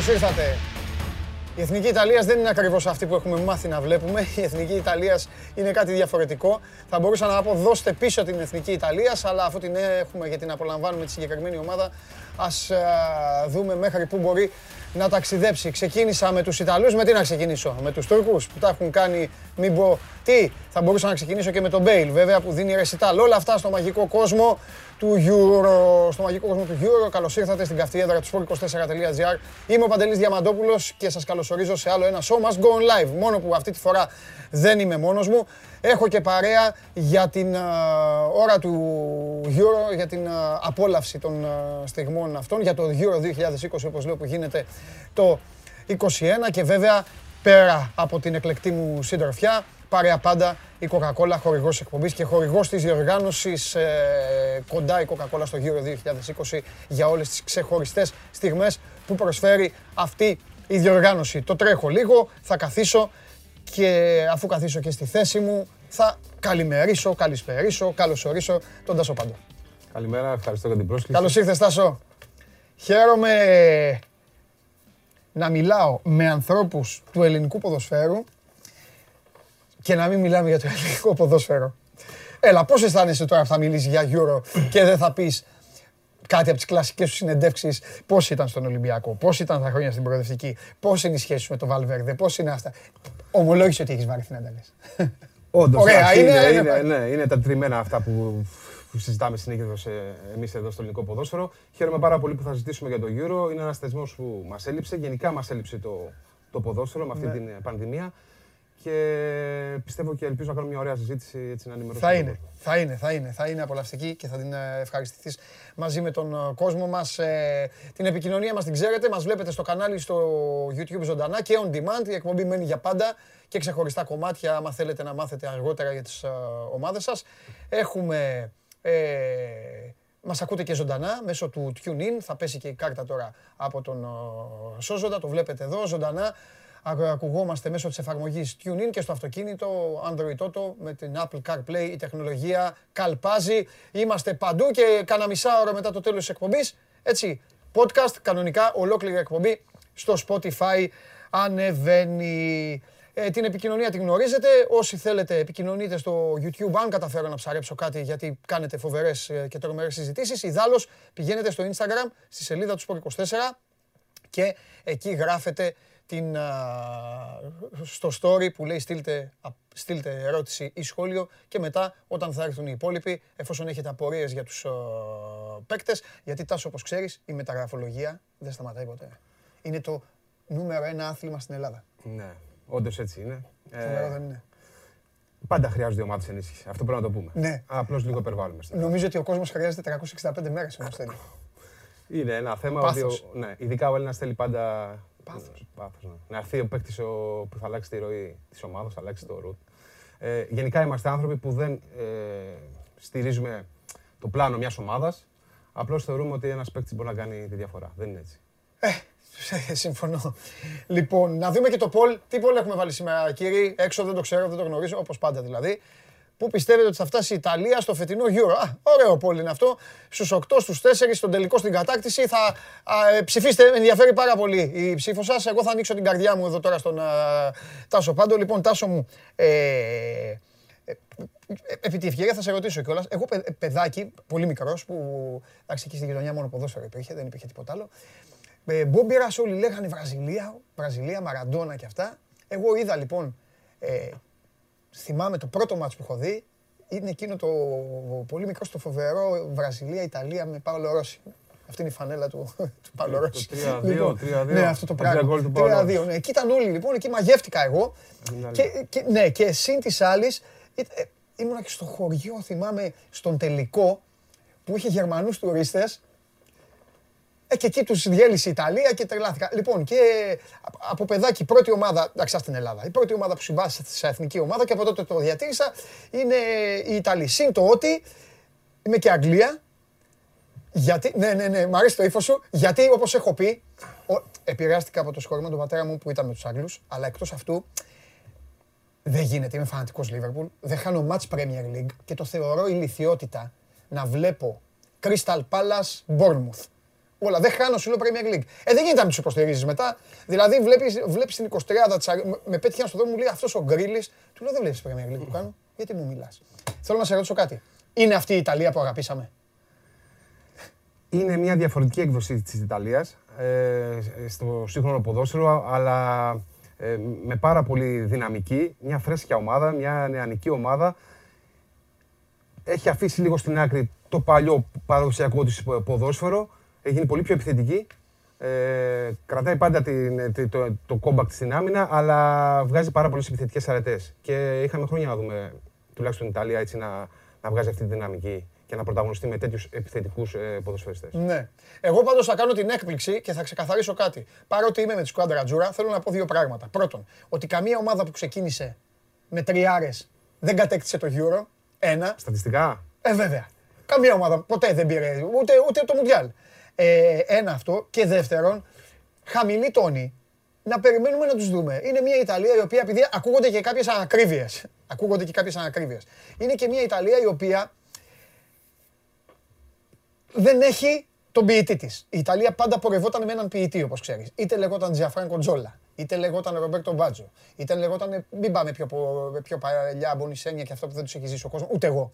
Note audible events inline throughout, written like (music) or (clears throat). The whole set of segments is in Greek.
Γεια σας, καλώς ήρθατε. Η Εθνική Ιταλίας δεν είναι ακριβώς αυτή που έχουμε μάθει να βλέπουμε. Η Εθνική Ιταλίας είναι κάτι διαφορετικό. Θα μπορούσα να πω δώστε πίσω την Εθνική Ιταλίας, αλλά αφού την έχουμε και την απολαμβάνουμε τη συγκεκριμένη ομάδα, ας α, δούμε μέχρι πού μπορεί να ταξιδέψει. Ξεκίνησα με τους Ιταλούς, με τι να ξεκινήσω, με τους Τούρκους που τα έχουν κάνει, μην πω τι, θα μπορούσα να ξεκινήσω και με τον Μπέιλ βέβαια που δίνει ρεσιτάλ. Όλα αυτά στο μαγικό κόσμο του Euro. Στο μαγικό κόσμο του Euro. Καλώς ήρθατε στην καυτή έδρα του sport24.gr. Είμαι ο Παντελής Διαμαντόπουλος και σας καλωσορίζω σε άλλο ένα show must go on live. Μόνο που αυτή τη φορά δεν είμαι μόνος μου. Έχω και παρέα για την ώρα του Euro, για την απόλαυση των στιγμών αυτών, για το Euro 2020 όπως λέω που γίνεται το 21 και βέβαια πέρα από την εκλεκτή μου συντροφιά, παρέα πάντα η Coca-Cola χορηγός εκπομπής και χορηγός της διοργάνωσης ε, κοντά η Coca-Cola στο Euro 2020 για όλες τις ξεχωριστές στιγμές που προσφέρει αυτή η διοργάνωση. Το τρέχω λίγο, θα καθίσω και αφού καθίσω και στη θέση μου θα καλημερίσω, καλησπερίσω, καλωσορίσω τον Τάσο Πάντο. Καλημέρα, ευχαριστώ για την πρόσκληση. Καλώς ήρθες Τάσο. Χαίρομαι να μιλάω με ανθρώπους του ελληνικού ποδοσφαίρου και να μην μιλάμε για το ελληνικό ποδόσφαιρο. Έλα, πώς αισθάνεσαι τώρα που θα μιλήσεις για Euro και δεν θα πεις κάτι από τις κλασικές σου συνεντεύξεις, πώς ήταν στον Ολυμπιακό, πώς ήταν τα χρόνια στην προοδευτική, πώς είναι η σχέση σου με τον Βαλβέρδε, πώς είναι αυτά; Ομολόγησε ότι έχεις βαρεθεί να τα λες. Όντως, Ωραία, είναι, είναι- είναι, ναι, είναι τα τριμμένα αυτά που, που συζητάμε συνήθως εμείς εδώ στο ελληνικό ποδόσφαιρο. Χαίρομαι πάρα πολύ που θα συζητήσουμε για το Euro. Είναι ένας θεσμός που μας έλειψε. Γενικά μας έλειψε το, το ποδόσφαιρο με αυτή Ναι. την ε, πανδημία. Και πιστεύω και ελπίζω να κάνουμε μια ωραία συζήτηση έτσι να ενημερώσουμε. Θα τον είναι, κόσμο. θα είναι, θα είναι, θα είναι απολαυστική και θα την ε, ευχαριστηθείς μαζί με τον ε, κόσμο μας. Ε, Την επικοινωνία μας την ξέρετε, μας βλέπετε στο κανάλι στο YouTube ζωντανά και on demand. Η εκπομπή μένει για πάντα και ξεχωριστά κομμάτια, άμα θέλετε να μάθετε αργότερα για τις ε, ομάδες σας. Έχουμε... Ε, μας ακούτε και ζωντανά μέσω του TuneIn. Θα πέσει και η κάρτα τώρα από τον ε, Σόζοντα. Το βλέπετε εδώ ζωντανά. Ακου- Ακουγόμαστε μέσω της εφαρμογής TuneIn και στο αυτοκίνητο Android Auto με την Apple CarPlay. Η τεχνολογία καλπάζει. Είμαστε παντού και κάνα μισά ώρα μετά το τέλος της εκπομπής. Έτσι, podcast, κανονικά, ολόκληρη εκπομπή στο Spotify ανεβαίνει. Ε, την επικοινωνία την γνωρίζετε. Όσοι θέλετε επικοινωνείτε στο YouTube, αν καταφέρω να ψαρέψω κάτι γιατί κάνετε φοβερές ε, και τρομερές συζητήσεις. Ιδάλλως πηγαίνετε στο Instagram, στη σελίδα του Sport24 και εκεί γράφετε την, α, στο story που λέει στείλτε, α, στείλτε ερώτηση ή σχόλιο και μετά όταν θα έρθουν οι υπόλοιποι, εφόσον έχετε απορίες για τους α, παίκτες, γιατί Τάσο όπως ξέρεις η μεταγραφολογία δεν σταματάει ποτέ. Είναι το νούμερο ένα άθλημα στην Ελλάδα. Ναι, όντως έτσι είναι. Φοβερό Ε, δεν είναι. πάντα χρειάζονται ομάδες ενίσχυσης. Αυτό πρέπει να το πούμε. Ναι. Απλώς λίγο υπερβάλλουμε. στην Νομίζω ότι ο κόσμος χρειάζεται 365 μέρες όμως θέλει. Είναι ένα θέμα Πάθος. ότι. Ο, ναι, ειδικά ο Έλληνας θέλει πάντα. Πάθος. Πάθος, ναι. Να έρθει ο παίκτης που θα αλλάξει τη ροή της ομάδας, θα αλλάξει το ρουτ. Ε, γενικά είμαστε άνθρωποι που δεν ε, στηρίζουμε το πλάνο μιας ομάδας. Απλώς θεωρούμε ότι ένας παίκτης μπορεί να κάνει τη διαφορά. Δεν είναι έτσι. Ε, συμφωνώ. Λοιπόν, να δούμε και το poll. Τι poll έχουμε βάλει σήμερα, κύριοι; Έξω δεν το ξέρω, δεν το γνωρίζω, όπως πάντα δηλαδή. Πού πιστεύετε ότι θα φτάσει η Ιταλία στο φετινό Euro; Α, ωραίο poll είναι αυτό. Στους 8, στους 4, στον τελικό στην κατάκτηση. Θα α, ε, ψηφίστε, με ενδιαφέρει πάρα πολύ η ψήφο σας. Εγώ θα ανοίξω την καρδιά μου εδώ τώρα στον α, Τάσο Πάντο. Λοιπόν, Τάσο μου, ε, ε, επί τη ευκαιρία θα σε ρωτήσω κιόλας. Εγώ παι- παιδάκι, πολύ μικρός, που εντάξει εκεί στη γειτονιά μόνο ποδόσφαιρο υπήρχε, δεν υπήρχε τίποτα άλλο. Ε, Μπόμπιρας όλοι λέγανε Βραζιλία, Βραζιλία, Μαραντόνα και αυτά. Εγώ είδα λοιπόν, ε, θυμάμαι το πρώτο μάτς που έχω δει, είναι εκείνο το πολύ μικρό στο φοβερό Βραζιλία-Ιταλία με Παύλο Ρώση. Αυτή είναι η φανέλα του, (laughs) του Παύλο Το Ρώση. 3-2, Λοιπόν, 3-2. Ναι, αυτό το Τα τρία πράγμα. γκολ του Παύλο 3-2, Ρώση. ναι. Εκεί ήταν όλοι λοιπόν, εκεί μαγεύτηκα εγώ. Είναι Και, και, ναι, και συν της άλλης, ε, ε, ήμουνα και στο χωριό, θυμάμαι, στον τελικό, που είχε Γερμανούς τουρίστες ε, και εκεί τους διέλυσε η Ιταλία και τρελάθηκα. Λοιπόν, και α- από παιδάκι, η πρώτη ομάδα, εντάξει, στην Ελλάδα, η πρώτη ομάδα που συμβάσει σε εθνική ομάδα και από τότε το διατήρησα είναι η Ιταλία. Συν το ότι είμαι και Αγγλία. Γιατί, ναι, ναι, ναι, μ' αρέσει το ύφος σου. Γιατί, όπως έχω πει, ο, επηρεάστηκα από το σχολείο με τον πατέρα μου που ήταν με τους Άγγλους, αλλά εκτός αυτού δεν γίνεται. Είμαι φανατικός Liverpool. Δεν χάνω match Premier League και το θεωρώ ηλικιότητα να βλέπω Crystal Palace Bournemouth. Όλα. Δεν χάνω, σου λέω Premier League. Ε, δεν γίνεται να τους υποστηρίζεις μετά. Δηλαδή, βλέπεις βλέπεις την 23 της, με- με πέτυχε στο δρόμο μου λέει αυτός ο Γκρίλης. Του λέω δεν βλέπεις Premier League που κάνω. Γιατί μου μιλάς; Θέλω να σε ρωτήσω κάτι. Είναι αυτή η Ιταλία που αγαπήσαμε; Είναι μια διαφορετική έκδοση της Ιταλίας ε, στο σύγχρονο ποδόσφαιρο, αλλά ε, με πάρα πολύ δυναμική, μια φρέσκια ομάδα, μια νεανική ομάδα. Έχει αφήσει λίγο στην άκρη το παλιό παραδοσιακό της ποδόσφαιρο, έχει γίνει πολύ πιο επιθετική. Ε, κρατάει πάντα την, τη- το, το κόμπακτ στην άμυνα, αλλά βγάζει πάρα πολλές επιθετικές αρετές. Και είχαμε χρόνια να δούμε, τουλάχιστον η Ιταλία, έτσι να, να βγάζει αυτή τη δυναμική και να πρωταγωνιστεί με τέτοιους επιθετικούς ε, ποδοσφαιριστές. Ναι. Εγώ πάντως θα κάνω την έκπληξη και θα ξεκαθαρίσω κάτι. Παρότι είμαι με τη σκουάντρα Τζούρα, θέλω να πω δύο πράγματα. Πρώτον, ότι καμία ομάδα που ξεκίνησε με τριάρες δεν κατέκτησε το Euro. Ένα. Στατιστικά, Ε, βέβαια. Καμία ομάδα ποτέ δεν πήρε, ούτε, ούτε το Μουντιάλ. Ε, ένα αυτό. Και δεύτερον, χαμηλή τόνη. Να περιμένουμε να τους δούμε. Είναι μια Ιταλία η οποία, επειδή ακούγονται και κάποιες ανακρίβειες, (laughs) ακούγονται και κάποιες ανακρίβειες, είναι και μια Ιταλία η οποία δεν έχει τον ποιητή της. Η Ιταλία πάντα πορευόταν με έναν ποιητή, όπως ξέρεις. Είτε λεγόταν Τζιαφράνκο Τζόλα, είτε λεγόταν Ρομπέρτο Μπάτζο, είτε λεγόταν, μην πάμε πιο, πο- πιο παλιά, Μπονισένια και αυτό που δεν τους έχει ζήσει ο κόσμος, ούτε εγώ.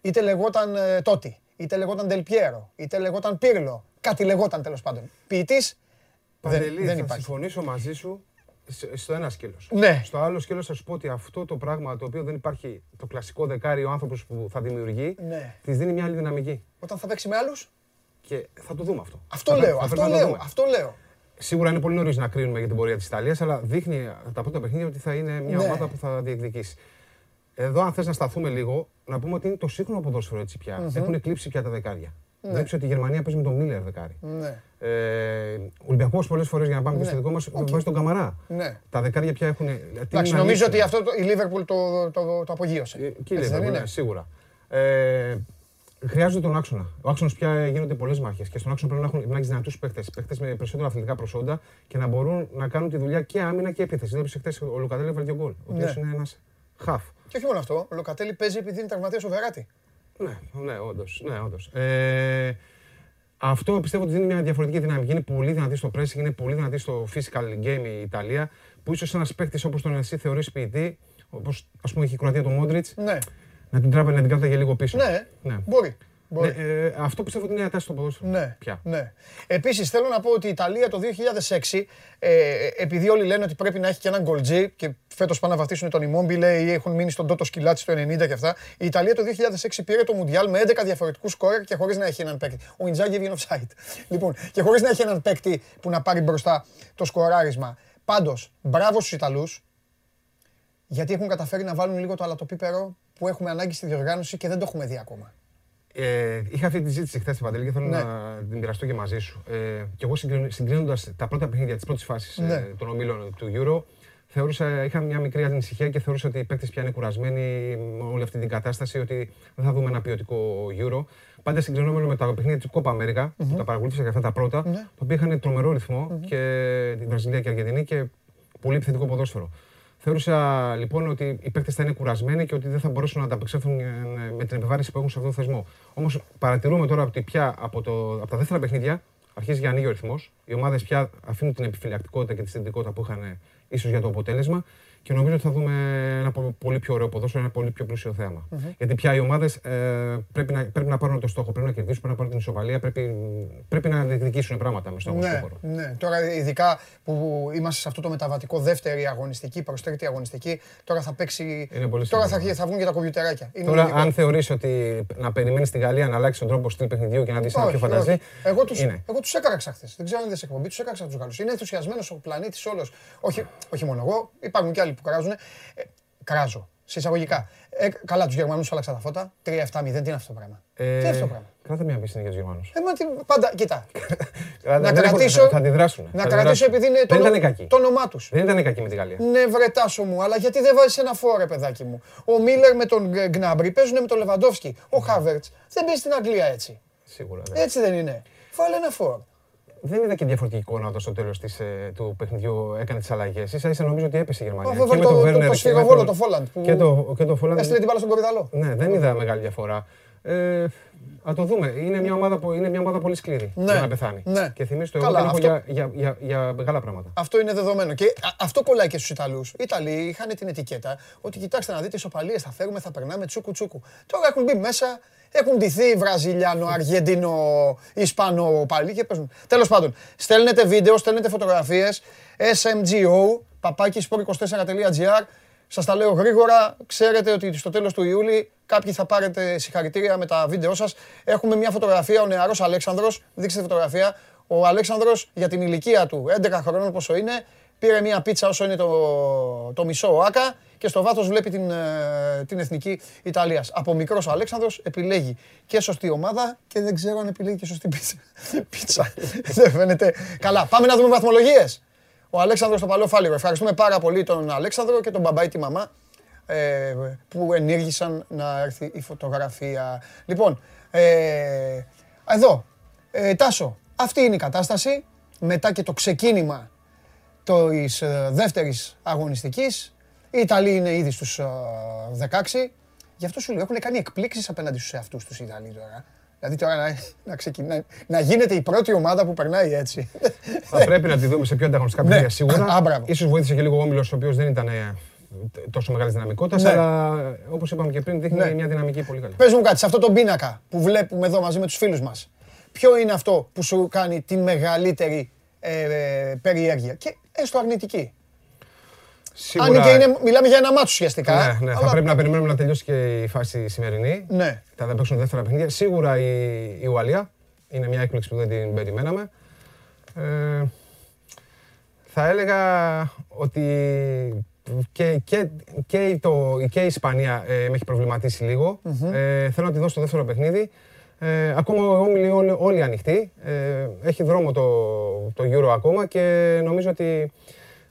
Είτε λεγόταν ε, Τότι, είτε λεγόταν Δελπιέρο, είτε λεγόταν Πύρλο. Κάτι λεγόταν τέλος πάντων. Ποιητής δεν, Παντελή, δεν θα υπάρχει. συμφωνήσω μαζί σου σ- στο ένα σκέλος. Ναι. Στο άλλο σκέλος θα σου πω ότι αυτό το πράγμα το οποίο δεν υπάρχει το κλασικό δεκάρι, ο άνθρωπος που θα δημιουργεί, Ναι. της δίνει μια άλλη δυναμική. Όταν θα παίξει με άλλους, Και θα το δούμε αυτό. αυτό Θα πρέ- λέω, θα αυτό πρέπει να το λέω, δούμε. αυτό λέω. Σίγουρα είναι πολύ νωρίς να κρίνουμε για την πορεία της Ιταλίας, αλλά δείχνει τα πρώτα παιχνίδια ότι θα είναι μια Ναι. ομάδα που θα διεκδικήσει. Εδώ, αν θες να σταθούμε λίγο, να πούμε ότι είναι το σύγχρονο ποδόσφαιρο έτσι πια. Έχουν εκλείψει πια τα δεκάρια. Βλέπει ότι η Γερμανία παίζει με τον Μίλλερ δεκάρι. Ναι. Ε, ο Ολυμπιακός πολλές φορές για να πάμε και Ναι. στο δικό μας Οκ. βάζει τον Καμαρά. Ναι. Τα δεκάρια πια έχουν. Εντάξει, νομίζω ότι αυτό το- η Λίβερπουλ το, το, το απογείωσε. Ε, Εκεί Έτσι δεν λέμε, είναι; ναι, σίγουρα. Ε, χρειάζεται τον άξονα. Ο άξονας πια γίνονται πολλές μάχες και στον άξονα πρέπει να, έχουν, να έχεις δυνατούς παίχτες. Παίχτες με περισσότερα αθλητικά προσόντα και να μπορούν να κάνουν τη δουλειά και άμυνα και επίθεση. Δηλαδή, χθε ο Λουκατέλη έβαλε δύο γκολ. Ο οποίος Ναι. είναι ένας χαφ. Και όχι μόνο αυτό, ο Λοκατέλη παίζει επειδή είναι τραυματίας ο Βεράτη. Ναι, ναι, όντως. Ναι, όντως. Ε, αυτό πιστεύω ότι δίνει μια διαφορετική δυναμική. Είναι πολύ δυνατή στο pressing, είναι πολύ δυνατή στο physical game η Ιταλία. Που ίσως ένας παίκτης όπως τον εσύ θεωρεί ποιητή, όπως ας πούμε έχει η Κροατία του Μόντριτς, Ναι, να την τράβει να την κράταγε λίγο πίσω. ναι, ναι. μπορεί. Ναι, μπορεί. ε, αυτό πιστεύω ότι είναι μια τάση στο ποδόσφαιρο. Ναι, Πια. ναι. Επίσης θέλω να πω ότι η Ιταλία το 2006, ε, επειδή όλοι λένε ότι πρέπει να έχει και έναν γκολτζή και φέτος πάνε να βαφτίσουν τον Immobile ή έχουν μείνει στον Τότο Σκυλάτσι το 90 και αυτά, η Ιταλία το 2006 πήρε το Μουντιάλ με 11 διαφορετικούς σκόρερ και χωρίς να έχει έναν παίκτη. Ο Ιντζάκη έβγαινε offside. (laughs) Λοιπόν, και χωρίς να έχει έναν παίκτη που να πάρει μπροστά το σκοράρισμα. Πάντως, μπράβο στους Ιταλούς, γιατί έχουν καταφέρει να βάλουν λίγο το αλατοπίπερο που έχουμε ανάγκη στη διοργάνωση και δεν το έχουμε δει ακόμα. Ε, είχα αυτή τη συζήτηση χθες Παντελή και θέλω Ναι. να την μοιραστώ και μαζί σου. Ε, και εγώ συγκρίνοντας τα πρώτα παιχνίδια της πρώτης φάσης Ναι. ε, των ομίλων του Euro, θεώρησα, είχα μια μικρή ανησυχία και θεωρούσα ότι οι παίκτες πια είναι κουρασμένοι με όλη αυτή την κατάσταση, ότι δεν θα δούμε ένα ποιοτικό Euro. Πάντα συγκρινόμενο με τα παιχνίδια της Copa America, που τα παρακολούθησα και αυτά τα πρώτα, Ναι. τα οποία είχαν τρομερό ρυθμό και την Βραζιλία και Αργεντινή και πολύ επιθετικό ποδόσφαιρο. Θεώρησα λοιπόν ότι οι παίκτες θα είναι κουρασμένοι και ότι δεν θα μπορέσουν να ανταπεξέλθουν ε, με την επιβάρηση που έχουν σε αυτό το θεσμό. Όμως παρατηρούμε τώρα ότι πια από, το, από τα δεύτερα παιχνίδια αρχίζει για ανοίγει ο ρυθμός. Οι ομάδες πια αφήνουν την επιφυλακτικότητα και τη συντηρητικότητα που είχαν ίσως για το αποτέλεσμα και νομίζω ότι θα δούμε ένα πο- πολύ πιο ωραίο ποδόσφαιρο, ένα πολύ πιο πλούσιο θέαμα. Γιατί πια οι ομάδες πρέπει, να, πρέπει να πάρουν το στόχο, πρέπει να κερδίσουν, πρέπει να πάρουν την ισοβαλία, πρέπει, πρέπει να διεκδικήσουν πράγματα με στο αγωνιστικό Ναι, χώρο. ναι. Τώρα ειδικά που είμαστε σε αυτό το μεταβατικό δεύτερη αγωνιστική προς τρίτη αγωνιστική, τώρα θα παίξει... Είναι πολύ τώρα θα, σημαντικό. θα βγουν και τα κομπιουτεράκια. Είναι Τώρα, λογικό. αν θεωρείς ότι να περιμένεις τη Γαλλία να αλλάξει τον τρόπο στυλ παιχνιδιού και να δεις ένα Όχι, πιο όχι. φανταζή. Εγώ τους, είναι. εγώ τους έκαραξα χθες. Δεν ξέρω αν είδες εκπομπή, τους έκαραξα τους Γάλλους. Είναι ενθουσιασμένος ο πλανήτης όλος. Όχι, όχι μόνο εγώ, υπάρχουν και άλλοι που κράζουν. Ε, κράζω, σε εισαγωγικά. Ε, καλά, τους Γερμανούς άλλαξα τα φώτα. 3-7-0, τι είναι αυτό το πράγμα; τι είναι αυτό το πράγμα; Κράτα μια πίστη για τους Γερμανούς. Ε, μα τι, πάντα, κοίτα. (laughs) Να να κρατήσω, Θα αντιδράσουν. να κρατήσω επειδή είναι το, Δεν ονο- ήταν κακή. το όνομά τους. Δεν ήταν κακή με τη Γαλλία. Ναι, βρε Τάσο μου, αλλά γιατί δεν βάζεις ένα φόρε, παιδάκι μου; Ο Μίλλερ με τον Γκ- Γκνάμπρι παίζουν με τον Λεβαντόφσκι. Ο Χάβερτς δεν παίζει στην Αγγλία έτσι. Σίγουρα. ναι. Έτσι δεν είναι. Βάλε ένα φόρ. Δεν είδα και διαφορετική εικόνα όταν στο τέλος του παιχνιδιού έκανε τις αλλαγές. σα ίσα νομίζω ότι έπεσε η Γερμανία. Αυτό βάλε το- το- το Werner και με σφυροβόλο, τον- το Φόλαντ, που Και το, και το Folland. Έστειλε την μπάλα στον κορυδαλό. Ναι, δεν είδα μεγάλη διαφορά. Ε, να το δούμε. Είναι μια ομάδα, που, είναι μια ομάδα πολύ σκληρή Ναι, για να πεθάνει. ναι. Και θυμίζω το εγώ Καλά, την έχω αυτό- για, για, για, για μεγάλα πράγματα. Αυτό είναι δεδομένο. Και α- αυτό κολλάει και στους Ιταλούς. Οι Ιταλοί είχαν την ετικέτα ότι κοιτάξτε να δείτε ισοπαλίε θα φέρουμε, θα περνάμε τσούκου τσούκου. Τώρα έχουν μπει μέσα, έχουν ντυθεί Βραζιλιάνο, Αργεντίνο, Ισπανό πάλι και παίζουν. Τέλος πάντων, στέλνετε βίντεο, στέλνετε φωτογραφίες. SMGO, παπάκι sport24.gr. Σας τα λέω γρήγορα. Ξέρετε ότι στο τέλος του Ιούλη κάποιοι θα πάρετε συγχαρητήρια με τα βίντεο σας. Έχουμε μια φωτογραφία, ο νεαρός Αλέξανδρος. Δείξτε τη φωτογραφία. Ο Αλέξανδρος για την ηλικία του, 11 χρονών πόσο είναι, πήρε μια πίτσα όσο είναι το, το μισό ο Άκα και στο βάθος βλέπει την, ε, την εθνική Ιταλίας. Από μικρός ο Αλέξανδρος επιλέγει και σωστή ομάδα και δεν ξέρω αν επιλέγει και σωστή πίτσα. (laughs) πίτσα. δεν φαίνεται. Καλά, πάμε να δούμε βαθμολογίες. Ο Αλέξανδρος στο παλαιό φάληρο. Ευχαριστούμε πάρα πολύ τον Αλέξανδρο και τον μπαμπάι τη μαμά ε, που ενήργησαν να έρθει η φωτογραφία. Λοιπόν, ε, εδώ, ε, Τάσο, αυτή είναι η κατάσταση μετά και το ξεκίνημα της ε, δεύτερης αγωνιστικής. Οι Ιταλοί είναι ήδη στους ε, 16. Γι' αυτό σου λέω, έχουν κάνει εκπλήξεις απέναντι στους εαυτούς τους οι Ιταλοί τώρα. Δηλαδή τώρα να, να, ξεκινάει, να γίνεται η πρώτη ομάδα που περνάει έτσι. Θα πρέπει να τη δούμε σε πιο ανταγωνιστικά Ναι. παιχνίδια σίγουρα. Α, μπράβο. Ίσως βοήθησε και λίγο ο Όμιλος, ο οποίος δεν ήταν ε, τόσο μεγάλης δυναμικότητας, Ναι. αλλά όπως είπαμε και πριν, δείχνει Ναι. μια δυναμική πολύ καλή. Πες μου κάτι, σε αυτό το πίνακα που βλέπουμε εδώ μαζί με τους φίλους μας, ποιο είναι αυτό που σου κάνει τη μεγαλύτερη ε, ε, περιέργεια; Και έστω αρνητική. Αν και είναι, μιλάμε για ένα μάτσο ουσιαστικά. Ναι, ναι, θα αλλά- πρέπει να περιμένουμε να τελειώσει και η φάση σημερινή. Ναι. Θα δεν παίξουν δεύτερα παιχνίδια. Σίγουρα η, η Ουαλία είναι μια έκπληξη που δεν την περιμέναμε. Ε, θα έλεγα ότι και, και, και, το, και η Ισπανία ε, με έχει προβληματίσει λίγο. Ε, θέλω να τη δώσω το δεύτερο παιχνίδι. Ε, ακόμα ο Όμιλοι όλοι, όλοι ανοιχτοί. Ε, έχει δρόμο το, το Euro ακόμα και νομίζω ότι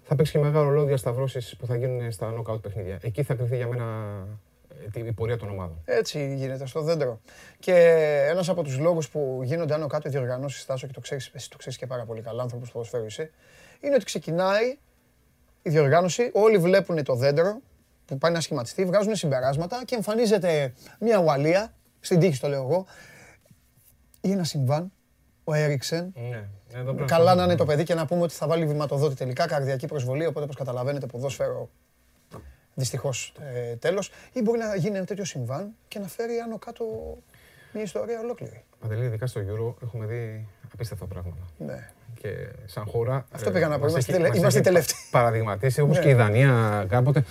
θα παίξει και μεγάλο ρόλο διασταυρώσεις που θα γίνουν στα knockout παιχνίδια. Εκεί θα κρυθεί για μένα ε, η πορεία των ομάδων. Έτσι γίνεται στο δέντρο. Και ένας από τους λόγους που γίνονται άνω κάτω οι διοργανώσεις, Τάσο, και το ξέρεις, εσύ το ξέρεις και πάρα πολύ καλά, άνθρωπος ποδοσφαίρου είσαι, είναι ότι ξεκινάει η διοργάνωση, όλοι βλέπουν το δέντρο που πάει να σχηματιστεί, βγάζουν συμπεράσματα και εμφανίζεται μια Ουαλία, στην τύχη το λέω εγώ, ή ένα συμβάν, ο Έριξεν. Ναι. Εδώ πρέπει Καλά να είναι το παιδί και να πούμε ότι θα βάλει βηματοδότη τελικά, καρδιακή προσβολή, οπότε όπως καταλαβαίνετε ποδόσφαιρο δυστυχώς ε, τέλος. Ή μπορεί να γίνει ένα τέτοιο συμβάν και να φέρει άνω κάτω μια ιστορία ολόκληρη. Παντελή, ειδικά στο Euro έχουμε δει απίστευτα πράγματα. Ναι. Και σαν χώρα. Αυτό ε, πήγα να πω, μας είμαστε έχει- τελε- μας είμαστε έχει τελευταίοι. Παραδειγματίσει, όπως Ναι. και η Δανία κάποτε.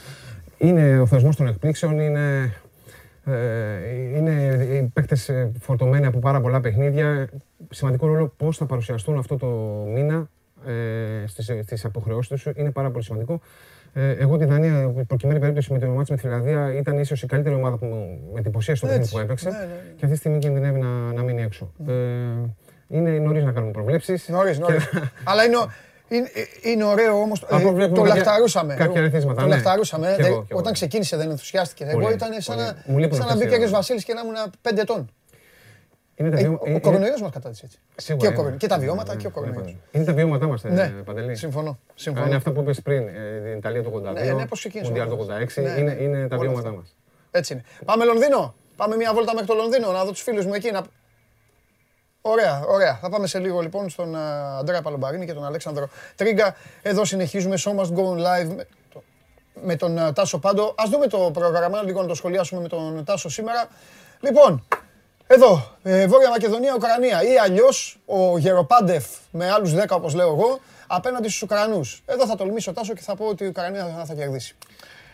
Είναι ο θεσμός των εκπλήξεων, είναι, ε, είναι οι παίκτες ε, φορτωμένοι από πάρα πολλά παιχνίδια. Σημαντικό ρόλο πώς θα παρουσιαστούν αυτό το μήνα ε, στις, στις αποχρεώσεις τους είναι πάρα πολύ σημαντικό. Ε, εγώ τη Δανία, προκειμένη περίπτωση με το μάτς με τη Φιλανδία, ήταν ίσως η καλύτερη ομάδα που μου με εντυπωσίασε στο παιχνίδι Έτσι. που έπαιξε. Ναι, ναι, ναι. Και αυτή τη στιγμή κινδυνεύει να, να μείνει έξω. Ε, είναι νωρίς να κάνουμε προβλέψεις. Νωρίς, νωρίς. Αλλά είναι, ο- είναι, είναι ωραίο όμως, ε, Από βλέπουμε το κάποια- λαχταρούσαμε. κάποια ερεθίσματα, Το ναι. λαχταρούσαμε. ε, Κι δεν- εγώ, κι εγώ. Όταν ξεκίνησε δεν ενθουσιάστηκε. Εγώ Πολύ, ήταν σαν πολύ. να, Μου λείπουν σαν να αυτές οι μπει ο Άγιος ώρες. Βασίλης και να ήμουν πέντε ετών. Είναι τα Ε, βιώμα- Ο είναι- κορονοϊός μας κατάτησε έτσι. Σίγουρα Και, ο είναι. κορονοϊός- και τα βιώματα Ναι, και ο ναι, κορονοϊός. ναι. Είναι τα βιώματά μας, Ναι, Παντελή. συμφωνώ. συμφωνώ. Είναι αυτά που είπες πριν, ε, την Ιταλία του 82, Ναι, ναι, πώς ξεκίνησε Μουντιάλ όλο του αυτό. 86, Ναι, είναι, ναι, είναι τα όλα βιώματά αυτά. μας. Έτσι είναι. Πάμε Λονδίνο. Πάμε μια βόλτα μέχρι το Λονδίνο να δω τους φίλους μου εκεί. Να... Ωραία, ωραία. Θα πάμε σε λίγο λοιπόν στον α, Αντρέα Παλομπαρίνη και τον Αλέξανδρο Τρίγκα. Εδώ συνεχίζουμε Show Must Go On Live με, το- με τον α, Τάσο Πάντο. Ας δούμε το πρόγραμμα, λίγο να το σχολιάσουμε με τον Τάσο σήμερα. Λοιπόν, εδώ, ε, Βόρεια Μακεδονία, Ουκρανία ή αλλιώς ο Γεροπάντεφ με άλλους 10 όπως λέω εγώ απέναντι στους Ουκρανούς. Εδώ θα τολμήσω Τάσο και θα πω ότι η Ουκρανία θα, θα κερδίσει.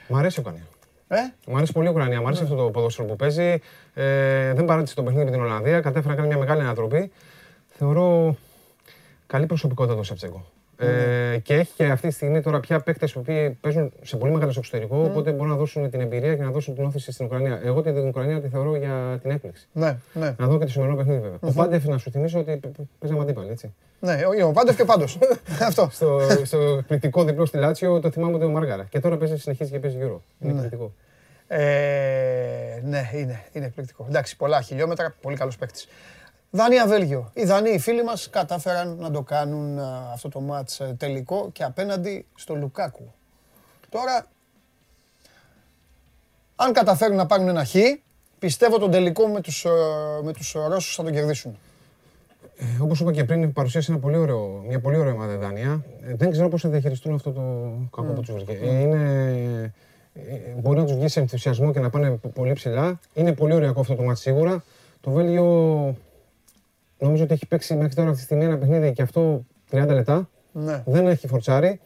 Μ' αρέσει η Ουκρανία. Ε; Μου αρέσει πολύ η Ουκρανία, μου αρέσει αυτό το ποδόσφαιρο που παίζει. Ε, δεν παράτησε το παιχνίδι με την Ολλανδία, κατέφερε να κάνει μια μεγάλη ανατροπή. Θεωρώ καλή προσωπικότητα το Σεφτσέγκο. Ε, και έχει και αυτή τη στιγμή τώρα πια παίκτες που οποίοι παίζουν σε πολύ μεγάλο στο εξωτερικό, οπότε μπορούν να δώσουν την εμπειρία και να δώσουν την όθηση στην Ουκρανία. Εγώ την Ουκρανία τη θεωρώ για την έκπληξη. Ναι, ναι. Να δω και το σημερινό παιχνίδι βέβαια. Ο Πάντεφ να σου θυμίσω ότι π- π- παίζαμε αντίπαλοι, έτσι. Ναι, ο, ο Πάντεφ και πάντως. (laughs) Αυτό. στο, στο εκπληκτικό διπλό στη Λάτσιο το θυμάμαι ότι ο Μάργαρα. Και τώρα παίζει, συνεχίζει και παίζει γύρω. Είναι εκπληκτικό. Ε, ναι, είναι, είναι εκπληκτικό. Εντάξει, πολλά χιλιόμετρα, πολύ καλός παίκτης. Δανία-Βέλγιο. Οι Δανείοι οι φίλοι μας κατάφεραν να το κάνουν α, αυτό το μάτς ε, τελικό και απέναντι στο Λουκάκου. Τώρα, αν καταφέρουν να πάρουν ένα χ πιστεύω τον τελικό με τους, ε, με τους Ρώσους θα τον κερδίσουν. Ε, Όπως είπα και πριν, παρουσίασε ένα πολύ ωραίο, μια πολύ ωραία ομάδα η Δανία. Ε, δεν ξέρω πώς θα διαχειριστούν αυτό το κακό που τους βρήκε. Ε, είναι, ε, μπορεί να τους βγει σε ενθουσιασμό και να πάνε πο- πολύ ψηλά. Είναι πολύ ωριακό αυτό το μάτι σίγουρα. Το Βέλγιο νομίζω ότι έχει παίξει μέχρι τώρα αυτή τη στιγμή ένα παιχνίδι και αυτό 30 λεπτά. Ναι. Δεν έχει φορτσάρει.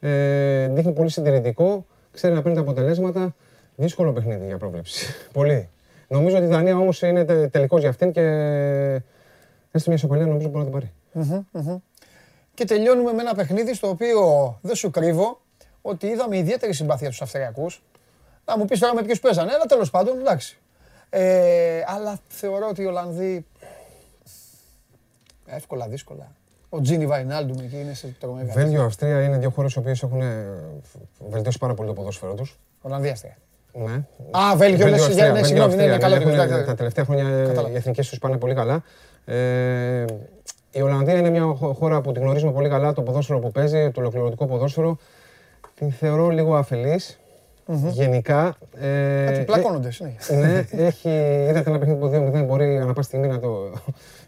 Ε, δείχνει πολύ συντηρητικό. Ξέρει να παίρνει τα αποτελέσματα. Δύσκολο παιχνίδι για πρόβλεψη. (laughs) πολύ. Νομίζω ότι η Δανία όμως είναι τελικός για αυτήν και έστω μια ισοπαλία νομίζω μπορεί να την πάρει. Και τελειώνουμε με ένα παιχνίδι στο οποίο δεν σου κρύβω ότι είδαμε ιδιαίτερη συμπάθεια στους Αυστριακούς. Να μου πεις τώρα με ποιους παίζανε, αλλά τέλος πάντων, εντάξει. Ε, αλλά θεωρώ ότι οι Ολλανδοί εύκολα, δύσκολα. Ο Τζίνι Βαϊνάλντουμ εκεί είναι σε τρομερή κατάσταση. Βέλγιο, Αυστρία είναι δύο χώρες οι οποίες έχουν ε, βελτιώσει πάρα πολύ το ποδόσφαιρο τους. Ολλανδία Αυστρία. Ναι. Α, Βέλγιο, ναι, Αυστρία, ναι, συγγνώμη, ναι, ναι, καλά, έχουν, καλά, καλά. Τα τελευταία χρόνια Κατάλαβα. οι εθνικές τους πάνε πολύ καλά. Ε, η Ολλανδία είναι μια χω- χώρα που τη γνωρίζουμε πολύ καλά, το ποδόσφαιρο που παίζει, το ολοκληρωτικό ποδόσφαιρο. Την θεωρώ λίγο αφελής, Γενικά. Ε, Κάτι ε, πλακώνονται συνέχεια. ναι, έχει, είδατε ένα παιχνίδι που 2-0 μπορεί ανά πάση στιγμή να το,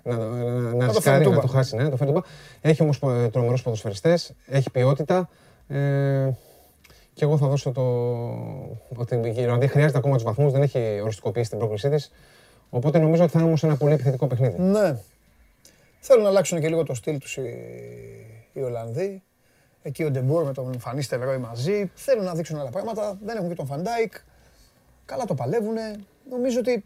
να, το- να, να, το ρισκάρει, φέρει να τούμπα. το χάσει. Ναι, το φέρει τούμπα. Έχει όμως ε, τρομερούς ποδοσφαιριστές, έχει ποιότητα. Ε, και εγώ θα δώσω το. ότι η Ιρλανδία χρειάζεται ακόμα τους βαθμούς, δεν έχει οριστικοποιήσει την πρόκλησή της. Οπότε νομίζω ότι θα είναι όμως ένα πολύ επιθετικό παιχνίδι. Ναι. Θέλουν να αλλάξουν και λίγο το στυλ τους οι, οι Ολλανδοί. Εκεί ο Ντε Μπουρ με τον Φαν Νίστελροϊ μαζί. Θέλουν να δείξουν άλλα πράγματα. Δεν έχουν και τον Φαν Ντάικ. Καλά το παλεύουνε. Νομίζω ότι.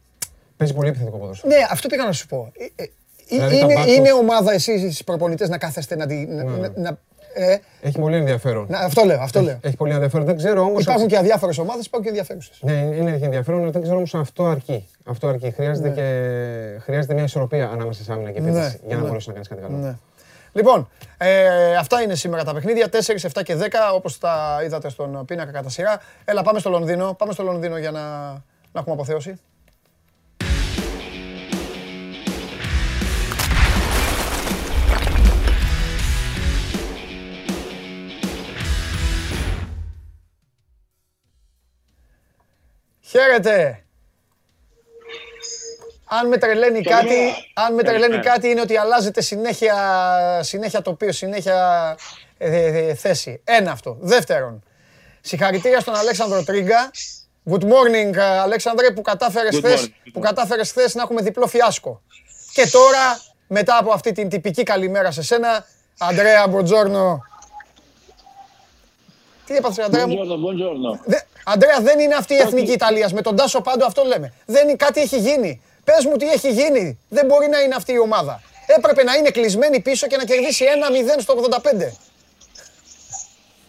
Παίζει πολύ επιθετικό ποδόσφαιρο. Ναι, αυτό πήγα να σου πω. Ε, ε, Δηλαδή, τα είναι, μπάκους- είναι ομάδα εσείς οι προπονητές να κάθεστε να τη... να- να- να- ε, Έχει πολύ ενδιαφέρον. να- αυτό λέω, αυτό λέω. Έχει πολύ ενδιαφέρον. Δεν ξέρω όμως. Υπάρχουν και αδιάφορες ομάδες, υπάρχουν και ενδιαφέρουσες. Ναι, είναι και ενδιαφέρον, αλλά δεν ξέρω όμως αν αυτό αρκεί. Αυτό αρκεί. Χρειάζεται, και... Χρειάζεται μια ισορροπία ανάμεσα σε άμυνα και επίθεση Ναι, για να ναι. μπορέσεις να κάνεις κάτι καλό. Ναι. Λοιπόν, ε, αυτά είναι σήμερα τα παιχνίδια. 4, 7 και 10, όπως τα είδατε στον πίνακα κατά σειρά. Έλα, πάμε στο Λονδίνο. Πάμε στο Λονδίνο για να, να έχουμε αποθέωση. Χαίρετε! Αν με τρελαίνει κάτι, αν με τρελαίνει κάτι είναι ότι αλλάζετε συνέχεια, συνέχεια τοπίο, συνέχεια ε, ε, ε, θέση. Ένα αυτό. Δεύτερον, συγχαρητήρια στον Αλέξανδρο Τρίγκα. Good morning, ε, Αλέξανδρε, που κατάφερες Good χθες, morning, good που morning. κατάφερες χθες να έχουμε διπλό φιάσκο. Και τώρα, μετά από αυτή την τυπική καλημέρα σε σένα, Αντρέα Μποτζόρνο. Τι έπαθες, Αντρέα μου; Buongiorno, buongiorno. Δε, Αντρέα, δεν είναι αυτή η εθνική Ιταλίας. Με τον Τάσο Πάντο αυτό λέμε. Δεν είναι, κάτι έχει γίνει. Πες μου τι έχει γίνει. Δεν μπορεί να είναι αυτή η ομάδα. Έπρεπε να είναι κλεισμένη πίσω και να κερδίσει 1-0 στο 85.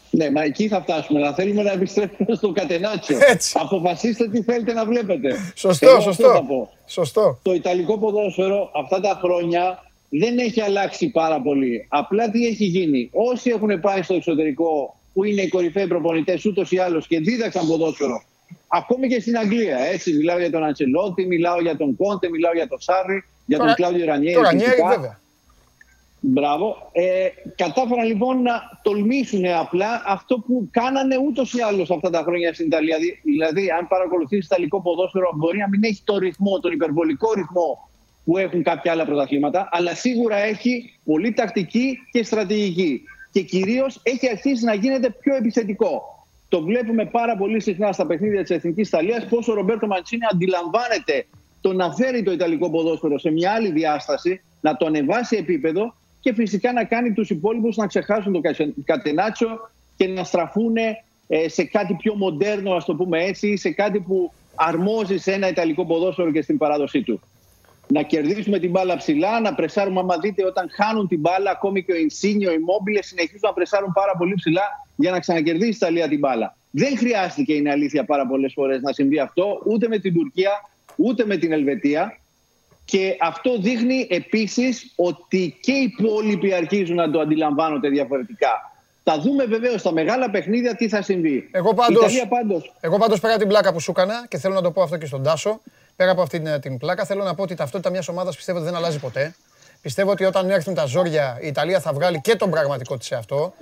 Ναι, μα εκεί θα φτάσουμε. Αλλά θέλουμε να επιστρέψουμε στο κατενάτσιο. Έτσι. Αποφασίστε τι θέλετε να βλέπετε. Σωστό, Εγώ αυτό θα σωστό. πω. Σωστό. Το Ιταλικό ποδόσφαιρο αυτά τα χρόνια δεν έχει αλλάξει πάρα πολύ. Απλά τι έχει γίνει. Όσοι έχουν πάει στο εξωτερικό, που είναι οι κορυφαίοι προπονητές ούτως ή άλλως και δίδαξαν ποδόσφαιρο, ακόμη και στην Αγγλία. Έτσι, μιλάω για τον Αντσελότη, μιλάω για τον Κόντε, μιλάω για τον Σάρρι, για τον Κλάουδιο Ρανιέρη. Το Ρανιέρι, φυσικά. βέβαια. Μπράβο. Ε, κατάφεραν λοιπόν να τολμήσουν απλά αυτό που κάνανε ούτως ή άλλως αυτά τα χρόνια στην Ιταλία. Δη- Δηλαδή, αν παρακολουθήσει Ιταλικό ποδόσφαιρο, μπορεί να μην έχει το ρυθμό, τον υπερβολικό ρυθμό που έχουν κάποια άλλα πρωταθλήματα, αλλά σίγουρα έχει πολύ τακτική και στρατηγική. Και κυρίως έχει αρχίσει να γίνεται πιο επιθετικό. Το βλέπουμε πάρα πολύ συχνά στα παιχνίδια της Εθνικής Ιταλίας πώς ο Ρομπέρτο Μαντσίνη αντιλαμβάνεται το να φέρει το Ιταλικό ποδόσφαιρο σε μια άλλη διάσταση, να το ανεβάσει επίπεδο και φυσικά να κάνει τους υπόλοιπους να ξεχάσουν το κασε- κατενάτσιο και να στραφούν ε, σε κάτι πιο μοντέρνο, ας το πούμε έτσι, ή σε κάτι που αρμόζει σε ένα Ιταλικό ποδόσφαιρο και στην παράδοσή του. Να κερδίσουμε την μπάλα ψηλά, να πρεσάρουμε. Άμα δείτε, όταν χάνουν την μπάλα, ακόμη και ο Ινσίνιο, οι Μόμπιλε συνεχίζουν να πρεσάρουν πάρα πολύ ψηλά για να ξανακερδίσει η Ιταλία την μπάλα. Δεν χρειάστηκε, είναι αλήθεια, πάρα πολλές φορές να συμβεί αυτό, ούτε με την Τουρκία, ούτε με την Ελβετία. Και αυτό δείχνει επίσης ότι και οι υπόλοιποι αρχίζουν να το αντιλαμβάνονται διαφορετικά. Θα δούμε βεβαίως στα μεγάλα παιχνίδια τι θα συμβεί. Εγώ Η πάντως, Ιταλία πάντως εγώ πάντως πέρα από την πλάκα που σου έκανα και θέλω να το πω αυτό και στον Τάσο, πέρα από αυτή την, την πλάκα θέλω να πω ότι η ταυτότητα μιας ομάδας πιστεύω ότι δεν αλλάζει ποτέ. Πιστεύω ότι όταν έρθουν τα ζόρια η Ιταλία θα βγάλει και τον πραγματικό της εαυτό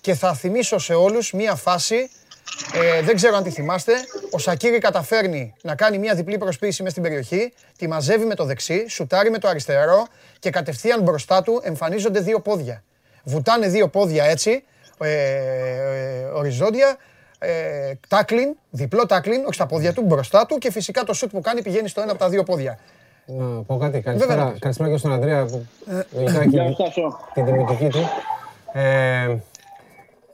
και θα θυμίσω σε όλους μια φάση Ε, δεν ξέρω αν τη θυμάστε. Ο Σακύρη καταφέρνει να κάνει μια διπλή προσποίηση μέσα στην περιοχή, τη μαζεύει με το δεξί, σουτάρει με το αριστερό και κατευθείαν μπροστά του εμφανίζονται δύο πόδια. Βουτάνε δύο πόδια έτσι, ε, ε, οριζόντια, ε, τάκλιν, διπλό τάκλιν, όχι στα πόδια του, μπροστά του και φυσικά το σουτ που κάνει πηγαίνει στο ένα από τα δύο πόδια. Να πω κάτι. Καλησπέρα, καλησπέρα και στον Ανδρέα που Γεια σου. την τιμητική του. Ε,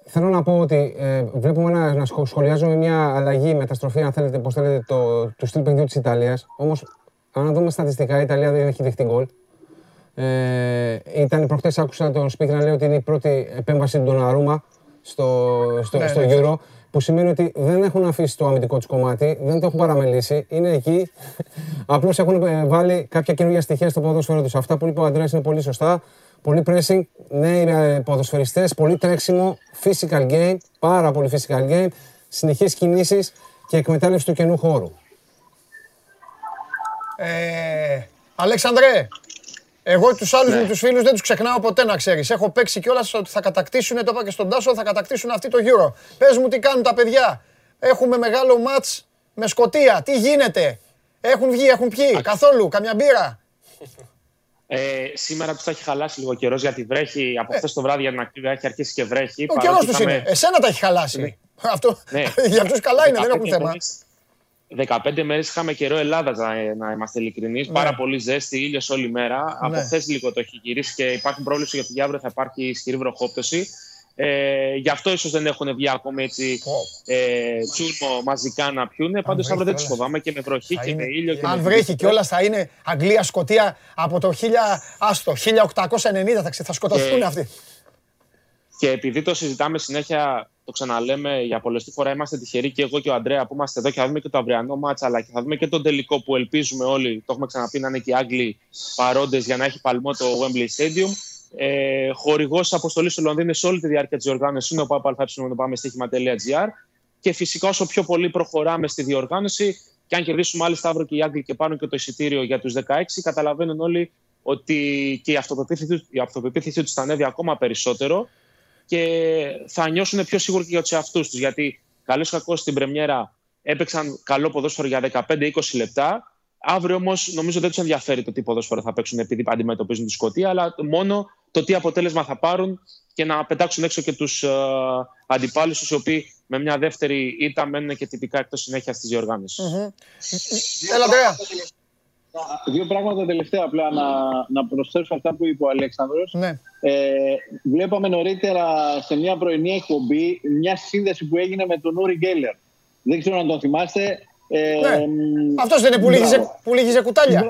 θέλω να πω ότι ε, βλέπουμε να, να σχο- σχολιάζουμε μια αλλαγή, μεταστροφή, αν θέλετε, πώς θέλετε, το, του στυλ παιχνιδιού της Ιταλίας. Όμως, αν δούμε στατιστικά, η Ιταλία δεν έχει δεχτεί γκολ. Ε, ήταν προχτές άκουσα τον Σπίτι να λέει ότι είναι η πρώτη επέμβαση του Ντοναρούμα στο, στο, Ναι, στο ναι. Euro, που σημαίνει ότι δεν έχουν αφήσει το αμυντικό τους κομμάτι, δεν το έχουν παραμελήσει, είναι εκεί. (laughs) Απλώς έχουν ε, βάλει κάποια καινούργια στοιχεία στο ποδόσφαιρο τους. Αυτά που είπε ο Αντρέας είναι πολύ σωστά. Πολύ pressing, νέοι ε, ποδοσφαιριστές, πολύ τρέξιμο, physical game, πάρα πολύ physical game, συνεχείς κινήσεις και εκμετάλλευση του καινού χώρου. Ε, Αλέξανδρε, εγώ τους άλλους μου τους φίλους δεν τους ξεχνάω ποτέ να ξέρεις. Έχω παίξει κιόλας ότι θα κατακτήσουν, το είπα και στον Τάσο, θα κατακτήσουν αυτή το γύρο. Πες μου τι κάνουν τα παιδιά. Έχουμε μεγάλο ματ με Σκοτία. Τι γίνεται; Έχουν βγει, έχουν πιει; Καθόλου, καμιά μπύρα; Ε, σήμερα τους θα έχει χαλάσει λίγο καιρός γιατί βρέχει από χθες το βράδυ για την ακρίβεια. Έχει αρχίσει και βρέχει. Ε. Ο παρότι καιρό τους είχαμε- είναι. Εσένα τα έχει χαλάσει. Αυτό, Ναι. (laughs) για αυτούς καλά είναι, δεν 15 έχουν θέμα. Μέρες- 15 μέρες είχαμε καιρό Ελλάδας, να, να είμαστε ειλικρινείς. Πάρα πολύ ζέστη, ήλιος όλη μέρα. Από Ναι. χθε λίγο το έχει γυρίσει και υπάρχουν πρόβληση για ότι αύριο θα υπάρχει ισχυρή βροχόπτωση. Ε, γι' αυτό ίσως δεν έχουν βγει ακόμη έτσι Πω. ε, τσούρμο μαζικά να πιούνε. Πάντως βρέχει αύριο δεν τους κιόλας. φοβάμαι και με βροχή Θα και με είναι- ήλιο. Και αν με βρέχει βροχή. κιόλας θα είναι Αγγλία-Σκοτία από το 1000, άστο, 1890 θα, ξε- θα σκοτωθούν Ε, αυτοί. Και επειδή το συζητάμε συνέχεια, το ξαναλέμε για πολλωστή φορά, είμαστε τυχεροί και εγώ και ο Αντρέα που είμαστε εδώ και θα δούμε και το αυριανό μάτσα, αλλά και θα δούμε και τον τελικό που ελπίζουμε όλοι, το έχουμε ξαναπεί, να είναι και οι Άγγλοι παρόντες για να έχει παλμό το Wembley Stadium. Ε, Χορηγός αποστολής στο Λονδίνο σε όλη τη διάρκεια της διοργάνωσης είναι ο ΠΑΠΑ πάμε στοίχημα.gr. Και φυσικά όσο πιο πολύ προχωράμε στη διοργάνωση, και αν κερδίσουμε άλλοι Σταύρο και οι Άγγλοι και πάρουν και το εισιτήριο για τους 16, καταλαβαίνουν όλοι ότι και η αυτοπεποίθηση, η αυτοπεποίθησή τους θα ανέβει ακόμα περισσότερο και θα νιώσουν πιο σίγουροι και για τους εαυτούς τους. Γιατί καλώ ή κακός στην Πρεμιέρα έπαιξαν καλό ποδόσφαιρο για 15-20 λεπτά. Αύριο όμως νομίζω δεν τους ενδιαφέρει το τι ποδόσφαιρο θα παίξουν επειδή αντιμετωπίζουν τη Σκωτία, αλλά μόνο το τι αποτέλεσμα θα πάρουν και να πετάξουν έξω και τους uh, αντιπάλους τους, οι οποίοι με μια δεύτερη ήττα μένουν και τυπικά εκτός συνέχεια τη διοργάνωση. Έλα, Αντρέα. Δύο πράγματα τελευταία απλά να, να προσθέσω αυτά που είπε ο Αλέξανδρος. Ναι. Ε, βλέπαμε νωρίτερα σε μια πρωινή εκπομπή μια σύνδεση που έγινε με τον Ούρι Γκέλλερ. Δεν ξέρω αν τον θυμάστε. Ε, Ναι. μ, Αυτός δεν είναι που λύγιζε, μπράβο. που λύγιζε κουτάλια.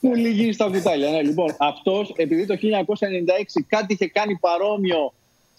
Που λυγίζει στα κουτάλια. Ναι, λοιπόν, αυτός επειδή το 1996 κάτι είχε κάνει παρόμοιο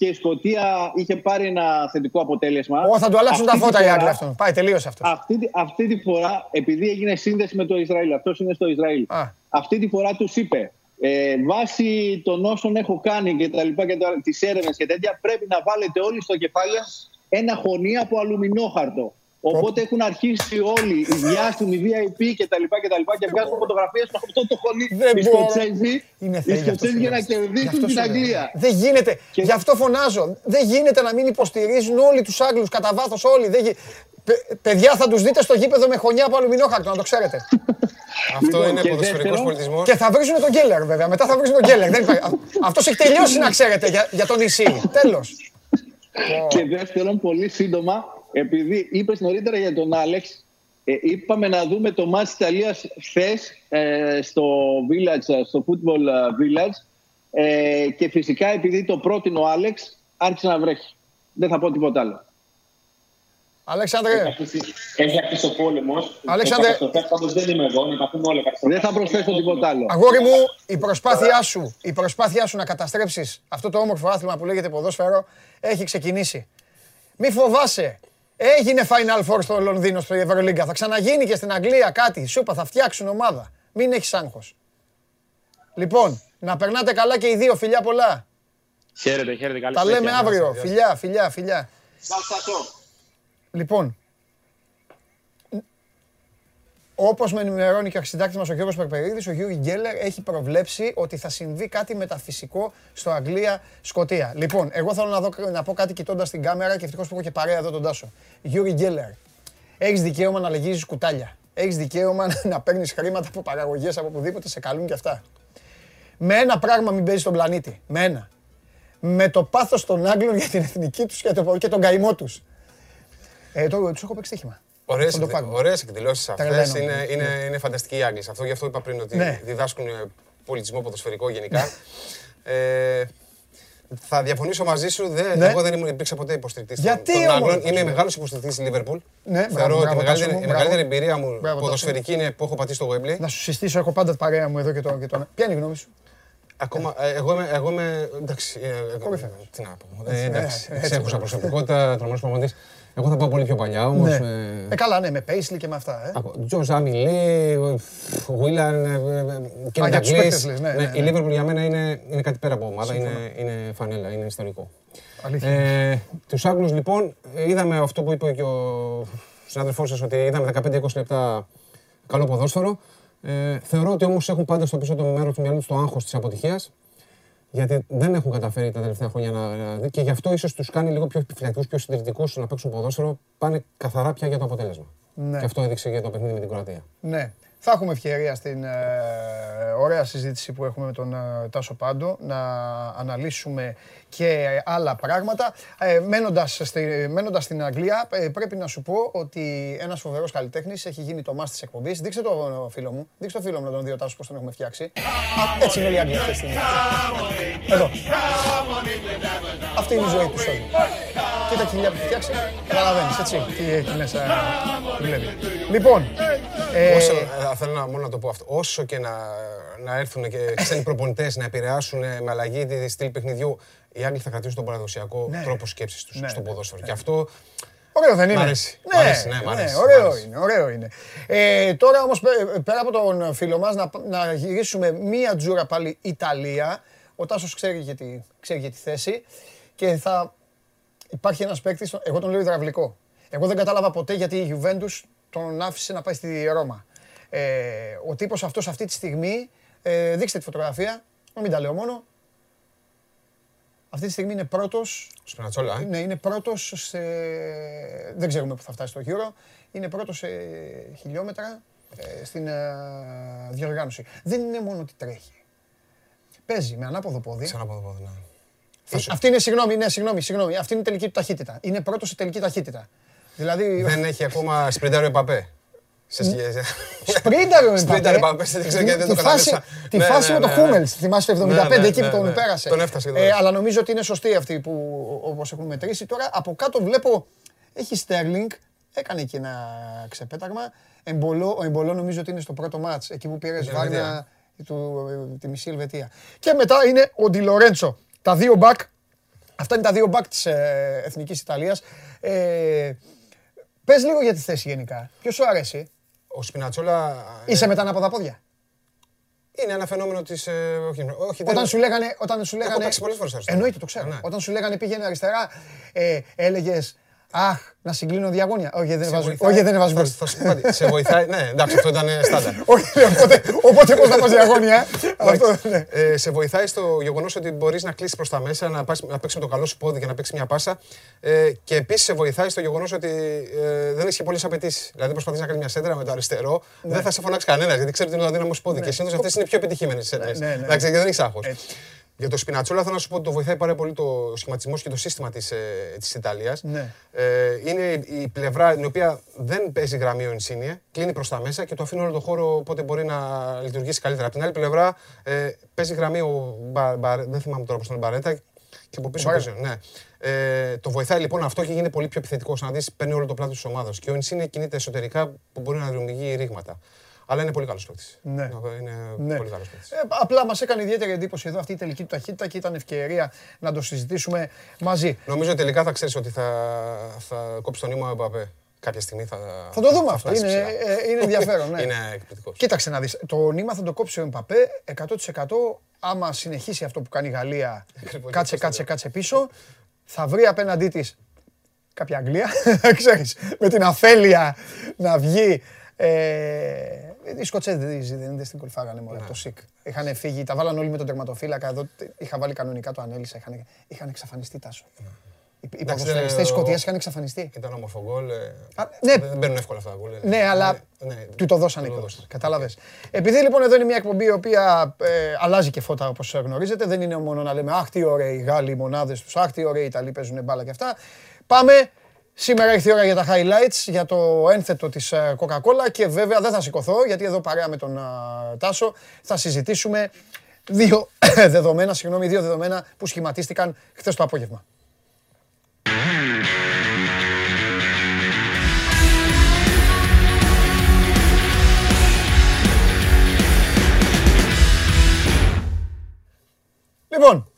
και η Σκωτία είχε πάρει ένα θετικό αποτέλεσμα. Ω, θα του αλλάξουν τα αυτή τη φώτα οι φορά- Άγγλοι αυτόν. Πάει, τελείωσε αυτός. Αυτή, τη- αυτή τη φορά, επειδή έγινε σύνδεση με το Ισραήλ, αυτός είναι στο Ισραήλ. Α. Αυτή τη φορά τους είπε, ε, βάσει των όσων έχω κάνει και τα λοιπά και τα, τις έρευνες και τέτοια, πρέπει να βάλετε όλοι στο κεφάλι σας ένα χωνί από αλουμινόχαρτο. Οπότε έχουν αρχίσει όλοι οι διάσημοι VIP και τα λοιπά και τα λοιπά και βγάζουν φωτογραφίες με αυτό το χωνί. Δεν οι μπορώ. Σκοτσέζοι, Είναι οι θέλει αυτό Σκοτσέζοι σου για λέω. να Γι' κερδίσουν αυτό την σου λέω. Αγγλία. Δεν γίνεται. Και- Γι' αυτό φωνάζω. Δεν γίνεται να μην υποστηρίζουν όλοι τους Άγγλους κατά βάθος όλοι. Δεν γι- Παι- παιδιά, θα τους δείτε στο γήπεδο με χωνιά από αλουμινόχαρτο, να το ξέρετε. (laughs) Αυτό Λοιπόν, είναι και ποδοσφαιρικός δεύτερον- πολιτισμός. Και θα βρίζουν τον Γκέλλερ, βέβαια. Μετά θα βρίζουν τον Γκέλλερ. Αυτός έχει τελειώσει, να ξέρετε, για, για το νησί. Τέλος. Και δεύτερον, πολύ σύντομα, επειδή είπες νωρίτερα για τον Άλεξ, ε, είπαμε να δούμε το μάτς της Ιταλίας χθες στο Village, ε, στο Football ε, Village ε, και φυσικά επειδή το πρότεινε ο Άλεξ, άρχισε να βρέχει. Δεν θα πω τίποτα άλλο. Αλέξανδρε, Έχει αρχίσει ο πόλεμος. Αλέξανδρε. δεν είμαι εγώ, να τα πούμε όλα Δεν θα προσθέσω τίποτα άλλο. αγόρι μου, η προσπάθειά σου, η προσπάθειά σου να καταστρέψεις αυτό το όμορφο άθλημα που λέγεται ποδόσφαιρο έχει ξεκινήσει. Μη φοβάσαι. Έγινε Final Four στο Λονδίνο, στο Ευρωλίγκα. Θα ξαναγίνει και στην Αγγλία κάτι. Σούπα, θα φτιάξουν ομάδα. Μην έχεις άγχος. Λοιπόν, να περνάτε καλά και οι δύο. Φιλιά πολλά. Χαίρετε, χαίρετε. Καλή Τα λέμε συνέχεια. αύριο. Φιλιά, φιλιά, φιλιά. Λοιπόν, ο Όπως με ενημερώνει και ο αρχισυντάκτης μας ο Γιώργος Περπερίδη, ο Γιώργη Γκέλλερ έχει προβλέψει ότι θα συμβεί κάτι μεταφυσικό στο Αγγλία-Σκοτία. Λοιπόν, εγώ θέλω να, δω, να πω κάτι κοιτώντας την κάμερα και ευτυχώς που έχω και παρέα εδώ τον Τάσο. Γιώργη Γκέλλερ, έχεις δικαίωμα να λεγίζει κουτάλια. Έχεις δικαίωμα (laughs) να παίρνεις χρήματα από παραγωγές από οπουδήποτε σε καλούν και αυτά. Με ένα πράγμα μην παίζεις στον πλανήτη. Με ένα. Με το πάθος των Άγγλων για την εθνική τους και, το, και τον καημό τους. Ε, το, τους έχω παίξει στοίχημα. Ωραίες, Θα το εκδη- πάρω. ωραίες εκδηλώσεις αυτές, Τρελαίνω. είναι, είναι, είναι φανταστικοί οι Άγγλοι. Αυτό γι' αυτό είπα πριν ότι Ναι. διδάσκουν ε, πολιτισμό ποδοσφαιρικό γενικά. ε, θα διαφωνήσω μαζί σου. Δεν, Ναι. Εγώ δεν ήμουν, υπήρξα ποτέ υποστηρικτής Γιατί των όμως, Άγγλων. Τάσο Είμαι μου; μεγάλος υποστηρικτής της Λίβερπουλ. Ναι, μπράβο, Θεωρώ ότι μπράβο, η Τάσο μεγαλύτερη, μου, η μπράβο. μεγαλύτερη εμπειρία μου Μπράβο, Τάσο. ποδοσφαιρική είναι που έχω πατήσει στο Wembley. Να σου συστήσω, έχω πάντα την παρέα μου εδώ και τον. Και τον... Ποια είναι η γνώμη σου; Ακόμα, ε, εγώ, είμαι, εγώ είμαι. Εντάξει. ε, εγώ- Κορυφαίος. Τι να πω. Έτσι, Ε, εντάξει. ε, έτσι, Ξέχουσα μπράβο. προσωπικότητα, τρομερός προπονητής. Εγώ θα πάω πολύ πιο παλιά όμως. Ναι. Ε, καλά, ναι, με Paisley και με αυτά. Ε. Τζο Ζάμιλι, Βίλαν, και Α, για τους παίκτες λες, ναι, ναι, Η ναι. Λίβερπουλ για μένα είναι, είναι κάτι πέρα από ομάδα, είναι, είναι φανέλα, είναι ιστορικό. Αλήθεια. Ε, Τους Άγγλους λοιπόν, ε, είδαμε αυτό που είπε και ο συνάδελφός σας, ότι είδαμε 15-20 λεπτά καλό ποδόσφαιρο. Ε, θεωρώ ότι όμως έχουν πάντα στο πίσω το μέρος του μυαλού τους το άγχος της αποτυχίας. Γιατί δεν έχουν καταφέρει τα τελευταία χρόνια να. να- και γι' αυτό ίσως τους κάνει λίγο πιο επιφυλακτικούς, πιο συντηρητικούς να παίξουν ποδόσφαιρο. Πάνε καθαρά πια για το αποτέλεσμα. Ναι. Και αυτό έδειξε και το παιχνίδι με την Κροατία. Ναι. Θα έχουμε ευκαιρία στην ε, ωραία συζήτηση που έχουμε με τον ε, Τάσο Πάντο να αναλύσουμε και άλλα πράγματα. Ε, μένοντας, στη, μένοντας στην Αγγλία, ε, πρέπει να σου πω ότι ένας φοβερός καλλιτέχνης έχει γίνει το μάς της εκπομπής. Δείξτε το φίλο μου, δείξτε το φίλο μου να τον δει ο Τάσος πώς τον έχουμε φτιάξει. Α, έτσι είναι όλοι οι Άγγλοι αυτή τη στιγμή. Εδώ. Αυτή είναι η ζωή του όλου. Κοίτα τη δουλειά που έχει φτιάξει. Καταλαβαίνεις, έτσι, τι έχει μέσα δουλεύει. Λοιπόν, ε, Όσο, ε, θέλω να, μόνο να το πω αυτό. Όσο και να, να έρθουν και ξένοι προπονητές να επηρεάσουν ε, με αλλαγή τη στυλ παιχνιδιού, οι Άγγλοι θα κρατήσουν τον παραδοσιακό Ναι. τρόπο σκέψης τους Ναι, στο ναι, ποδόσφαιρο. Και αυτό Ωραίο δεν είναι. Μ' αρέσει. Ναι, Μ' αρέσει, ναι, μ' αρέσει, μ' ωραίο αρέσει. είναι, ωραίο είναι. Ε, τώρα όμως πέ- πέρα από τον φίλο μας να, να γυρίσουμε μία τζούρα πάλι Ιταλία. Ο Τάσος ξέρει για τη, ξέρει για τη θέση και θα υπάρχει ένας παίκτης, εγώ τον λέω υδραυλικό. Εγώ δεν κατάλαβα ποτέ γιατί η Juventus τον άφησε να πάει στη Ρώμα. Ε, ο τύπος αυτός αυτή τη στιγμή, ε, δείξτε τη φωτογραφία, να μην τα λέω μόνο, αυτή τη στιγμή είναι πρώτος Σπινατσόλα, ε. ναι, είναι πρώτος σε... Δεν ξέρουμε που θα φτάσει το Euro. Είναι πρώτος σε χιλιόμετρα ε, στην ε, διοργάνωση. Δεν είναι μόνο ότι τρέχει. Παίζει με ανάποδο πόδι. Ξανά από εδώ, πόδι, ναι. Ε, Αυτή είναι, συγγνώμη, ναι, συγγνώμη, συγγνώμη. Αυτή είναι η τελική του ταχύτητα. Είναι πρώτος σε τελική ταχύτητα. Δηλαδή, Δεν έχει ακόμα σπριντάρει ο Επαπέ. Σε σχέση. (laughs) Σπρίνταρε ο Σπρίνταρε Εμπαπέ. Εμπαπέ, δεν ξέρω γιατί δεν Τη το φάση- κατάλαβα. Τη Ναι, φάση ναι, με το ναι, ναι. Χούμελ, θυμάσαι το 75 Ναι, ναι, εκεί που ναι, τον ναι. πέρασε. Τον έφτασε και τον Ε, έφτασε. Αλλά νομίζω ότι είναι σωστή αυτή που όπως έχουν μετρήσει. Τώρα από κάτω βλέπω, έχει Στέρλινγκ, έκανε και ένα ξεπέταγμα. Εμπολό, ο Εμπολό νομίζω ότι είναι στο πρώτο μάτς, εκεί που πήρε Ελβετία. σβάρνα του, ε, τη μισή Ελβετία. Και μετά είναι ο Ντι Λορέντσο. Τα δύο μπακ, αυτά είναι τα δύο μπακ της ε, Εθνικής Ιταλίας. Ε, πες λίγο για τη θέση γενικά. Ποιος σου αρέσει; Ο Σπινατσόλα. ε, Είσαι με τα ανάποδα πόδια. Είναι ένα φαινόμενο της. Όχι, όχι, δεν- Όταν σου λέγανε. Όταν σου λέγανε παίξει πολλές φορές αριστερά. Εννοείται, το ξέρω. Ναι. Όταν σου λέγανε πήγαινε αριστερά, ε, έλεγες Αχ, να συγκλίνω διαγώνια. Όχι, δεν σε βάζω. βοηθάει- Όχι, δεν βάζω. θα- Θα σου πω κάτι. Σε βοηθάει. Ναι, εντάξει, αυτό ήταν στάνταρ. (laughs) Όχι, ναι, οπότε, οπότε πώς θα πα διαγώνια. Αυτό, ναι. Ε, σε βοηθάει στο γεγονός ότι μπορείς να κλείσεις προς τα μέσα, να, πας, να παίξεις με το καλό σου πόδι και να παίξεις μια πάσα. Ε, και επίσης σε βοηθάει στο γεγονός ότι ε, δεν έχεις και πολλές απαιτήσεις. Δηλαδή, προσπαθείς να κάνεις μια σέντρα με το αριστερό, δεν θα σε φωνάξει κανένας γιατί ξέρεις ότι είναι το αδύναμος σου πόδι. Και συνήθως αυτές είναι οι πιο επιτυχημένες σέντρες. Ναι, ναι, ναι. Εντάξει, γιατί δεν έχεις άγχος. Έτσι. Για το Σπινατσόλα θέλω να σου πω ότι το βοηθάει πάρα πολύ το σχηματισμός και το σύστημα της ε, της Ιταλίας. Ναι. Ε, είναι η πλευρά την οποία δεν παίζει γραμμή ο Ενσίνιε, κλείνει προς τα μέσα και το αφήνει όλο τον χώρο οπότε μπορεί να λειτουργήσει καλύτερα. Από την άλλη πλευρά ε, παίζει γραμμή ο Μπα, Μπα- δεν θυμάμαι τώρα πώς τον Μπαρέτα και από πίσω. Μπαρέτα. πίσω ναι. ε, το βοηθάει λοιπόν αυτό και γίνεται πολύ πιο επιθετικός. Να δεις παίρνει όλο το πλάτος της ομάδας. Και ο Ενσίνιε κινείται εσωτερικά που μπορεί να δημιουργεί ρήγματα. Αλλά είναι πολύ καλός παίκτης. Ναι. Είναι Ναι. πολύ καλός παίκτης. Ε, απλά μας έκανε ιδιαίτερη εντύπωση εδώ αυτή η τελική του ταχύτητα και ήταν ευκαιρία να το συζητήσουμε μαζί. Νομίζω τελικά θα ξέρεις ότι θα, θα κόψει τον ύμο ο Εμπαπέ. Κάποια στιγμή θα. Θα το δούμε αυτό. φτάσει Είναι, ψηλά. ε, είναι ενδιαφέρον. Ναι. (laughs) Είναι εκπληκτικός. Κοίταξε να δεις, το νήμα θα το κόψει ο Εμπαπέ 100% άμα συνεχίσει αυτό που κάνει η Γαλλία, Ακριβώς, κάτσε, αυτό κάτσε, λέω. κάτσε πίσω, θα βρει απέναντί της κάποια Αγγλία, (laughs) ξέρεις, με την αφέλεια να βγει Ε, οι Σκοτσέζοι δεν δεν στην κολφάγανε μόνο από το ΣΥΚ. Είχαν φύγει, τα βάλαν όλοι με τον τερματοφύλακα. Εδώ είχα βάλει κανονικά το ανέλησα. Είχαν, είχαν εξαφανιστεί τάσο. Οι- Οι Εντάξει, ποδοσφαιριστές ε, της ο- Σκωτίας είχαν εξαφανιστεί. Ήταν όμορφο γκολ. ε, Α, ναι. Δεν μπαίνουν εύκολα αυτά τα γκολ. ε. Ναι, αλλά Ναι, του το δώσανε του το κιόλας. δώσανε. Κατάλαβες. Επειδή λοιπόν εδώ είναι μια εκπομπή η οποία ε, αλλάζει και φώτα όπως γνωρίζετε, δεν είναι μόνο να λέμε Αχ, τι ωραίοι οι Γάλλοι, οι μονάδες τους, Αχ, τι ωραίοι οι Ιταλοί παίζουν μπάλα και αυτά. Πάμε. Σήμερα ήρθε η ώρα για τα highlights, για το ένθετο της ε, Coca-Cola και βέβαια δεν θα σηκωθώ γιατί εδώ παρέα με τον α, Τάσο θα συζητήσουμε δύο (coughs) δεδομένα, συγγνώμη, δύο δεδομένα που σχηματίστηκαν χθες το απόγευμα. Λοιπόν,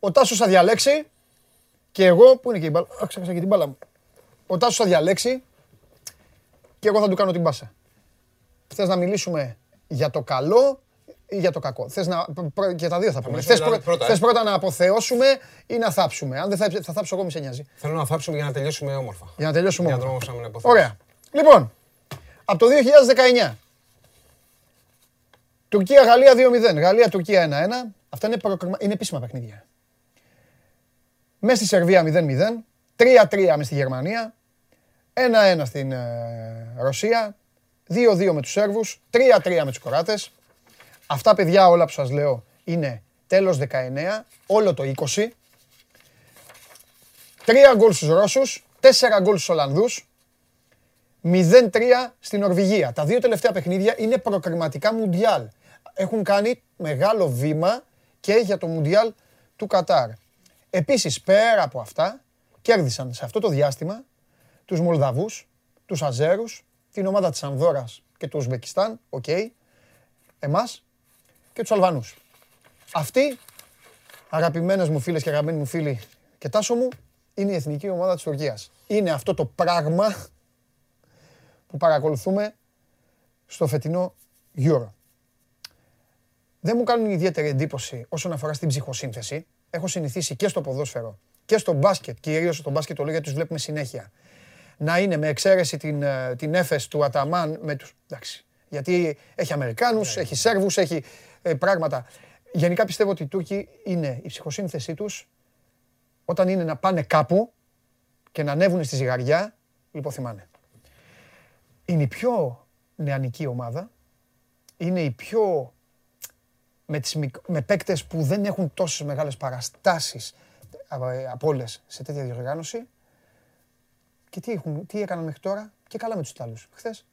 ο Τάσος θα διαλέξει και εγώ, πού είναι και η μπάλα, α, ξέχασα και την μπάλα μου. Ο Τάσος θα διαλέξει και εγώ θα του κάνω την πάσα. Θες να μιλήσουμε για το καλό ή για το κακό; Θες να, πρω- και τα δύο θα πούμε. μιλήσουμε Θες, για τα πρω- πρώτα, ε. θες πρώτα να αποθεώσουμε ή να θάψουμε. Αν δεν θα, θα θάψω εγώ μη σε νοιάζει. Θέλω να θάψουμε για να τελειώσουμε όμορφα. Για να τελειώσουμε Για να όμορφα. τρομάξουμε να υποθέσουμε. Ωραία. Λοιπόν, από το 2019. Τουρκία-Γαλλία 2-0. Γαλλία-Τουρκία 1-1. Αυτά είναι, προκριμα- είναι επίσημα παιχνίδια. Μέσα στη Σερβία 0-0. 3-3 μες στη Γερμανία. 1-1 στην ε, Ρωσία. 2-2 με τους Σέρβους. 3-3 με τους Κοράτες. Αυτά παιδιά όλα που σας λέω είναι τέλος 19. Όλο το 20. Τρία γκολ στους Ρώσους, τέσσερα γκολ στους Ολλανδούς, 0-3 στην Νορβηγία. Τα δύο τελευταία παιχνίδια είναι προκριματικά Μουντιάλ. Έχουν κάνει μεγάλο βήμα και για το Μουντιάλ του Κατάρ. Επίσης, πέρα από αυτά, κέρδισαν σε αυτό το διάστημα τους Μολδαβούς, τους Αζέρους, την ομάδα της Ανδόρας και του Ουσμπεκιστάν, οκ, εμάς και τους Αλβανούς. Αυτοί αγαπημένες μου φίλες και αγαπημένοι μου φίλοι και τάσο μου, είναι η εθνική ομάδα της Τουρκίας. Είναι αυτό το πράγμα που παρακολουθούμε στο φετινό Euro. Δεν μου κάνουν ιδιαίτερη εντύπωση όσον αφορά στην ψυχοσύνθεση. Έχω συνηθίσει και στο ποδόσφαιρο και στο μπάσκετ, κυρίως στο μπάσκετ το λέω γιατί τους βλέπουμε συνέχεια. Να είναι με εξαίρεση την, ε, την έφες του Αταμάν με τους... Εντάξει, γιατί έχει Αμερικάνους, έχει Σέρβους, έχει ε, πράγματα. Γενικά πιστεύω ότι οι Τούρκοι είναι η ψυχοσύνθεσή τους όταν είναι να πάνε κάπου και να ανέβουν στη ζυγαριά, λιποθυμάνε. Είναι η πιο νεανική ομάδα, είναι η πιο με, τις, μικ- με παίκτες που δεν έχουν τόσες μεγάλες παραστάσεις ε, από όλες σε τέτοια διοργάνωση. Και τι, έχουν, τι έκαναν μέχρι τώρα και καλά με τους Ιταλούς. Χθες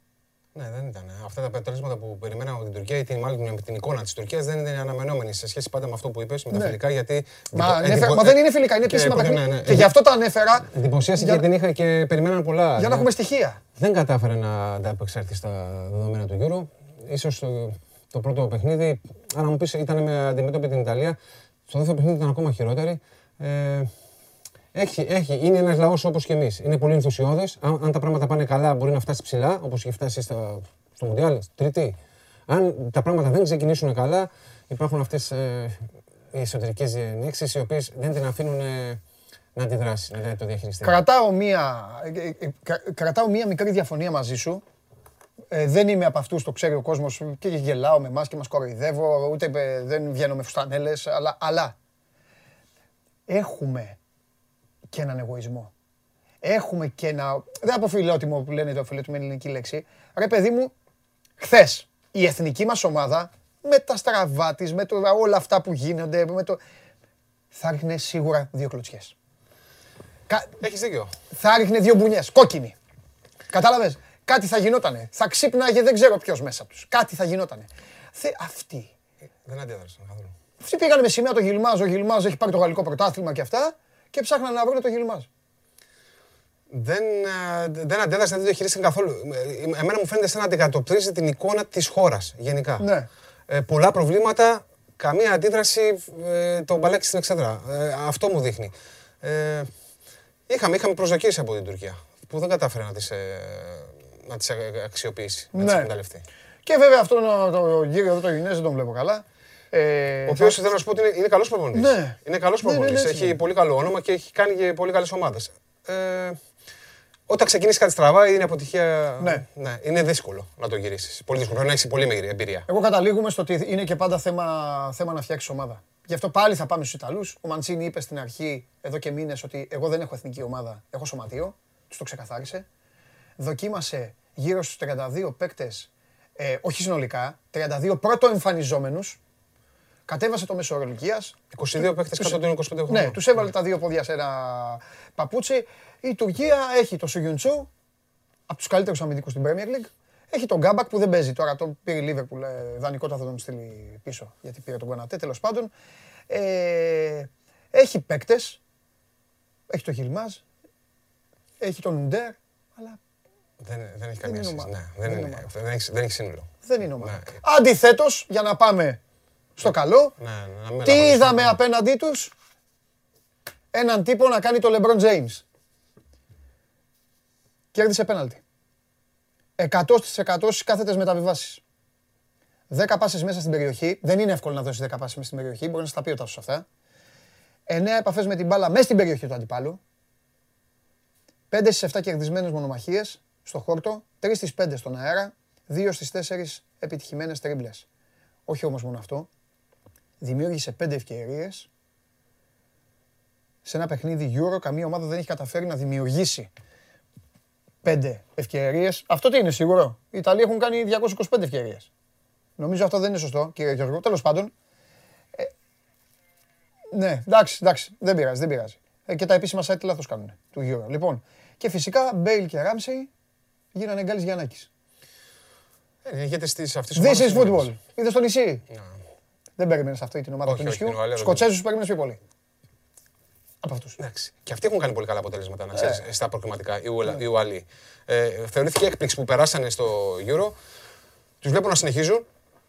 Ναι, δεν ήταν. Αυτά τα αποτελέσματα που περιμέναμε από την Τουρκία ή την, μάλλον την εικόνα της Τουρκίας δεν είναι αναμενόμενη σε σχέση πάντα με αυτό που είπες με τα Ναι. φιλικά. Γιατί. Μα, εντυπω- ανέφερα- εντυπω- μα δεν είναι φιλικά, είναι και- επίσημα ναι, παιχνίδια. ναι, ναι. Και γι' αυτό τα ανέφερα Εντυπωσίασε για- και την είχα και περιμέναν πολλά. για να Ναι. έχουμε στοιχεία. Δεν κατάφερε να ανταπεξέλθει στα δεδομένα του Euro. Ίσως το, το πρώτο παιχνίδι, αν μου πεις, ήταν με αντιμέτωπη την Ιταλία. Στο δεύτερο παιχνίδι ήταν ακόμα χειρότερη. Ε, έχει, έχει, είναι ένας λαός όπως και εμείς. Είναι πολύ ενθουσιώδες. Αν, αν τα πράγματα πάνε καλά μπορεί να φτάσει ψηλά, όπως είχε φτάσει στα, στο Μουντιάλ, τρίτη. Αν τα πράγματα δεν ξεκινήσουν καλά, υπάρχουν αυτές ε, οι εσωτερικές διενέξεις οι οποίες δεν την αφήνουν ε, να αντιδράσει, να το διαχειριστεί. Κρατάω μία, ε, ε, κα- κρατάω μία μικρή διαφωνία μαζί σου. Ε, δεν είμαι από αυτούς, το ξέρει ο κόσμος και γελάω με εμάς και μας κοροϊδεύω, ούτε ε, δεν βγαίνω με φουστανέλες. Αλλά, αλλά έχουμε και έναν εγωισμό. Έχουμε και ένα. Δεν από φιλότιμο που λένε το φιλότιμο είναι ελληνική λέξη. Ρε παιδί μου, χθες η εθνική μας ομάδα με τα στραβά της, με το, όλα αυτά που γίνονται, με το. θα ρίχνε σίγουρα δύο κλωτσιές. Κα- Έχεις δίκιο. θα ρίχνε δύο μπουνιές, κόκκινη. Κατάλαβες, κάτι θα γινότανε. Θα ξύπναγε δεν ξέρω ποιος μέσα τους. Κάτι θα γινότανε. Θε, αυτοί. Δεν αντέδρασαν καθόλου. Αυτοί πήγανε με σημαία το Γιλμάζ, ο Γιλμάζ έχει πάρει το γαλλικό πρωτάθλημα και αυτά και ψάχναν να βρουν το Γιλμάζ. Δεν, ε, δεν αντέδρασαν, δεν το χειρίστηκαν καθόλου. Ε, Εμένα μου φαίνεται σαν να αντικατοπτρίζει την εικόνα της χώρας γενικά. Ναι. Ε, πολλά προβλήματα, καμία αντίδραση, ε, το μπαλάκι στην εξέδρα. Ε, αυτό μου δείχνει. Ε, είχαμε, είχαμε προσδοκίες από την Τουρκία που δεν κατάφερε να τις, ε, να τις αξιοποιήσει, να τις Ναι. εκμεταλλευτεί. Και βέβαια αυτόν ο- το γύριο εδώ το Γινέζ δεν τον βλέπω καλά. Ε, Ο οποίος θέλω να σου πω ότι είναι, είναι καλός προπονητής. Ναι. Είναι καλός Ναι, ναι, ναι, προπονητή. έτσι έχει είναι. πολύ καλό όνομα και έχει κάνει και πολύ καλές ομάδες. Ε, Όταν ξεκινήσεις κάτι στραβά είναι αποτυχία. Ναι. είναι δύσκολο να το γυρίσεις. Πολύ δύσκολο. Πρέπει να έχεις πολύ μεγάλη εμπειρία. Εγώ καταλήγουμε στο ότι είναι και πάντα θέμα, θέμα να φτιάξεις ομάδα. Γι' αυτό πάλι θα πάμε στους Ιταλούς. Ο Μαντσίνη είπε στην αρχή, εδώ και μήνες, ότι εγώ δεν έχω εθνική ομάδα, έχω σωματείο. Τους το ξεκαθάρισε. Δοκίμασε γύρω στους 32 παίκτες, ε, όχι συνολικά, 32 πρώτο εμφανιζόμενους. Κατέβασε το μέσο όρο ηλικία. 22 παίκτες κάτω των 25 χρόνων. Ναι, τους έβαλε τα δύο πόδια σε ένα παπούτσι. Η Τουρκία έχει το Σουγιουντσού, από τους καλύτερους αμυντικούς στην Premier League. Έχει τον Γκάμπακ που δεν παίζει τώρα. Τον πήρε η Λίβερπουλ. Ε, δανεικό θα τον στείλει πίσω γιατί πήρε τον Κονατέ. Τέλος πάντων. Ε, έχει παίκτες. Έχει τον Γιλμάζ. Έχει τον Ουντέρ. Αλλά δεν, δεν έχει καμία σχέση. Ναι, δεν, δεν, είναι, δεν, έχει, δεν έχει σύνολο. Δεν είναι ομάδα. Ναι. Αντιθέτως, για να πάμε στο καλό, ναι, τι είδαμε απέναντί τους, έναν τύπο να κάνει το LeBron James. Κέρδισε πέναλτι. 100% στις κάθετες μεταβιβάσεις. 10 πάσες μέσα στην περιοχή. Δεν είναι εύκολο να δώσεις 10 πάσες μέσα στην περιοχή. Μπορεί να στα πει ο Τάσος αυτά. 9 επαφές με την μπάλα μέσα στην περιοχή του αντιπάλου. 5 στις 7 κερδισμένες μονομαχίες στο χόρτο. 3 στις 5 στον αέρα. 2 στις 4 επιτυχημένες τρίμπλες. Όχι όμως μόνο αυτό. Δημιούργησε 5 ευκαιρίες. Σε ένα παιχνίδι Euro καμία ομάδα δεν έχει καταφέρει να δημιουργήσει πέντε ευκαιρίες. Αυτό τι είναι σίγουρο; Οι Ιταλοί έχουν κάνει 225 ευκαιρίες. Νομίζω αυτό δεν είναι σωστό, κύριε Γιώργο. Τέλος πάντων. Ε, ναι, εντάξει, εντάξει. Δεν πειράζει, δεν πειράζει. Ε, και τα επίσημα site λάθος κάνουν του Euro. Λοιπόν, και φυσικά Μπέιλ και Ράμσεϊ γίνανε Γκάλης Γιαννάκης. Ε, γιατί στι αυτές This is football. Είδες στο νησί. Δεν περίμενε αυτή την ομάδα του νησιού. Σκοτσέζους περίμενε πιο πολύ από αυτούς. Και αυτοί έχουν κάνει πολύ καλά αποτελέσματα να ξέρεις, στα προκριματικά, οι Ουαλοί. Ε, θεωρήθηκε έκπληξη που περάσανε στο Euro. Τους βλέπω να συνεχίζουν.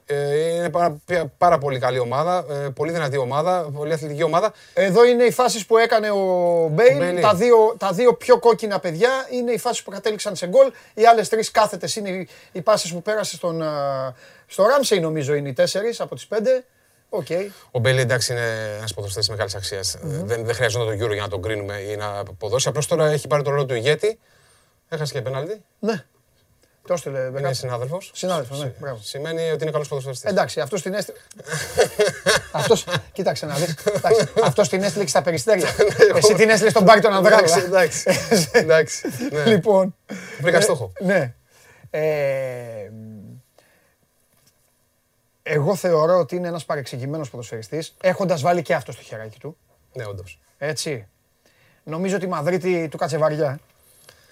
Ε, είναι πάρα, πάρα, πολύ καλή ομάδα, ε, πολύ δυνατή ομάδα, πολύ αθλητική ομάδα. Εδώ είναι οι φάσεις που έκανε ο Μπέιλ. Τα δύο, τα δύο πιο κόκκινα παιδιά είναι οι φάσεις που κατέληξαν σε γκολ. Οι άλλες τρεις κάθετες είναι οι, οι πάσες που πέρασε στον, στο Ράμσεϊ, νομίζω είναι οι τέσσερις από τις πέντε. Okay. Ο Μπέιλ εντάξει είναι ένας ποδοσφαιριστής μεγάλης αξίας. Δεν, δεν χρειαζόταν τον Euro για να τον κρίνουμε ή να αποδώσει. Απλώς τώρα έχει πάρει το ρόλο του ηγέτη. Έχασε και πέναλτι. Ναι. Το έστειλε. Είναι συνάδελφος. Συνάδελφος, ναι. Μπράβο. Σημαίνει ότι είναι καλός ποδοσφαιριστής. Εντάξει, αυτός την έστειλε. αυτός, κοίταξε να δεις. Αυτός την έστειλε και στα περιστέρια. (laughs) Ναι, Εσύ την έστειλες στον Πάρη τον Ανδράκη. Εντάξει. εντάξει. Ναι. Λοιπόν. Βρήκα στόχο. Ναι. Ε, εγώ θεωρώ ότι είναι ένας παρεξηγημένος ποδοσφαιριστής, έχοντας βάλει και αυτό στο χεράκι του. Ναι, όντως. Έτσι. Νομίζω ότι η Μαδρίτη του κάτσε βαριά.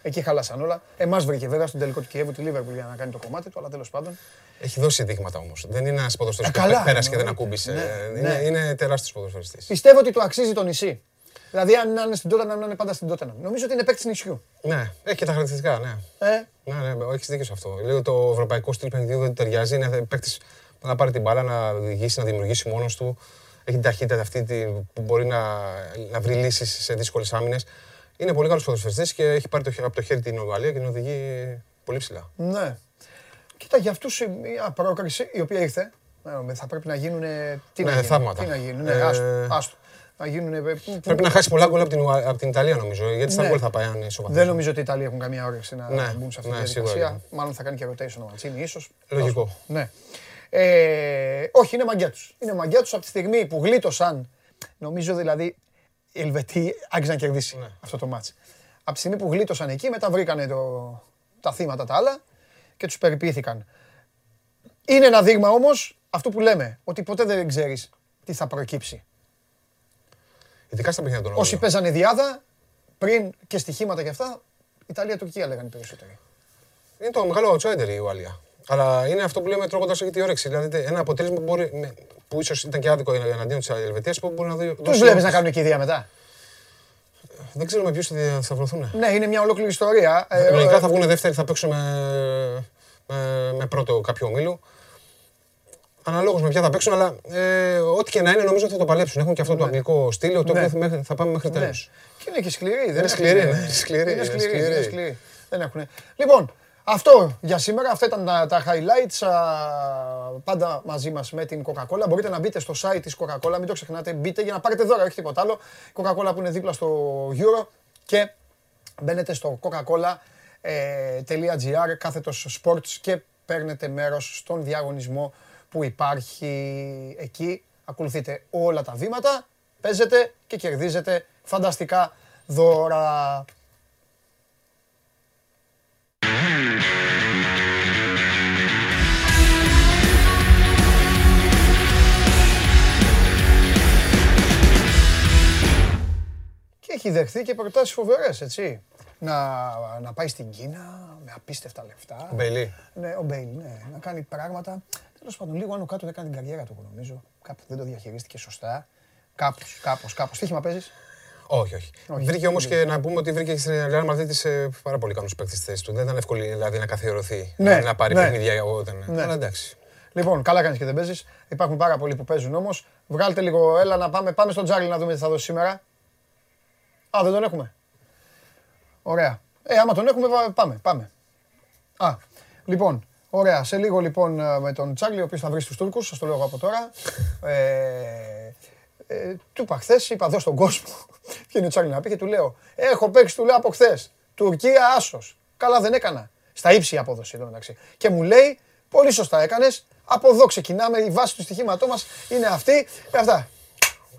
Εκεί χάλασαν όλα. Εμάς βρήκε βέβαια στον τελικό του Κιέβου τη Λίβερπουλ για να κάνει το κομμάτι του, αλλά τέλος πάντων. Έχει δώσει δείγματα όμως. Δεν είναι ένας ποδοσφαιριστής ε, που πέρασε και δεν ακούμπησε. Ναι, είναι, ναι. είναι τεράστιος ποδοσφαιριστής. Πιστεύω ότι του αξίζει το νησί. Δηλαδή, αν είναι στην Τόταναμ, να είναι πάντα στην Τόταναμ. Νομίζω ότι είναι παίκτης νησιού. Ναι, έχει και τα χαρακτηριστικά, ναι. Ε. Ναι, ναι, έχεις δίκιο σε αυτό. Λέω το ευρωπαϊκό στυλ παιχνιδιού δεν ταιριάζει. Είναι παίκτης να πάρει την μπάλα, να οδηγήσει, να δημιουργήσει μόνος του. Έχει την ταχύτητα αυτή που μπορεί να, να βρει λύσεις σε δύσκολες άμυνες. Είναι πολύ καλός ποδοσφαιριστής και έχει πάρει το, από το χέρι την Ουαλία και την οδηγεί πολύ ψηλά. Ναι. Κοίτα, για αυτούς μια πρόκριση η οποία ήρθε. Ε, θα πρέπει να γίνουν. Τι, ναι, να γίνουν, τι να γίνουν. Ναι, άστο, ε, άστο. Να γίνουν, ε, πρέπει να χάσει πολλά γκολ από την, από την Ιταλία νομίζω. Γιατί στα ναι. γκολ θα πάει αν είναι Δεν νομίζω ότι οι Ιταλοί έχουν καμία όρεξη να ναι, μπουν σε αυτή ναι, τη διαδικασία. Μάλλον θα κάνει και rotation ο Μαντσίνη, ίσως. Λογικό. Ναι. Ε, όχι, είναι μαγκιά τους. Είναι μαγκιά τους από τη στιγμή που γλίτωσαν. Νομίζω δηλαδή οι Ελβετοί άρχισαν να κερδίσει ναι. αυτό το μάτς. Από τη στιγμή που γλίτωσαν εκεί, μετά βρήκανε το, τα θύματα τα άλλα και τους περιποιήθηκαν. Είναι ένα δείγμα όμως αυτό που λέμε, ότι ποτέ δεν ξέρεις τι θα προκύψει. Ειδικά στα παιχνίδια των Όσοι παίζανε διάδα, πριν και στοιχήματα και αυτά, Ιταλία-Τουρκία λέγανε περισσότεροι. Είναι το μεγάλο outsider η Ουαλία. Αλλά είναι αυτό που λέμε τρώγοντας έχει τη όρεξη. Δηλαδή ένα αποτέλεσμα που, μπορεί, που ίσως ήταν και άδικο εναντίον της Ελβετίας που μπορεί να δει. Τους βλέπεις να κάνουν κηδεία μετά; Δεν ξέρω με ποιου θα σταυρωθούν. Ναι, είναι μια ολόκληρη ιστορία. Ε, Λογικά θα βγουν δεύτεροι, θα παίξουν με, με, με πρώτο κάποιο ομίλο. Αναλόγως με ποια θα παίξουν, αλλά ε, ό,τι και να είναι νομίζω ότι θα το παλέψουν. Έχουν και αυτό το ναι. αγγλικό στήλο, το ναι. οποίο θα πάμε μέχρι τέλου. Ναι. Και είναι και σκληρή. Δεν είναι σκληρή. Είναι σκληρή. Δεν έχουν. Λοιπόν, αυτό για σήμερα, αυτά ήταν τα, τα highlights. πάντα μαζί μας με την Coca-Cola. Μπορείτε να μπείτε στο site της Coca-Cola, μην το ξεχνάτε. Μπείτε για να πάρετε δώρα, όχι τίποτα άλλο. Coca-Cola που είναι δίπλα στο Euro και μπαίνετε στο coca-cola.gr κάθετος sports και παίρνετε μέρος στον διαγωνισμό που υπάρχει εκεί. Ακολουθείτε όλα τα βήματα, παίζετε και κερδίζετε φανταστικά δώρα. Και έχει δεχθεί και προτάσεις φοβερές, έτσι. Να, να πάει στην Κίνα με απίστευτα λεφτά. Ο Μπέιλ. Ναι, ο Μπέιλ, ναι. Να κάνει πράγματα. Τέλος πάντων, λίγο άνω κάτω έκανε την καριέρα του, εγώ νομίζω. Κάπου δεν το διαχειρίστηκε σωστά. Κάπως, κάπως, κάπως. Στοίχημα παίζεις; Όχι, όχι. Όχι. Βρήκε όμως και να πούμε ότι βρήκε στην Real Madrid ε, πάρα πολύ καλούς παίκτες στη θέση του. Δεν ήταν εύκολο δηλαδή να καθιερωθεί. Ναι, να πάρει ναι. παιχνίδια όταν. Ναι. Αλλά εντάξει. Λοιπόν, καλά κάνεις και δεν παίζεις. Υπάρχουν πάρα πολλοί που παίζουν όμως. Βγάλτε λίγο, έλα να πάμε, πάμε στον Τζάρλι να δούμε τι θα δώσει σήμερα. Α, δεν τον έχουμε. Ωραία. Ε, άμα τον έχουμε, πα- πάμε, πάμε. Α, λοιπόν, ωραία. Σε λίγο λοιπόν ε, με τον Τσάρλι, ο οποίος θα βρει του Τούρκους, σας το λέω εγώ από τώρα. Ε, ε, του είπα χθες, είπα εδώ στον κόσμο. Βγαίνει ο Τσάρλι να πει και του λέω: Έχω παίξει, του λέω από χθες. Τουρκία άσος. Καλά δεν έκανα. Στα ύψη η απόδοση εδώ μεταξύ. Και μου λέει: Πολύ σωστά έκανες. Από εδώ ξεκινάμε. Η βάση του στοιχήματός μας είναι αυτή. Ε, αυτά.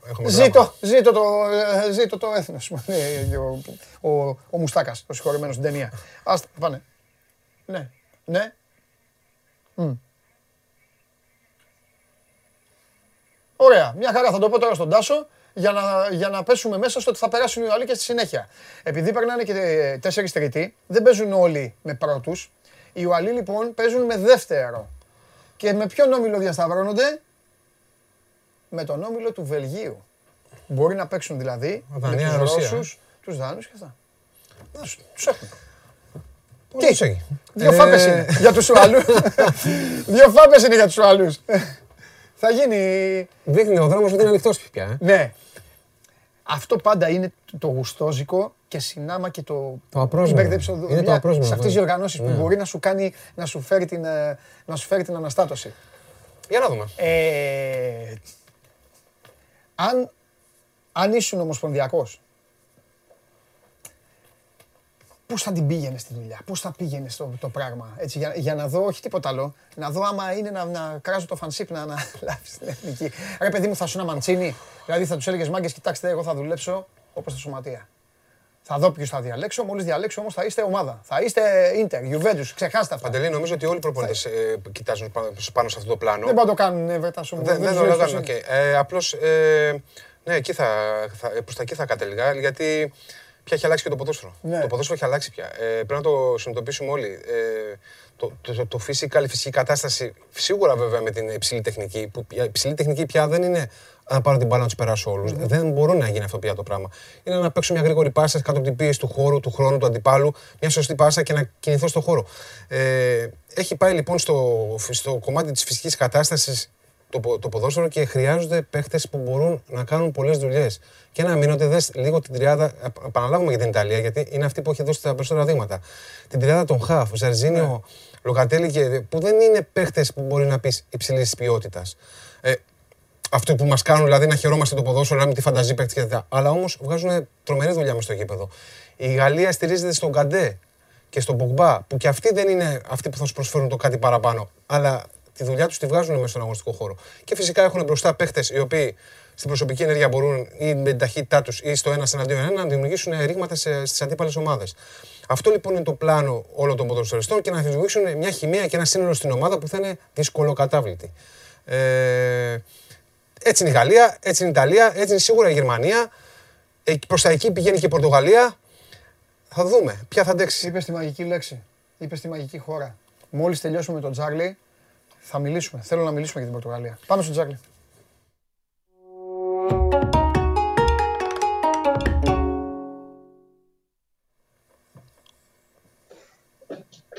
Έχουμε δράμα. Ζήτω, ζήτω το, ε, ζήτω το έθνος. μου λέει ο, ο, ο Μουστάκας, ο συγχωρεμένος στην ταινία. Άστα, πάνε. Ναι, ναι. Μμ. Ωραία, μια χαρά θα το πω τώρα στον Τάσο για να, για να πέσουμε μέσα στο ότι θα περάσουν οι άλλοι και στη συνέχεια. Επειδή περνάνε και ε, τέσσερις τρίτοι, δεν παίζουν όλοι με πρώτους. Οι Ουαλοί λοιπόν παίζουν με δεύτερο. Και με ποιον όμιλο διασταυρώνονται, με τον όμιλο του Βελγίου. Μπορεί να παίξουν δηλαδή με Δανία, τους Ρωσία, Ρώσους, τους Δάνους και αυτά. Τους, τους έχουν. Τι; έχει; Δύο Ε, φάπες είναι για τους Ουαλούς. (laughs) Δύο φάπες είναι για τους Ουαλούς. Θα γίνει... Δείχνει ο δρόμος ότι είναι ανοιχτός πια. ε. Ναι. Αυτό πάντα είναι το γουστόζικο και συνάμα και το... Το απρόσμενο. μπέρδεψε ο Είναι δουλειά το απρόσμενο, Σε αυτές τις βέβαια. οργανώσεις που Ναι. μπορεί να σου κάνει, να σου φέρει την, ε, να σου φέρει την αναστάτωση. Για να δούμε. Ε, αν, αν ήσουν ομοσπονδιακός, πώς θα την πήγαινε στη δουλειά, πώς θα πήγαινε στο το πράγμα, έτσι, για, για να δω, όχι τίποτα άλλο, να δω άμα είναι να, να κράζω το φανσίπ να αναλάβεις την εθνική. Ρε παιδί μου, θα σου ένα μαντσίνι, δηλαδή θα τους έλεγες μάγκες, κοιτάξτε, εγώ θα δουλέψω όπως τα σωματεία. Θα δω ποιους θα διαλέξω, μόλις διαλέξω όμως θα είστε ομάδα. Θα είστε Inter, Juventus, ξεχάστε αυτά. Παντελή, νομίζω ότι όλοι οι προπονητές κοιτάζουν πάνω, πάνω σε αυτό το πλάνο. Δεν πάω να το κάνουν, ε, Βρετάσο μου. Δεν, δεν τους το λέω λέω ποιος καν, είναι. οκ. Ε, Απλώς, ε, ναι, εκεί θα, θα, προς τα εκεί θα κατέληγα, γιατί πια έχει αλλάξει και το ποδόσφαιρο. Ναι. Το ποδόσφαιρο έχει αλλάξει πια. Ε, πρέπει να το συνειδητοποιήσουμε όλοι. Ε, το, το, το, το physical, η φυσική κατάσταση, σίγουρα βέβαια με την υψηλή τεχνική, που η υψηλή τεχνική πια δεν είναι να πάρω την μπάλα να τους περάσω όλους. Δεν μπορεί να γίνει αυτό πια το πράγμα. Είναι να παίξω μια γρήγορη πάσα κάτω από την πίεση του χώρου, του χρόνου, του αντιπάλου, μια σωστή πάσα και να κινηθώ στο χώρο. Ε, έχει πάει λοιπόν στο, στο κομμάτι της φυσικής κατάστασης το, πο- το ποδόσφαιρο και χρειάζονται παίχτες που μπορούν να κάνουν πολλές δουλειές. Και να μείνω δες λίγο την τριάδα. επ- Επαναλάβουμε για την Ιταλία, γιατί είναι αυτή που έχει δώσει τα περισσότερα δείγματα. Την τριάδα των Χαφ, Ζαρζίνιο, Λοκατέλη και. που δεν είναι παίχτες που μπορεί να πεις υψηλής ποιότητας. Ε, αυτοί που μας κάνουν δηλαδή να χαιρόμαστε το ποδόσφαιρο, να μην τη φανταζεί παίχτη και τέτοια. Αλλά όμως βγάζουν τρομερή δουλειά μες στο γήπεδο. Η Γαλλία στηρίζεται στον Καντέ και στον Πογμπά, που και αυτοί δεν είναι αυτοί που θα σου προσφέρουν το κάτι παραπάνω. Αλλά τη δουλειά τους τη βγάζουν μέσα στον αγωνιστικό χώρο. Και φυσικά έχουν μπροστά παίχτες οι οποίοι στην προσωπική ενέργεια μπορούν ή με την ταχύτητά τους ή στο ένα εναντίον ένα να δημιουργήσουν ρήγματα στις αντίπαλες ομάδες. Αυτό λοιπόν είναι το πλάνο όλων των ποδοσφαιριστών και να δημιουργήσουν μια χημεία και ένα σύνολο στην ομάδα που θα είναι δυσκολοκατάβλητη. Ε, έτσι είναι η Γαλλία, έτσι είναι η Ιταλία, έτσι είναι σίγουρα η Γερμανία. Προς τα εκεί πηγαίνει και η Πορτογαλία. Θα δούμε ποια θα αντέξει. Είπες τη μαγική λέξη. Είπες τη μαγική χώρα. Μόλις τελειώσουμε με τον Τζάρλι, θα μιλήσουμε. Θέλω να μιλήσουμε για την Πορτογαλία. Πάμε στον Τζάρλι.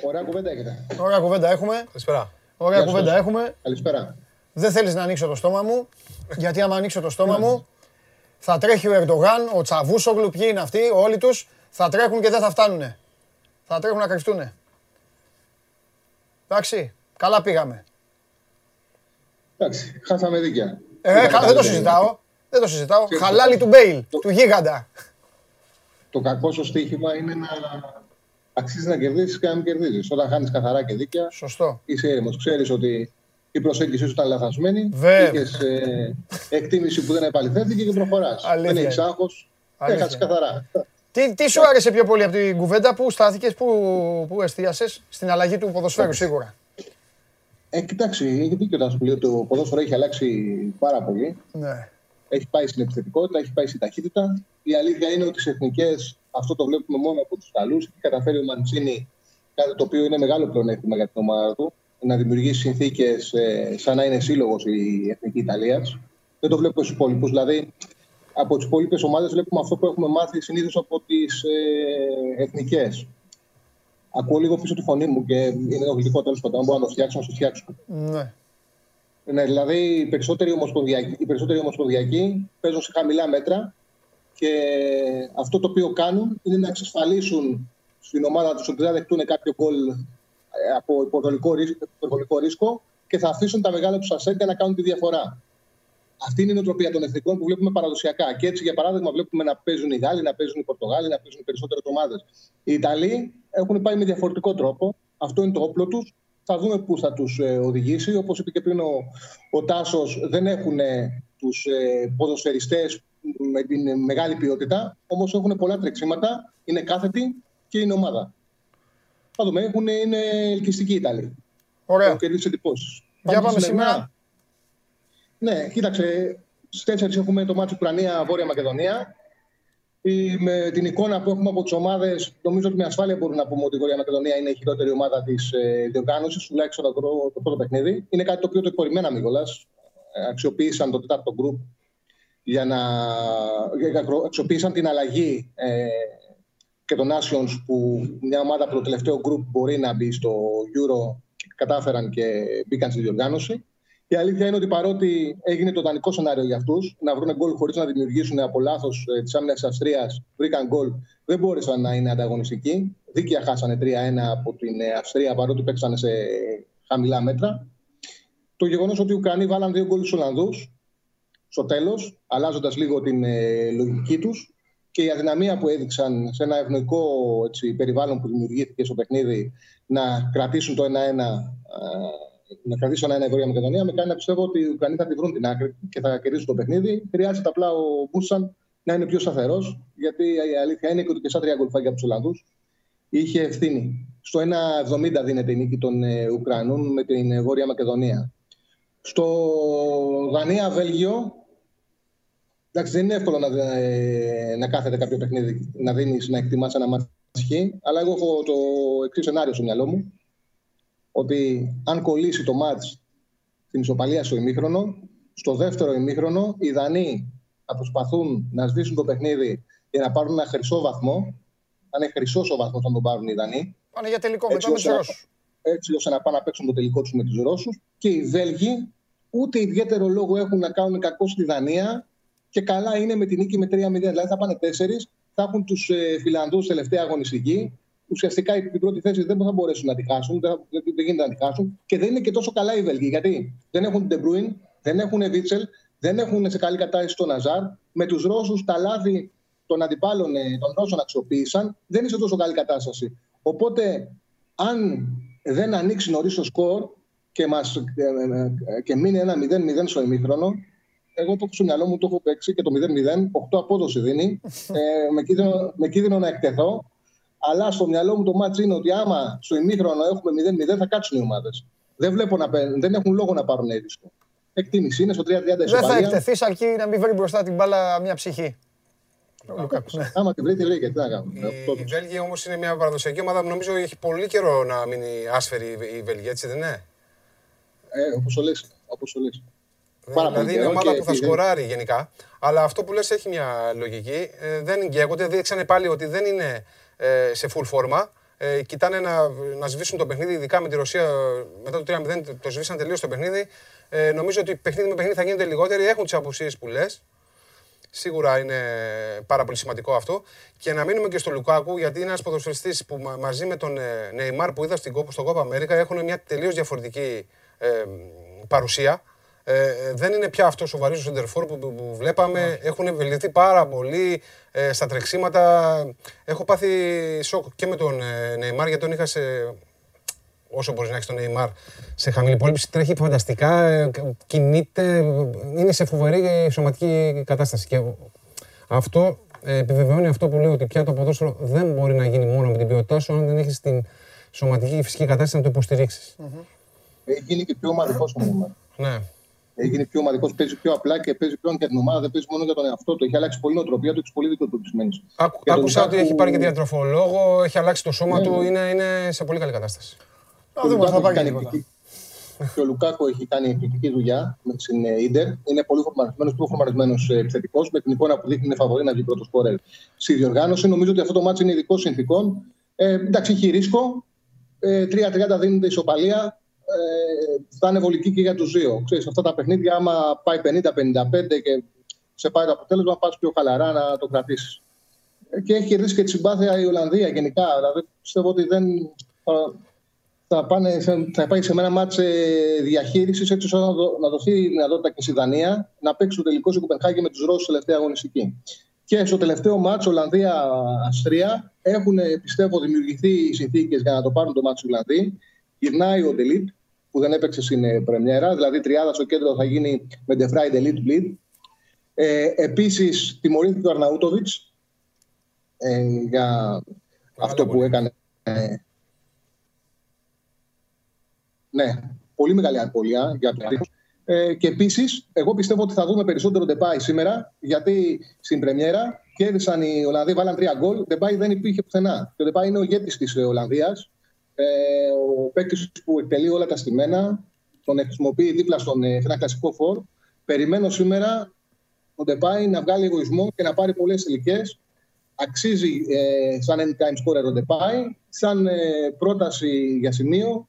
Ωραία κουβέντα έχετε. Ωραία κουβέντα έχουμε. Καλησπέρα. Ωραία Γεια σας. κουβέντα έχουμε. Καλησπέρα. Δεν θέλεις να ανοίξω το στόμα μου, γιατί άμα ανοίξω το στόμα μου, θα τρέχει ο Ερντογάν, ο Τσαβούσογλου, ποιοι είναι αυτοί, όλοι τους, θα τρέχουν και δεν θα φτάνουνε. Θα τρέχουν να κρυφτούνε. Εντάξει, καλά πήγαμε. Εντάξει, χάσαμε δίκαια. Ε, Ήταν καλά, δεν το καλύτερα. συζητάω. Δεν το συζητάω. Και- Χαλάλι του Μπέιλ, του γίγαντα. Το κακό στο στοίχημα είναι να αξίζει να κερδίσεις και να μην κερδίζεις. Όταν χάνεις καθαρά και δίκαια, Σωστό. είσαι ήρεμος. Ξέρεις ότι η προσέγγιση σου ήταν λαθασμένη. Βέβαια. Είχες εκτίμηση που δεν επαληθεύτηκε και προχωράς. Αλήθεια Δεν έχεις είναι. άγχο. Αλήθεια Έχασε είναι. καθαρά. Τι, τι σου άρεσε πιο πολύ από την κουβέντα, πού στάθηκες, πού, πού εστίασες, στην αλλαγή του ποδοσφαίρου σίγουρα; Ε, κοιτάξτε, έχει δίκιο όταν σου λέει ότι το ποδόσφαιρο έχει αλλάξει πάρα πολύ. Ναι. Έχει πάει στην επιθετικότητα, έχει πάει στην ταχύτητα. Η αλήθεια είναι ότι στι εθνικές αυτό το βλέπουμε μόνο από τους Ιταλούς. Έχει καταφέρει ο Μαντσίνη κάτι το οποίο είναι μεγάλο πλεονέκτημα για την ομάδα του. Να δημιουργήσει συνθήκες ε, σαν να είναι σύλλογος η εθνική Ιταλίας. Δεν το βλέπουμε στους υπόλοιπους. Δηλαδή, από τις υπόλοιπες ομάδες βλέπουμε αυτό που έχουμε μάθει συνήθως από τις ε, εθνικές. Ακούω λίγο πίσω τη φωνή μου και είναι γλυκό τέλος πάντων. Αν μπορώ να το φτιάξω, να το φτιάξω. ναι. Ναι, δηλαδή οι περισσότεροι ομοσπονδιακοί, οι περισσότεροι ομοσπονδιακοί παίζουν σε χαμηλά μέτρα και αυτό το οποίο κάνουν είναι να εξασφαλίσουν στην ομάδα τους ότι δεν θα δεχτούν κάποιο γκολ ε, από υπερβολικό ρίσκο, υπερβολικό ρίσκο και θα αφήσουν τα μεγάλα τους ασέντια να κάνουν τη διαφορά. Αυτή είναι η νοοτροπία των εθνικών που βλέπουμε παραδοσιακά. Και έτσι, για παράδειγμα, βλέπουμε να παίζουν οι Γάλλοι, να παίζουν οι Πορτογάλοι, να παίζουν οι περισσότερε ομάδες. Οι Ιταλοί έχουν πάει με διαφορετικό τρόπο. Αυτό είναι το όπλο τους. Θα δούμε πού θα τους οδηγήσει. Όπως είπε και πριν ο, ο Τάσος, δεν έχουν τους ε, ποδοσφαιριστές με την μεγάλη ποιότητα. Όμως έχουν πολλά τρεξίματα, είναι κάθετοι και είναι ομάδα. Θα δούμε. Έχουν, είναι ελκυστικοί οι Ιταλοί. Ωραία. Έχουν κερδίσει εντυπώσεις. Για πάμε σήμερα. Ναι, κοίταξε. Στι 4 έχουμε το μάτσο Ουκρανία-Βόρεια Μακεδονία. Η- Με την εικόνα που έχουμε από τις ομάδες, νομίζω ότι με ασφάλεια μπορούμε να πούμε ότι η Βόρεια Μακεδονία είναι η χειρότερη ομάδα της ε, διοργάνωσης, τουλάχιστον το, πρώτο- το πρώτο παιχνίδι. Είναι κάτι το οποίο το υπορριμμέναμε κιόλα. Αξιοποίησαν το τέταρτο γκρουπ για να. για- Αξιοποίησαν την αλλαγή ε, και των Nations που μια ομάδα από το τελευταίο γκρουπ μπορεί να μπει στο Euro και κατάφεραν και μπήκαν στη διοργάνωση. Η αλήθεια είναι ότι παρότι έγινε το ιδανικό σενάριο για αυτούς, να βρουν γκολ χωρίς να δημιουργήσουν από λάθος της άμυνας της Αυστρίας, βρήκαν γκολ, δεν μπόρεσαν να είναι ανταγωνιστικοί. Δίκαια χάσανε 3-1 από την ε, Αυστρία παρότι παίξανε σε χαμηλά μέτρα. Το γεγονός ότι οι Ουκρανοί βάλαν δύο γκολ στους Ολλανδούς στο τέλος, αλλάζοντας λίγο την ε, λογική τους και η αδυναμία που έδειξαν σε ένα ευνοϊκό έτσι, περιβάλλον που δημιουργήθηκε στο παιχνίδι να κρατήσουν το 1-1 να κρατήσουν ένα Βόρεια Μακεδονία, με κάνει να πιστεύω ότι οι Ουκρανοί θα τη βρουν την άκρη και θα κερδίσουν το παιχνίδι. Χρειάζεται απλά ο Μπούσαν να είναι πιο σταθερός, γιατί η αλήθεια είναι και ότι και σαν τρία γκολφάκια από τους Ολλανδούς είχε ευθύνη. Στο 1,70 δίνεται η νίκη των ε, Ουκρανών με την ε, Βόρεια Μακεδονία. Στο Δανία-Βέλγιο, εντάξει, δεν είναι εύκολο να, ε, να κάθεται κάποιο παιχνίδι, να δίνεις, να εκτιμάς ένα μάτσο αλλά εγώ έχω το εξής σενάριο στο μυαλό μου ότι αν κολλήσει το μάτς στην ισοπαλία στο ημίχρονο, στο δεύτερο ημίχρονο οι Δανείοι θα προσπαθούν να σβήσουν το παιχνίδι για να πάρουν ένα χρυσό βαθμό. Αν είναι χρυσός ο βαθμός να τον πάρουν οι Δανείοι, Πάνε για τελικό Έτσι μετά με τους ώστε- Ρώσους. έτσι ώστε να πάνε να παίξουν το τελικό τους με τους Ρώσους. Και οι Βέλγοι ούτε ιδιαίτερο λόγο έχουν να κάνουν κακό στη Δανία και καλά είναι με την νίκη με 3-0. Δηλαδή θα πάνε τέσσερις, θα έχουν τους ε, Φιλανδούς τελευταία αγωνιστική. Ουσιαστικά την πρώτη θέση δεν θα μπορέσουν να τη χάσουν, δεν, δεν, δεν γίνεται να τη χάσουν. Και δεν είναι και τόσο καλά οι Βέλγοι. Γιατί δεν έχουν την De Bruyne, δεν έχουν Βίτσελ, δεν έχουν σε καλή κατάσταση τον Ναζάρ. Με τους Ρώσους τα λάθη των αντιπάλων ε, των Ρώσων αξιοποίησαν, δεν είναι σε τόσο καλή κατάσταση. Οπότε, αν δεν ανοίξει νωρίς το σκορ και, μας, ε, ε, ε, και μείνει ένα 0-0 στο ημίχρονο, εγώ το έχω στο μυαλό μου, το έχω παίξει και το 0-0, 8 απόδοση δίνει, (laughs) ε, με, κίνδυνο, με κίνδυνο να εκτεθώ. Αλλά στο μυαλό μου το μάτς είναι ότι άμα στο ημίχρονο έχουμε 0-0 θα κάτσουν οι ομάδες. Δεν, βλέπω να, παίρνουν- δεν έχουν λόγο να πάρουν ρίσκο. Εκτίμηση είναι στο 3-30 Δεν θα ισοπαλία. εκτεθείς αρκεί να μην βρει μπροστά την μπάλα μια ψυχή. Ο Λουκάκου, ναι. Άμα την βρει, τη βρήκε. Τι να κάνουμε. Αυτό Οι Βέλγοι όμως είναι μια παραδοσιακή ομάδα που νομίζω έχει πολύ καιρό να μείνει άσφαιρη η Βέλγια, έτσι δεν είναι; Ε, όπως το λες. Όπως το λες. Πάρα πολύ Δηλαδή είναι καιρό ομάδα και που θα επειδή- σκοράρει γενικά. Αλλά αυτό που λες έχει μια λογική. Ε, δεν γκαίγονται. Δείξανε πάλι ότι δεν είναι ε, σε full φόρμα. Ε, κοιτάνε να, να σβήσουν το παιχνίδι, ειδικά με τη Ρωσία μετά το 3-0 το σβήσαν τελείως το παιχνίδι. Ε, νομίζω ότι παιχνίδι με παιχνίδι θα γίνεται λιγότεροι. Έχουν τις απουσίες που λες. Σίγουρα είναι πάρα πολύ σημαντικό αυτό. Και να μείνουμε και στο Λουκάκου, γιατί είναι ένας ποδοσφαιριστής που μα- μαζί με τον ε, Νεϊμάρ που είδα στην, Κόπ- στο Κόπα Αμέρικα έχουν μια τελείως διαφορετική ε, παρουσία. Ε, δεν είναι πια αυτός ο βαρύς σεντερφόρ που, που, που βλέπαμε. Έχουν βελτιωθεί πάρα πολύ ε, στα τρεξίματα. Έχω πάθει σοκ και με τον ε, Νεϊμάρ γιατί τον είχα σε. Όσο μπορείς να έχεις τον Νεϊμάρ σε χαμηλή υπόλοιψη, τρέχει φανταστικά, ε, κινείται, είναι σε φοβερή σωματική κατάσταση. Και αυτό ε, επιβεβαιώνει αυτό που λέω ότι πια το ποδόσφαιρο δεν μπορεί να γίνει μόνο με την ποιότητά σου αν δεν έχεις την σωματική και φυσική κατάσταση να το υποστηρίξεις. Έχει γίνει και πιο ομαδικός ο Νεϊμάρ. Ναι. Έχει γίνει πιο ομαδικός, παίζει πιο απλά και παίζει πλέον για την ομάδα. Δεν παίζει μόνο για τον εαυτό του. Έχει αλλάξει πολύ νοοτροπία του, έχει πολύ δίκιο του σημαίνει. Άκου- Και τον Άκουσα ότι Λουκάκου- έχει πάρει και διατροφολόγο, έχει αλλάξει το σώμα Ναι. του, είναι, είναι σε πολύ καλή κατάσταση. Να Ο δούμε αν θα Λουκάκου πάει έχει και κάνει τίποτα. εκπληκτική- Και ο Λουκάκο έχει κάνει εκπληκτική δουλειά με την ε, Ιντερ. Είναι πολύ φορμαρισμένος, πιο φορμαρισμένος επιθετικός. Με την εικόνα που δείχνει είναι φαβορή να βγει πρώτος σκόρερ στη διοργάνωση. Νομίζω ότι αυτό το μάτι είναι ειδικό συνθήκων. Ε, εντάξει, έχει ρίσκο. Ε, 3-30 δίνεται ισοπαλία. Ε, θα είναι βολική και για τους δύο. Ξέρεις, αυτά τα παιχνίδια, άμα πάει 50-55 και σε πάει το αποτέλεσμα, πας πιο χαλαρά να το κρατήσεις. Και έχει κερδίσει και τη συμπάθεια η Ολλανδία γενικά. Δηλαδή πιστεύω ότι δεν θα, θα, πάνε, σε- θα πάει σε ένα μάτς διαχείρισης έτσι ώστε να, δω- να δοθεί η δυνατότητα και στη Δανία να παίξει το τελικό στην Κοπενχάγη με τους Ρώσους τελευταία αγωνιστική. Και στο τελευταίο μάτς Ολλανδία-Αυστρία έχουν πιστεύω δημιουργηθεί οι συνθήκες για να το πάρουν το μάτς οι Ολλανδοί. Γυρνάει ο Ντελίτ που δεν έπαιξε στην ε, πρεμιέρα, δηλαδή τριάδα στο κέντρο θα γίνει με De Vrij, Delete, Bleed. Ε, επίσης τιμωρήθηκε ο Αρναούτοβιτς ε, για αυτό που πολύ. έκανε. ε, ναι, πολύ μεγάλη απώλεια για τους Γάλλους. ε, Και επίσης, εγώ πιστεύω ότι θα δούμε περισσότερο Ντεπάι σήμερα, γιατί στην Πρεμιέρα κέρδισαν οι Ολλανδοί, βάλαν τρία γκολ. Ντεπάι δεν υπήρχε πουθενά. Και ο Ντεπάι είναι ο ηγέτης της Ολλανδίας. Ε, ο παίκτης που εκτελεί όλα τα στημένα, τον χρησιμοποιεί δίπλα στον ε, σε ένα κλασικό φόρ. Περιμένω σήμερα ο Ντεπάι να βγάλει εγωισμό και να πάρει πολλές τελικέ. Αξίζει ε, σαν anytime scorer ο Ντεπάι, σαν ε, πρόταση για σημείο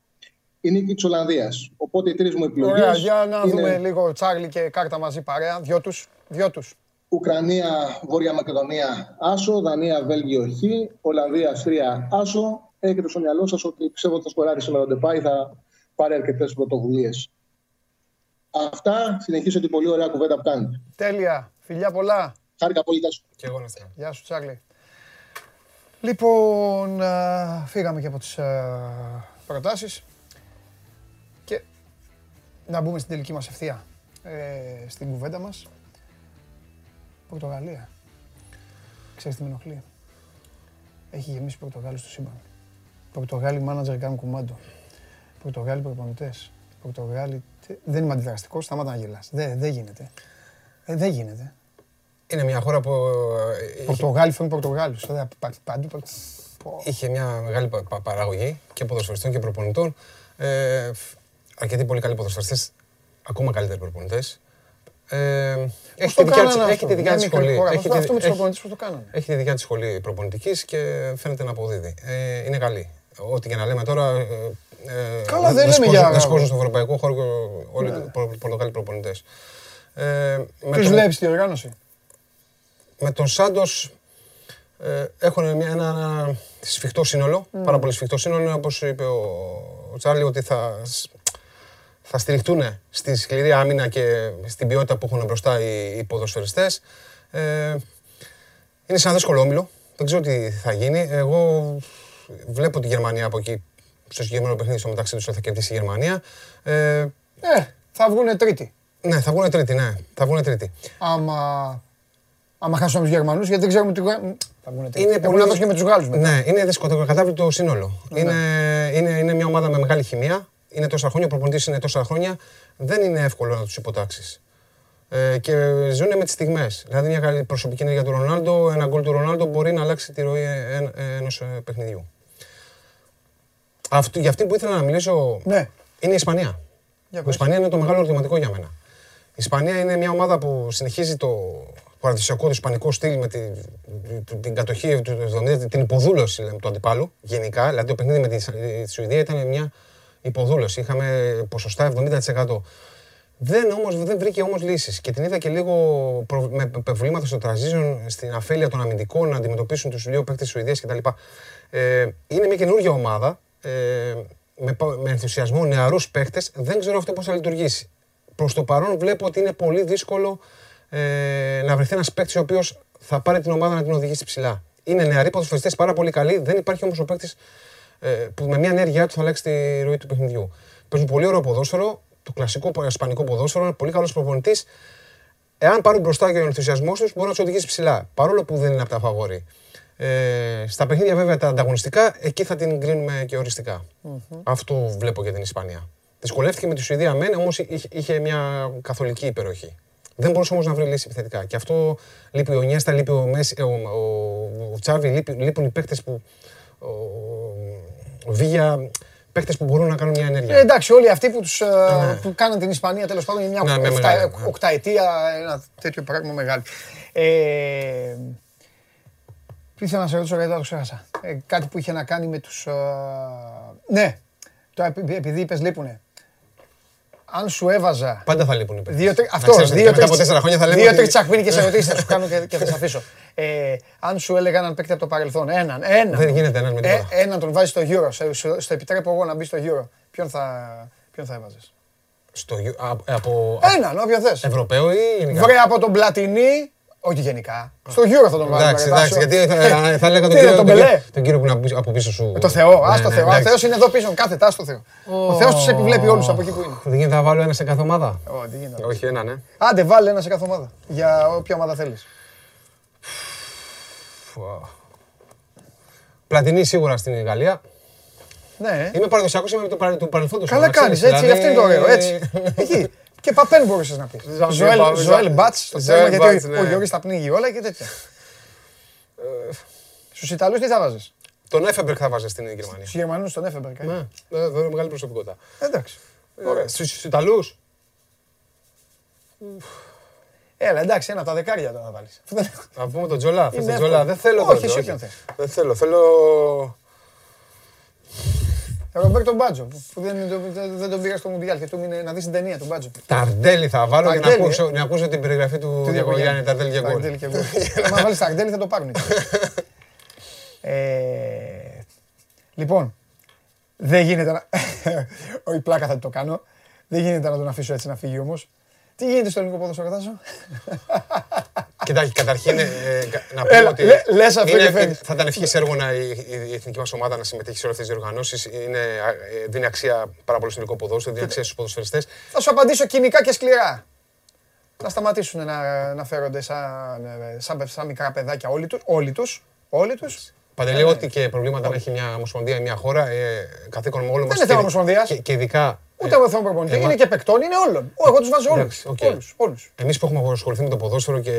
η νίκη της Ολλανδίας. Οπότε οι τρεις μου επιλογές. Ωραία, για να είναι δούμε λίγο Τσάρλι και κάρτα μαζί παρέα. Δυο τους. Δυο τους. Ουκρανία, Βόρεια Μακεδονία, Άσο, Δανία, Βέλγιο, Χ, Ολλανδία, Αυστρία, Άσο. Έχετε στο μυαλό σας ότι πιστεύω ότι θα σκοράρει σήμερα ο Ντεπάι, θα πάρει αρκετές πρωτοβουλίες. Αυτά. Συνεχίσω την πολύ ωραία κουβέντα που κάνετε. Τέλεια. Φιλιά πολλά. Χάρηκα πολύ. γεια σου. Και εγώ να είστε καλά. Γεια σου Τσάρλι. Λοιπόν, α, φύγαμε και από τις α, προτάσεις και να μπούμε στην τελική μας ευθεία ε, στην κουβέντα μας. Πορτογαλία. Ξέρεις τι με ενοχλεί. Έχει γεμίσει Πορτογάλοι στο σύμπαν. Πορτογάλοι μάνατζερ κάνουν κουμάντο. Πορτογάλοι προπονητές. Πορτογάλοι... τι- Δεν είμαι αντιδραστικός, σταμάτα να γελάς. Δεν, δεν γίνεται. Ε, δεν γίνεται. Είναι μια χώρα που ε, είχε, Πορτογάλοι φέρνουν Πορτογάλους. Ωραία, πα- παντού. πα- Πω. είχε μια μεγάλη πα- πα- παραγωγή και ποδοσφαιριστών και προπονητών. Ε, φ- αρκετοί πολύ καλοί ποδοσφαιριστές, ακόμα καλύτεροι προπονητές. Ε, Πώς έχει, το τη δικιά της, κάνανε έχει αυτό, τη δικιά μια της μικρή σχολή. χώρα. Έχει Αυτό- τη- Αυτό με τους έχει- προπονητές πώς το κάνανε. Έχει τη δικιά της σχολή προπονητικής και φαίνεται να αποδίδει. Ε, είναι καλή. Ό,τι και να λέμε τώρα. Ε, ε, Καλά, δεν λέμε σκόζουν- για- Δεν σκόζουν στο ευρωπαϊκό χώρο και όλοι οι προ- Πορτογάλοι προπονητές. Ε, με Τους τον- βλέπεις τη οργάνωση; με τον Σάντος ε, έχουν μια, ένα, ένα σφιχτό σύνολο. Πάρα πολύ σφιχτό σύνολο. Όπως είπε ο, ο Τσάρλι, ότι θα, σ- θα στηριχτούν στη σκληρή άμυνα και στην ποιότητα που έχουν μπροστά οι, οι ποδοσφαιριστές. Ε, είναι σε ένα δύσκολο όμιλο. Δεν ξέρω τι θα γίνει. Εγώ βλέπω τη Γερμανία από εκεί. Στο συγκεκριμένο παιχνίδι, στο μεταξύ τους θα κερδίσει η Γερμανία. Ε, Ε, θα βγουν τρίτη. ναι, θα βγουν τρίτη, ναι. Θα βγουν τρίτη. Άμα, άμα χάσουμε τους Γερμανούς, γιατί δεν ξέρουμε τι... Γα- Θα βγουν τρίτη. Είναι Έχουν πολύ- να δώσουν και με τους Γάλλους μετά. Ναι, είναι δύσκολο. Κατάβλητο σύνολο. Είναι, είναι, είναι μια ομάδα με μεγάλη χημεία. Είναι τόσα χρόνια, ο προπονητής είναι τόσα χρόνια. Δεν είναι εύκολο να τους υποτάξεις. Ε, και ζουν με τις στιγμές. Δηλαδή, μια καλή προσωπική ενέργεια του Ρονάλντο, ένα γκολ του Ρονάλντο μπορεί να αλλάξει τη ροή ενός παιχνιδιού. Αυτό, για αυτή που ήθελα να μιλήσω Ναι. είναι η Ισπανία. Για Η πες. Ισπανία είναι το μεγάλο ερωτηματικό για μένα. Η Ισπανία είναι μια ομάδα που συνεχίζει το παραδοσιακό του ισπανικό στυλ με την, την κατοχή του 70, την υποδούλωση λέμε, του αντιπάλου γενικά. Δηλαδή το παιχνίδι με τη, τη Σουηδία ήταν μια υποδούλωση. Είχαμε ποσοστά 70%. Δεν, όμως, δεν βρήκε όμως λύσεις και την είδα και λίγο προ- με προβλήματα στο transition, στην αφέλεια των αμυντικών να αντιμετωπίσουν τους δύο παίκτες της Σουηδίας κτλ. Ε, είναι μια καινούργια ομάδα ε, με, πα- με ενθουσιασμό νεαρούς παίκτες. Δεν ξέρω αυτό πώς θα λειτουργήσει. προς το παρόν βλέπω ότι είναι πολύ δύσκολο ε, να βρεθεί ένας παίκτης ο οποίος θα πάρει την ομάδα να την οδηγήσει ψηλά. Είναι νεαροί ποδοσφαιριστές πάρα πολύ καλοί. Δεν υπάρχει όμως ο παίκτης ε, που με μια ενέργειά του θα αλλάξει τη ροή του παιχνιδιού. Παίζουν πολύ ωραίο ποδόσφαιρο, το κλασικό ισπανικό ποδόσφαιρο, είναι πολύ καλός προπονητής. Εάν πάρουν μπροστά και ο ενθουσιασμός τους, μπορεί να τους οδηγήσει ψηλά. Παρόλο που δεν είναι από τα φαβόρη. Ε, στα παιχνίδια βέβαια τα ανταγωνιστικά, εκεί θα την κρίνουμε και οριστικά. Αυτό βλέπω για την Ισπανία. Δυσκολεύτηκε με τη Σουηδία μεν, όμως είχε, είχε μια καθολική υπεροχή. Δεν μπορούσε όμως να βρει λύση επιθετικά. Και αυτό λείπει ο Νιέστα, λείπει ο, Μέση, ε, ο, ο, ο Τσάβη, λείπει, λείπουν οι παίκτες που. Ο, ο Βίγια, παίκτες που μπορούν να κάνουν μια ενέργεια. Ε, εντάξει, όλοι αυτοί που, τους, ε, Ναι. που κάναν την Ισπανία τέλος πάντων για μια Ναι, ναι, οχτα- μεγάλο, ναι. οκταετία, ένα τέτοιο πράγμα μεγάλο. Ε, τι ήθελα να σε ρωτήσω γιατί το ξέχασα. Ε, κάτι που είχε να κάνει με τους... ε, ναι, τώρα επει- επειδή είπες λείπουνε. Αν σου έβαζα Πάντα θα λείπουν οι παίκτες. Δύο, τρι... Να Αυτό, ξέρεις ότι δύο, μετά από τρεις- τέσσερα χρόνια θα λέμε δύο ότι- τρεις τσακμίνικες ερωτήσεις θα σου κάνω και, και θα σε αφήσω. Ε, αν σου έλεγα έναν παίκτη από το παρελθόν, έναν, έναν. Δεν γίνεται ένας με ε, τίποτα. έναν τον βάζεις στο Euro, σε- στο, στο επιτρέπω εγώ να μπει στο Euro. Ποιον θα, ποιον θα έβαζες; Στο, γιο- α- από Έναν, όποιον θες. Ευρωπαίο ή γενικά; Βρε από τον Πλατινί, όχι γενικά. Στο Euro θα τον βάλουμε. Εντάξει, ρε, εντάξει, Βάσο. γιατί θα, θα έλεγα τον Τι είναι, κύριο, τον τον, Μπελέ; κύριο, τον κύριο που είναι από πίσω- από πίσω σου. Με το Θεό, ας το Ναι, Θεό. ναι, Ο εντάξει. Θεός είναι εδώ πίσω, κάθεται, ας το Θεό. Ο Θεός τους επιβλέπει όλους από εκεί που είναι. Δεν γίνεται να βάλω ένα σε κάθε ομάδα; Ω, τι γίνεται. Όχι ένα, ναι. Άντε, βάλε ένα σε κάθε ομάδα. Για όποια ομάδα θέλεις. Φουα. Πλατινή σίγουρα στην Γαλλία. Ναι. Είμαι παραδοσιακός, είμαι του, παρε- του παρελθόντος. Καλά να κάνεις, ξέρεις, έτσι, αυτό είναι το ωραίο, δηλαδή- έτσι. (laughs) Εκεί. Και Παπέν μπορούσες να πεις. Ζαν- Ζωέλ, Ζαν- Ζωέλ Ζαν- Μπάτς στο Ζωέλ θέμα, γιατί Μπάτς, ο- ναι. ο Γιώργης τα πνίγει όλα και τέτοια. Στους Ιταλούς τι θα βάζεις; Τον Έφεμπερκ θα βάζε στην Γερμανία. Στους Γερμανούς τον Έφεμπερκ. ε. Ναι, ναι, εδώ είναι μεγάλη προσωπικότητα. Εντάξει. Ε, Στους Ιταλούς, Έλα, εντάξει, ένα από τα δεκάρια τώρα θα βάλεις. Αυτό δεν- να πούμε τον Τζολά. Θες Είναι τον Τζολά, εύκολο. δεν θέλω Όχι, τον, εσύ όποιον θες. Δεν θέλω, θέλω... Ρομπέρτο Μπάτζο, που- που δεν, δεν- δεν τον πήγα στο Μουντιάλ και του μείνε να δεις την ταινία του Μπάτζο. Ταρντέλη θα βάλω για να Ταρντέλη, ακούσω, να ακούσω την περιγραφή του Διακογιάννη Ταρντέλη για γκολ. Ταρντέλη και γκολ. Αν βάλεις Ταρντέλη θα το πάρουν. (laughs) Ε, Λοιπόν, δεν γίνεται να... (laughs) Όχι πλάκα θα το κάνω. Δεν γίνεται να τον αφήσω έτσι να φύγει όμως. Τι γίνεται στο ελληνικό ποδόσφαιρο, Τάσο; Κοιτάξτε, καταρχήν ε, κα- να πούμε Έλα, ότι λε- λες αυτό είναι- και φεύγεις. θα ήταν ευχής έργο να η, η- η εθνική μας ομάδα να συμμετέχει σε όλες τις διοργανώσεις. Είναι, α, ε, δίνει αξία πάρα πολύ στο ελληνικό ποδόσφαιρο, δίνει αξία στους ποδοσφαιριστές. Θα σου απαντήσω κυνικά και σκληρά. Να σταματήσουν να, να φέρονται σαν, ε, σαν, σαν μικρά παιδάκια όλοι τους. Όλοι τους. Όλοι τους. Παντελή, Ε, ναι. ό,τι και προβλήματα να έχει μια ομοσπονδία ή μια χώρα, ε, καθήκον με όλο Δεν μας. είναι και- θέμα ομοσπονδίας. Και, και ειδικά. Ούτε εγώ θέλω προπονητή. εμά- Είναι και παικτών, είναι όλων. Ω, Εγώ τους βάζω όλους. Εντάξει, οκ. Όλους. όλους. Εμείς που έχουμε ασχοληθεί με το ποδόσφαιρο και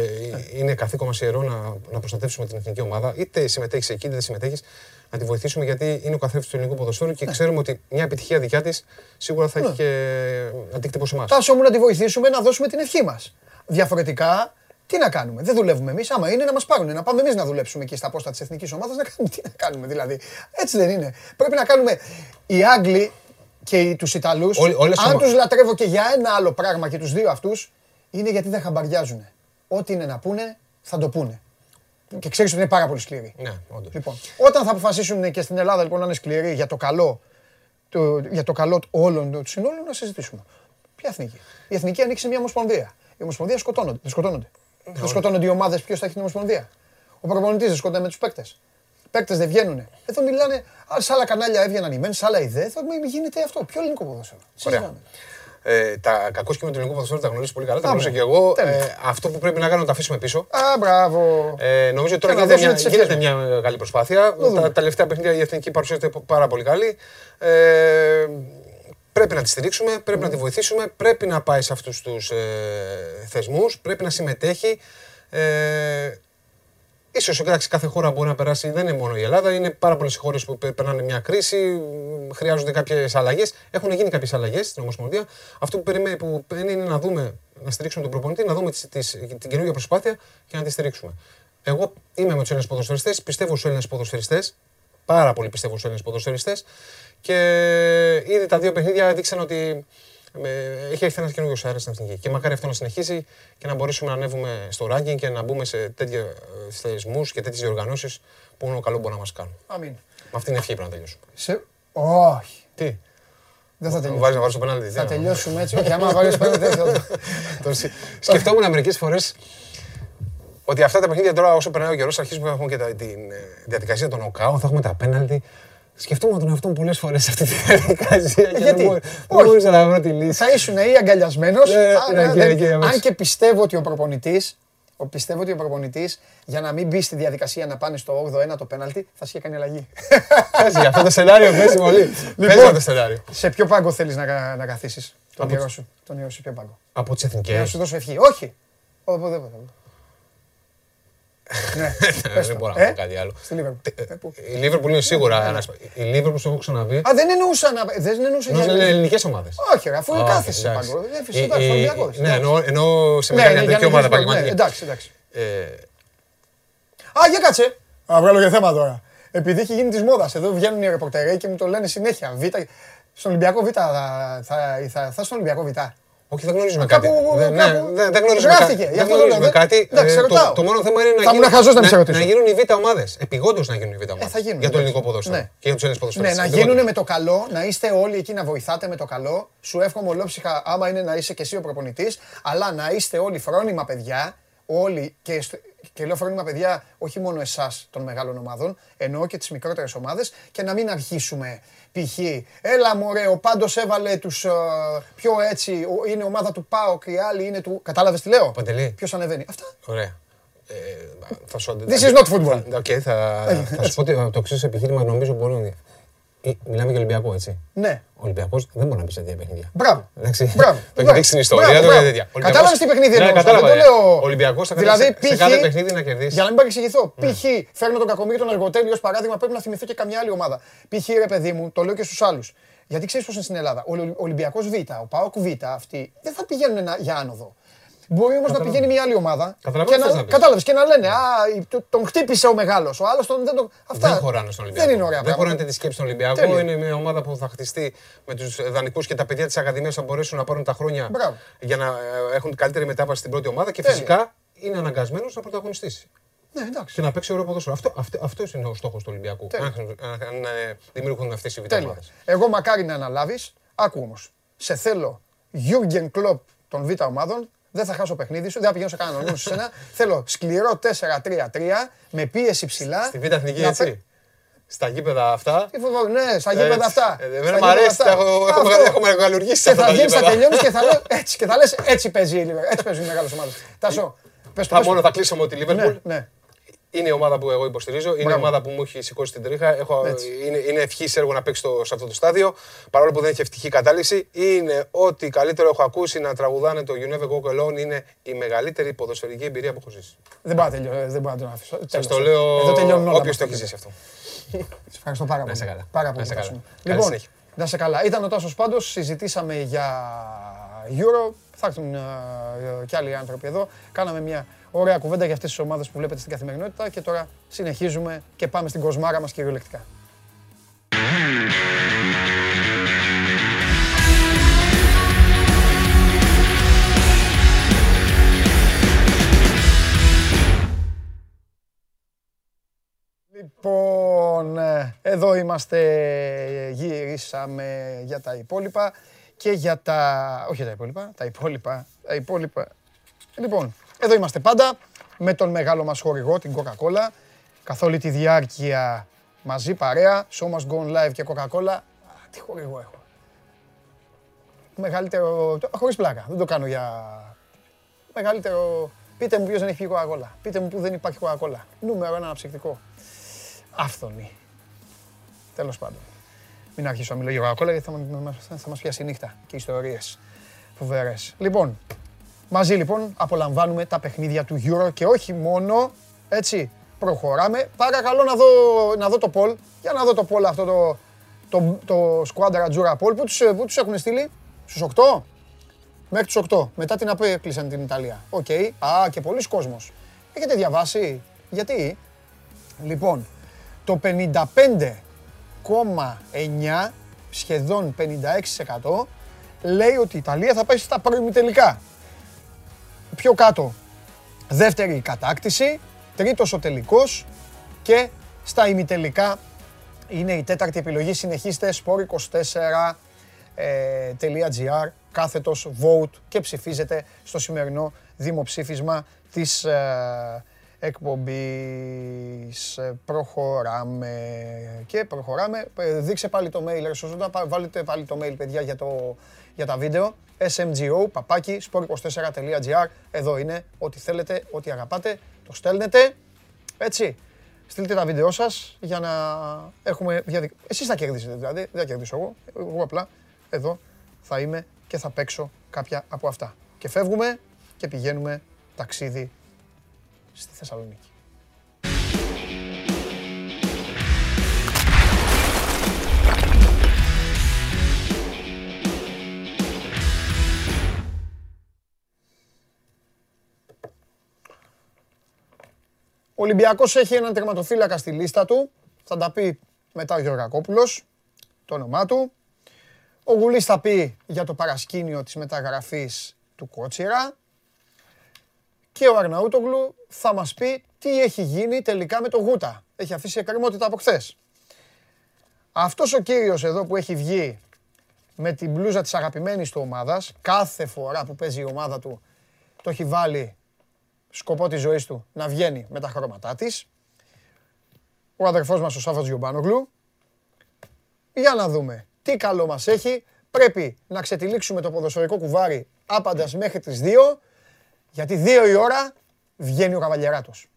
είναι καθήκον μας ιερό να, να προστατεύσουμε την εθνική ομάδα, είτε συμμετέχεις εκεί, είτε δεν συμμετέχεις, να τη βοηθήσουμε γιατί είναι ο καθένα του ελληνικού ποδοσφαίρου και ξέρουμε ότι μια επιτυχία δικιά της σίγουρα θα έχει και αντίκτυπο σε εμάς. Τάσο μου να τη βοηθήσουμε να δώσουμε την ευχή μας. Διαφορετικά, τι να κάνουμε; Δεν δουλεύουμε εμείς. Άμα είναι να μας πάρουν, να πάμε εμείς να δουλέψουμε εκεί στα πόστα της εθνικής ομάδας, να κάνουμε τι να κάνουμε δηλαδή. Έτσι δεν είναι. Πρέπει να κάνουμε οι Άγγλοι και οι- τους Ιταλούς, Όλοι- όλες αν ομα- τους λατρεύω και για ένα άλλο πράγμα και τους δύο αυτούς, είναι γιατί δεν χαμπαριάζουν. Ό,τι είναι να πούνε, θα το πούνε. Και ξέρεις ότι είναι πάρα πολύ σκληροί. Ναι, όντως. Λοιπόν, όταν θα αποφασίσουν και στην Ελλάδα λοιπόν να είναι σκληροί για το καλό, το, για το καλό όλων του συνόλου, να συζητήσουμε. Ποια εθνική; Η εθνική ανοίξει μια ομοσπονδία. Η ομοσπονδία σκοτώνονται. Δεν σκοτώνονται. δεν σκοτώνονται οι ομάδες, ποιος θα έχει την ομοσπονδία; Ο προπονητής δεν σκοτώνεται με τους παίκτες. Οι παίκτες δεν βγαίνουν. Εδώ μιλάνε, α, σε άλλα κανάλια έβγαιναν οι μεν, σε άλλα οι δε. Εδώ μην γίνεται αυτό. Ποιο ελληνικό ποδόσφαιρο; Ωραία. Συζητάμε. Ε, τα κακό και με το ελληνικό ποδοσφαίρο τα γνωρίζει πολύ καλά. Τα Πάμε. γνωρίζω και εγώ. Τέλεια. Ε, αυτό που πρέπει να κάνουμε να τα αφήσουμε πίσω. Α, μπράβο. Ε, νομίζω ότι τώρα Και να γίνεται δώσουμε μια, τις ευχές γίνεται μια μεγάλη προσπάθεια. δούμε. Τα, τα τελευταία παιχνίδια η εθνική παρουσιάζεται πάρα πολύ καλή. Ε, πρέπει να τη στηρίξουμε, πρέπει να τη βοηθήσουμε, πρέπει να πάει σε αυτούς τους ε, θεσμούς, πρέπει να συμμετέχει. Ε, Ίσως εντάξει, κάθε χώρα μπορεί να περάσει, δεν είναι μόνο η Ελλάδα, είναι πάρα πολλές χώρες που πε- περνάνε μια κρίση, χρειάζονται κάποιες αλλαγές. Έχουν γίνει κάποιες αλλαγές στην Ομοσπονδία. Αυτό που περιμένει που είναι να δούμε, να στηρίξουμε τον προπονητή, να δούμε τις, τις, την καινούργια προσπάθεια και να τη στηρίξουμε. Εγώ είμαι με τους Έλληνες ποδοσφαιριστές, πιστεύω στους Έλληνες ποδοσφαιριστές. Πάρα πολύ πιστεύω στους Έλληνες ποδοσφαιριστές. Και ήδη τα δύο παιχνίδια δείξαν ότι ε, έχει έρθει ένας καινούριο αέρα στην εθνική. Και μακάρι αυτό να συνεχίσει και να μπορέσουμε να ανέβουμε στο ranking και να μπούμε σε τέτοιου θεσμούς και τέτοιες διοργανώσεις που μόνο καλό μπορεί να μας κάνουν. Αμήν. Με αυτήν την ευχή πρέπει να τελειώσουμε. Σε... Όχι. Τι, Δεν θα τελειώσει. Βάζει να βάλεις το πέναλτι. Θα τελειώσουμε έτσι. Όχι, άμα βάλεις πέναλτι δεν θα (laughs) Το συ- Σκεφτόμουν μερικές φορές ότι αυτά τα παιχνίδια τώρα όσο περνάει ο καιρός αρχίζουμε να έχουμε και τα- την ε, διαδικασία των νοκάου, θα έχουμε τα πέναλτι. Σκεφτόμουν τον εαυτό μου πολλές φορές σε αυτή τη διαδικασία. και Γιατί; δεν μπο- Όχι. Δεν μπορούσα να βρω τη λύση. Θα ήσουν ή αγκαλιασμένος. Ναι, ναι, κύριε, κύριε, αμέσως. Αν και πιστεύω ότι ο προπονητής. Ο πιστεύω ότι ο προπονητής για να μην μπει στη διαδικασία να πάνε στο 8ο 1 το πέναλτι θα σου είχε κάνει αλλαγή. Πες, για αυτό το σενάριο παίζει πολύ. Παίζει αυτό το σενάριο. σε ποιο πάγκο θέλεις να, κα- να καθίσεις τον Από ιερό τις- σου. Τον ιερό σου, ποιο πάγκο; Από τις Για να εθνικές. σου δώσω ευχή. Όχι. Οπουδήποτε. Ναι, (laughs) πες Δεν το. μπορώ να Ε, πω κάτι άλλο. Στη Λίβερπουλ. Ε, πού; Η Λίβερπουλ είναι σίγουρα ένα. Η Λίβερπουλ, σου έχω ξαναπεί. Α, δεν εννοούσα να. Δεν εννοούσα Νομίζω είναι για. ελληνικές ομάδες. Όχι, ρε, αφού κάθεσαι σε πάγκο. Ε, Φυσικά, στο Ολυμπιακό. Ναι, εννοώ- εννοώ σε Ναι, μεγάλη ναι, για αντρική να ομάδα γίνεις- ναι, πραγματικά. Εντάξει, εντάξει. Ε, Α, για κάτσε. Α, βγάλω και θέμα τώρα. Επειδή έχει γίνει της μόδας. Εδώ βγαίνουν οι ρεπορτερέοι και μου το λένε συνέχεια. Β, στον Ολυμπιακό Β θα, θα, θα, θα στον Ολυμπιακό Β. Όχι, δεν γνωρίζουμε Κάπου- κάτι. Δεν- ναι, κάπου δεν- Δεν γνωρίζουμε κάτι. γράφτηκε, γι' Δεν αυτό το λέω, γνωρίζουμε δεν- κάτι. εντάξει, Ε, ρωτάω. το- Το μόνο θέμα είναι να Θα ήμουν γίνουν- χαζός να μη σε ρωτήσω. να γίνουν οι β' ομάδες. Επιγόντως να γίνουν οι β' ομάδες. θα γίνουν, Για το εντάξει. ελληνικό ποδόσφαιρο. Ναι. Και για τους Έλληνες Ναι, ποδοσφαιριστές. να Επιγόντως. γίνουν με το καλό, να είστε όλοι εκεί να βοηθάτε με το καλό. Σου εύχομαι ολόψυχα, άμα είναι να είσαι και εσύ ο προπονητής, αλλά να είστε όλοι φρόνιμα παιδιά. Όλοι και, στο- και λέω φρόνιμα παιδιά, όχι μόνο εσάς των μεγάλων ομάδων, εννοώ και τις μικρότερες ομάδες και να μην αρχίσουμε π.χ. Έλα μωρέ, ο πάντω έβαλε τους πιο έτσι, ο- είναι ομάδα του ΠΑΟΚ, οι άλλοι είναι του. Κατάλαβες τι λέω; Παντελή. Ποιος ανεβαίνει; Αυτά. Ωραία. Ε, θα σου This is not football. Θα- οκ, θα, θα σου πω ότι το εξής επιχείρημα νομίζω μπορεί να. Ε, Μιλάμε για Ολυμπιακό, έτσι. Ναι. Ο Ολυμπιακός δεν μπορεί να μπει σε τέτοια παιχνίδια. Μπράβο. Εντάξει. Μπράβο. Το έχει Μπράβο. δείξει στην ιστορία Μπράβο, του και μπράβο. τέτοια. Ολυμπιακός- Κατάλαβες τι παιχνίδι Ναι, εννοούσα, κατάλαβα. δεν το λέω- Ο Ολυμπιακός θα Δηλαδή, καταφέρει σε π.χ. κάθε παιχνίδι να κερδίσει. Για να μην παρεξηγηθώ. Π.χ. φέρνω τον Κακομίρη τον Αργοτέλη ως παράδειγμα, πρέπει να θυμηθώ και καμιά άλλη ομάδα. Π.χ. ρε παιδί μου, το λέω και στους άλλους. Γιατί ξέρεις πώς είναι στην Ελλάδα. Ο Ολυμπιακός Β, ο Πάοκ Β, αυτοί δεν θα πηγαίνουν να- για άνοδο. Μπορεί όμως να πηγαίνει μια άλλη ομάδα. Καταλαβαίνω και τι θες να, να πεις. κατάλαβες, και να λένε Α, το- τον χτύπησε ο μεγάλος. Ο άλλος τον. Δεν τον αυτά Δεν χωράνε στον Ολυμπιακό. Δεν είναι ωραία Δεν πράγματα. χωράνε τη σκέψη στον Ολυμπιακό. Τέλεια. Είναι μια ομάδα που θα χτιστεί με τους δανεικούς και τα παιδιά της Ακαδημίας θα μπορέσουν να πάρουν τα χρόνια Μπράβο. για να ε, έχουν καλύτερη μετάβαση στην πρώτη ομάδα και Τέλεια. φυσικά είναι αναγκασμένος να πρωταγωνιστήσει. Ναι, εντάξει. Και να παίξει ωραίο ποδόσφαιρο. Αυτό, αυτό, αυτός είναι ο στόχος του Ολυμπιακού. Τέλεια. Αν, αν, αν, ε, δημιουργούν αυτές οι Τέλεια. β' Εγώ μακάρι να αναλάβεις. Άκου όμως. Σε θέλω Jurgen Klopp των Β' ομάδων. Δεν θα χάσω παιχνίδι σου, δεν θα πηγαίνω σε κανέναν νόμο σε σένα. Θέλω σκληρό 4-3-3 με πίεση ψηλά. Στη Β' Εθνική Να έτσι. πέ- Στα γήπεδα αυτά. Τι φοβάμαι, ναι, στα γήπεδα Έτσι. αυτά. Ε, Στα εμένα μ' γήπεδα αρέσει, αυτά. τα έχω- έχω- Αυτό. έχω μεγαλουργήσει Και αυτά θα τα βγαίνεις, θα γήπεδα. τελειώνεις και θα λες έτσι. Και θα λες έτσι παίζει η Liverpool, έτσι παίζουν οι μεγάλες ομάδες. Τάσο, πες το. Θα πες το. μόνο θα κλείσω με τη Λίβερπουλ. Ναι, ναι. Είναι η ομάδα που εγώ υποστηρίζω. Είναι η Μπράβο. ομάδα που μου έχει σηκώσει την τρίχα. Έχω, Έτσι. είναι, είναι ευχής έργο να παίξει στο, σε αυτό το στάδιο. Παρόλο που δεν έχει ευτυχή κατάληξη. Είναι ό,τι καλύτερο έχω ακούσει να τραγουδάνε το You Never Go Alone. Είναι η μεγαλύτερη ποδοσφαιρική εμπειρία που έχω ζήσει. Δεν μπορώ να τελειώ- δεν μπορώ να τον αφήσω. Σας Τέλος. το λέω Εδώ τελειώνουν όλα. όποιος με το αυτό. έχει ζήσει αυτό. Σε ευχαριστώ πάρα πολύ. είσαι καλά. Πάρα Να πολύ. είσαι καλά. Τάσο μου. Καλή Λοιπόν, συνέχεια. να είσαι καλά. Ήταν ο Τάσος Πάντως, συζητήσαμε για Euro. Θα έρθουν ε, και άλλοι άνθρωποι εδώ. Κάναμε μια ωραία κουβέντα για αυτές τις ομάδες που βλέπετε στην καθημερινότητα και τώρα συνεχίζουμε και πάμε στην κοσμάρα μας κυριολεκτικά. Λοιπόν, ε, εδώ είμαστε, γυρίσαμε για τα υπόλοιπα και για τα... Όχι για τα υπόλοιπα, τα υπόλοιπα, τα υπόλοιπα. Λοιπόν, εδώ είμαστε πάντα με τον μεγάλο μας χορηγό, την Coca-Cola. Καθ' όλη τη διάρκεια μαζί παρέα, Show Must Go On Live και Coca-Cola. Α, τι χορηγό έχω. Μεγαλύτερο, το- χωρίς πλάκα, δεν το κάνω για... Μεγαλύτερο... Πείτε μου ποιος δεν έχει πιει Coca-Cola. Πείτε μου που δεν υπάρχει Coca-Cola. Νούμερο ένα αναψυκτικό. Άφθονη. Τέλος πάντων. Μην αρχίσω να μιλώ για Coca-Cola γιατί θα, μα- θα μας πιάσει η νύχτα και ιστορίες φοβερές. Λοιπόν, μαζί λοιπόν απολαμβάνουμε τα παιχνίδια του Euro και όχι μόνο, έτσι, προχωράμε. Παρακαλώ να δω, να δω το Πολ, για να δω το Πολ αυτό το, το, το Squadra Jura Πολ. Πού τους, πού τους έχουν στείλει, στους 8? Μέχρι τους 8. Μετά την ΑΠΕ κλείσαν την Ιταλία. Οκ. Α, και πολλοί κόσμος. Έχετε διαβάσει; Γιατί; Λοιπόν, το 55,9 σχεδόν 56% λέει ότι η Ιταλία θα πάει στα προημιτελικά. Πιο κάτω, δεύτερη η κατάκτηση, τρίτος ο τελικός και στα ημιτελικά είναι η τέταρτη επιλογή. Συνεχίστε, Σπόρ 24. www.sportpodcast.gr κάθετος vote και ψηφίζετε στο σημερινό δημοψήφισμα της ε, εκπομπής. Ε, προχωράμε και προχωράμε. Ε, δείξε πάλι το mail, ρε Σοζόντα, βάλετε πάλι το mail, παιδιά, για, το, για τα βίντεο. smgo, παπάκι, sport24.gr. Εδώ είναι, ό,τι θέλετε, ό,τι αγαπάτε, το στέλνετε. Έτσι, στείλτε τα βίντεο σας για να έχουμε διαδικασία. Εσείς θα κερδίσετε δηλαδή, δεν θα κερδίσω εγώ. Εγώ απλά εδώ θα είμαι και θα παίξω κάποια από αυτά. Και φεύγουμε και πηγαίνουμε ταξίδι στη Θεσσαλονίκη. Ο Ολυμπιακός έχει έναν τερματοφύλακα στη λίστα του. Θα τα πει μετά ο Γεωργακόπουλος, το όνομά του. Ο Γουλής θα πει για το παρασκήνιο της μεταγραφής του Κότσιρα. Και ο Αρναούτογλου θα μας πει τι έχει γίνει τελικά με το Γούτα. Έχει αφήσει εκκρεμότητα από χθες. Αυτός ο κύριος εδώ που έχει βγει με την μπλούζα της αγαπημένης του ομάδας, κάθε φορά που παίζει η ομάδα του, το έχει βάλει σκοπό της ζωής του να βγαίνει με τα χρώματά της. Ο αδερφός μας ο Σάφας Γιουμπάνογλου. Για να δούμε τι καλό μας έχει. Πρέπει να ξετυλίξουμε το ποδοσφαιρικό κουβάρι άπαντας μέχρι τις 2, γιατί 2 η ώρα βγαίνει ο Καβαλιεράτος.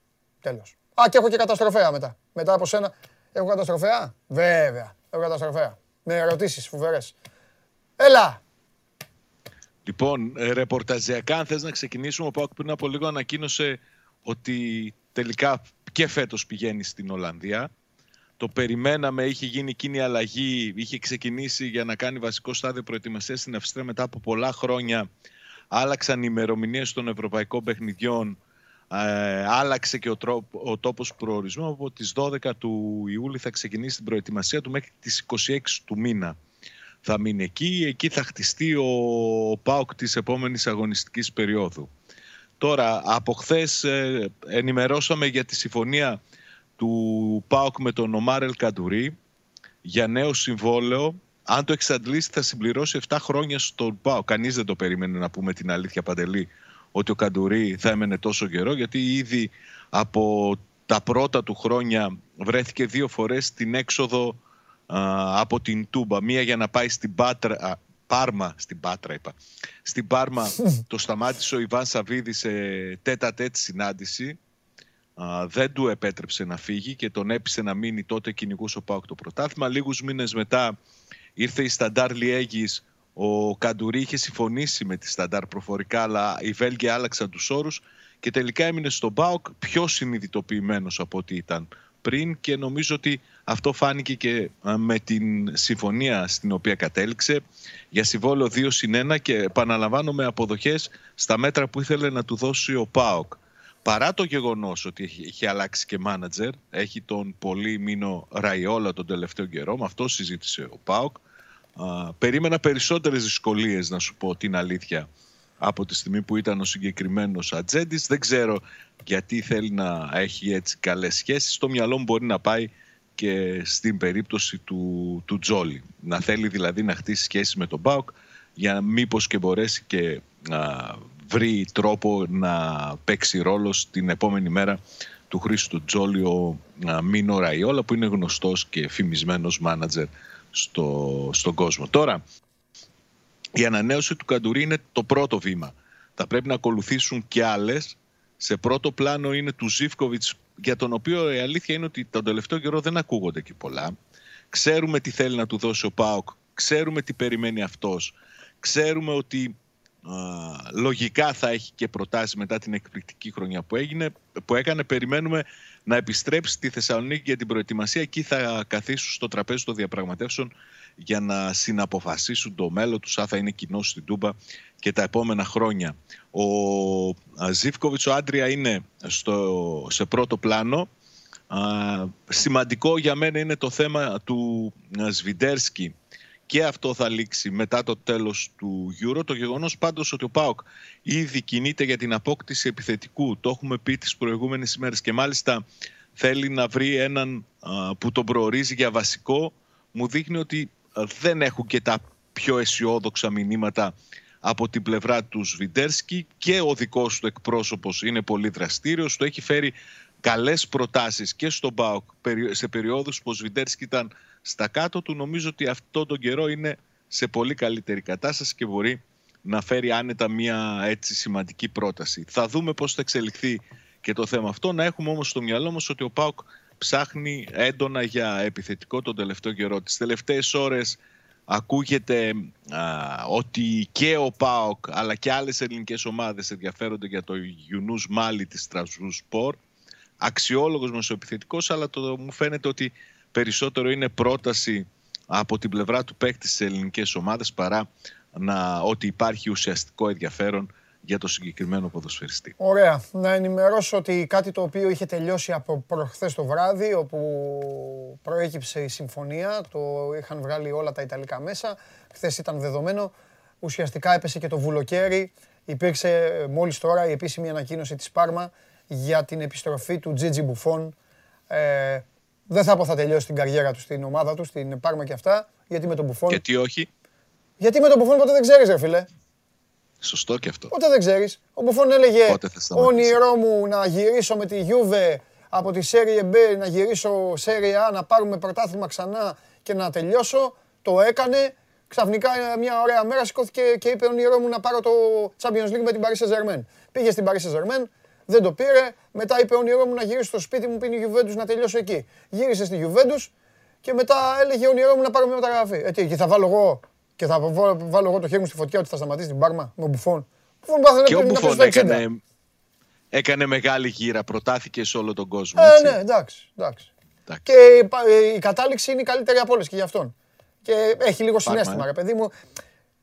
Τέλος. Α, και έχω και καταστροφέα μετά. Μετά από σένα. Έχω καταστροφέα; Βέβαια. Έχω καταστροφέα. Με ερωτήσεις φοβερές. Έλα. Λοιπόν, ε, ρεπορταζιακά, αν θες να ξεκινήσουμε, ο Πάοκ πριν από λίγο ανακοίνωσε ότι τελικά και φέτος πηγαίνει στην Ολλανδία. Το περιμέναμε, είχε γίνει εκείνη η αλλαγή, είχε ξεκινήσει για να κάνει βασικό στάδιο προετοιμασίας στην Αυστρία μετά από πολλά χρόνια. Άλλαξαν οι ημερομηνίες των ευρωπαϊκών παιχνιδιών, ε, άλλαξε και ο, τρόπο, ο τόπος προορισμού. Από τις 12 του Ιούλη θα ξεκινήσει την προετοιμασία του μέχρι τις 26 του μήνα. Θα μείνει εκεί, εκεί θα χτιστεί ο, ο ΠΑΟΚ της επόμενης αγωνιστικής περίοδου. Τώρα, από χθες ενημερώσαμε για τη συμφωνία του ΠΑΟΚ με τον Ομάρ Καντουρί για νέο συμβόλαιο. Αν το εξαντλήσει θα συμπληρώσει 7 χρόνια στον ΠΑΟΚ. Κανείς δεν το περίμενε να πούμε την αλήθεια Παντελή ότι ο Καντουρί θα έμενε τόσο καιρό γιατί ήδη από τα πρώτα του χρόνια βρέθηκε δύο φορές στην έξοδο από την Τούμπα. Μία για να πάει στην Πάτρα, Πάρμα, στην Πάτρα είπα. Στην Πάρμα (laughs) το σταμάτησε ο Ιβάν Σαββίδη σε τέτα τέτ συνάντηση δεν του επέτρεψε να φύγει και τον έπεισε να μείνει τότε κυνηγούσε ο Πάοκ το πρωτάθλημα. Λίγους μήνες μετά ήρθε η Σταντάρ Λιέγης, ο Καντουρί είχε συμφωνήσει με τη Σταντάρ προφορικά, αλλά οι Βέλγοι άλλαξαν τους όρους και τελικά έμεινε στον Πάοκ πιο συνειδητοποιημένος από ό,τι ήταν πριν και νομίζω ότι αυτό φάνηκε και με την συμφωνία στην οποία κατέληξε για συμβόλαιο 2 συν 1 και επαναλαμβάνω με αποδοχές στα μέτρα που ήθελε να του δώσει ο ΠΑΟΚ παρά το γεγονός ότι έχει, αλλάξει και μάνατζερ, έχει τον πολύ μήνο Ραϊόλα τον τελευταίο καιρό, με αυτό συζήτησε ο Πάοκ. περίμενα περισσότερες δυσκολίες, να σου πω την αλήθεια, από τη στιγμή που ήταν ο συγκεκριμένος ατζέντης. Δεν ξέρω γιατί θέλει να έχει έτσι καλές σχέσεις. Στο μυαλό μου μπορεί να πάει και στην περίπτωση του, του Τζόλι. Να θέλει δηλαδή να χτίσει σχέσεις με τον Πάοκ για μήπως και μπορέσει και να βρει τρόπο να παίξει ρόλο στην επόμενη μέρα του Χρήστου Τζόλιο Μίνο Ραϊόλα που είναι γνωστός και φημισμένος μάνατζερ στο, στον κόσμο. Τώρα, η ανανέωση του Καντουρί είναι το πρώτο βήμα. Θα πρέπει να ακολουθήσουν και άλλες. Σε πρώτο πλάνο είναι του Ζήφκοβιτς για τον οποίο η αλήθεια είναι ότι τον τελευταίο καιρό δεν ακούγονται και πολλά. Ξέρουμε τι θέλει να του δώσει ο ΠΑΟΚ, ξέρουμε τι περιμένει αυτός. Ξέρουμε ότι λογικά θα έχει και προτάσεις μετά την εκπληκτική χρονιά που, έγινε, που έκανε. Περιμένουμε να επιστρέψει στη Θεσσαλονίκη για την προετοιμασία. Εκεί θα καθίσουν στο τραπέζι των διαπραγματεύσεων για να συναποφασίσουν το μέλλον τους αν θα είναι κοινό στην Τούμπα και τα επόμενα χρόνια. Ο Ζήφκοβιτς, ο Άντρια είναι στο, σε πρώτο πλάνο. σημαντικό για μένα είναι το θέμα του Σβιντέρσκι και αυτό θα λήξει μετά το τέλος του Euro. Το γεγονός πάντως ότι ο ΠΑΟΚ ήδη κινείται για την απόκτηση επιθετικού, το έχουμε πει τις προηγούμενες ημέρες και μάλιστα θέλει να βρει έναν που τον προορίζει για βασικό, μου δείχνει ότι δεν έχουν και τα πιο αισιόδοξα μηνύματα από την πλευρά του Σβιντέρσκι και ο δικός του εκπρόσωπος είναι πολύ δραστήριος. Το έχει φέρει καλές προτάσεις και στον ΠΑΟΚ σε περιόδους που ο Σβιντέρσκι ήταν στα κάτω του. Νομίζω ότι αυτό τον καιρό είναι σε πολύ καλύτερη κατάσταση και μπορεί να φέρει άνετα μια έτσι σημαντική πρόταση. Θα δούμε πώς θα εξελιχθεί και το θέμα αυτό. Να έχουμε όμως στο μυαλό μας ότι ο ΠΑΟΚ ψάχνει έντονα για επιθετικό τον τελευταίο καιρό. Τις τελευταίες ώρες ακούγεται ότι και ο ΠΑΟΚ αλλά και άλλες ελληνικές ομάδες ενδιαφέρονται για το Γιουνούς Μάλι της Στρασβούς Σπορ. Αξιόλογος μας ο επιθετικός, αλλά το, μου φαίνεται ότι περισσότερο είναι πρόταση από την πλευρά του παίκτη στις ελληνικές ομάδες παρά να, ότι υπάρχει ουσιαστικό ενδιαφέρον για το συγκεκριμένο ποδοσφαιριστή. Ωραία. Να ενημερώσω ότι κάτι το οποίο είχε τελειώσει από προχθές το βράδυ, όπου προέκυψε η συμφωνία, το είχαν βγάλει όλα τα Ιταλικά μέσα, χθες ήταν δεδομένο, ουσιαστικά έπεσε και το βουλοκαίρι, υπήρξε μόλις τώρα η επίσημη ανακοίνωση της Πάρμα για την επιστροφή του Τζίτζι Μπουφόν. Ε, δεν θα πω θα τελειώσει την καριέρα του στην ομάδα του, στην Πάρμα και αυτά, γιατί με τον Μπουφόν... Γιατί όχι; Γιατί με τον Μπουφόν ποτέ δεν ξέρεις ρε φίλε. Σωστό και αυτό. Ποτέ δεν ξέρεις. Ο Μπουφόν έλεγε όνειρό μου να γυρίσω με τη Γιούβε από τη Serie B, να γυρίσω Serie A, να πάρουμε πρωτάθλημα ξανά και να τελειώσω. Το έκανε. Ξαφνικά μια ωραία μέρα σηκώθηκε και είπε όνειρό μου να πάρω το Champions League με την Paris Saint-Germain. Πήγε στην Paris Saint-Germain, δεν το πήρε. Μετά είπε όνειρό μου να γυρίσω στο σπίτι μου, πίνει η Juventus να τελειώσω εκεί. Γύρισε στη Juventus και μετά έλεγε όνειρό μου να πάρω μια μεταγραφή. Ε, τι, και θα βάλω εγώ και θα βάλω εγώ το χέρι μου στη φωτιά ότι θα σταματήσει την Πάρμα με Μπουφόν. Και ο Μπουφόν έκανε, έκανε μεγάλη γύρα, προτάθηκε σε όλο τον κόσμο. Ε, ναι, εντάξει, εντάξει. Και η κατάληξη είναι η καλύτερη από όλες και για αυτόν. Και έχει λίγο συνέστημα, ρε παιδί μου.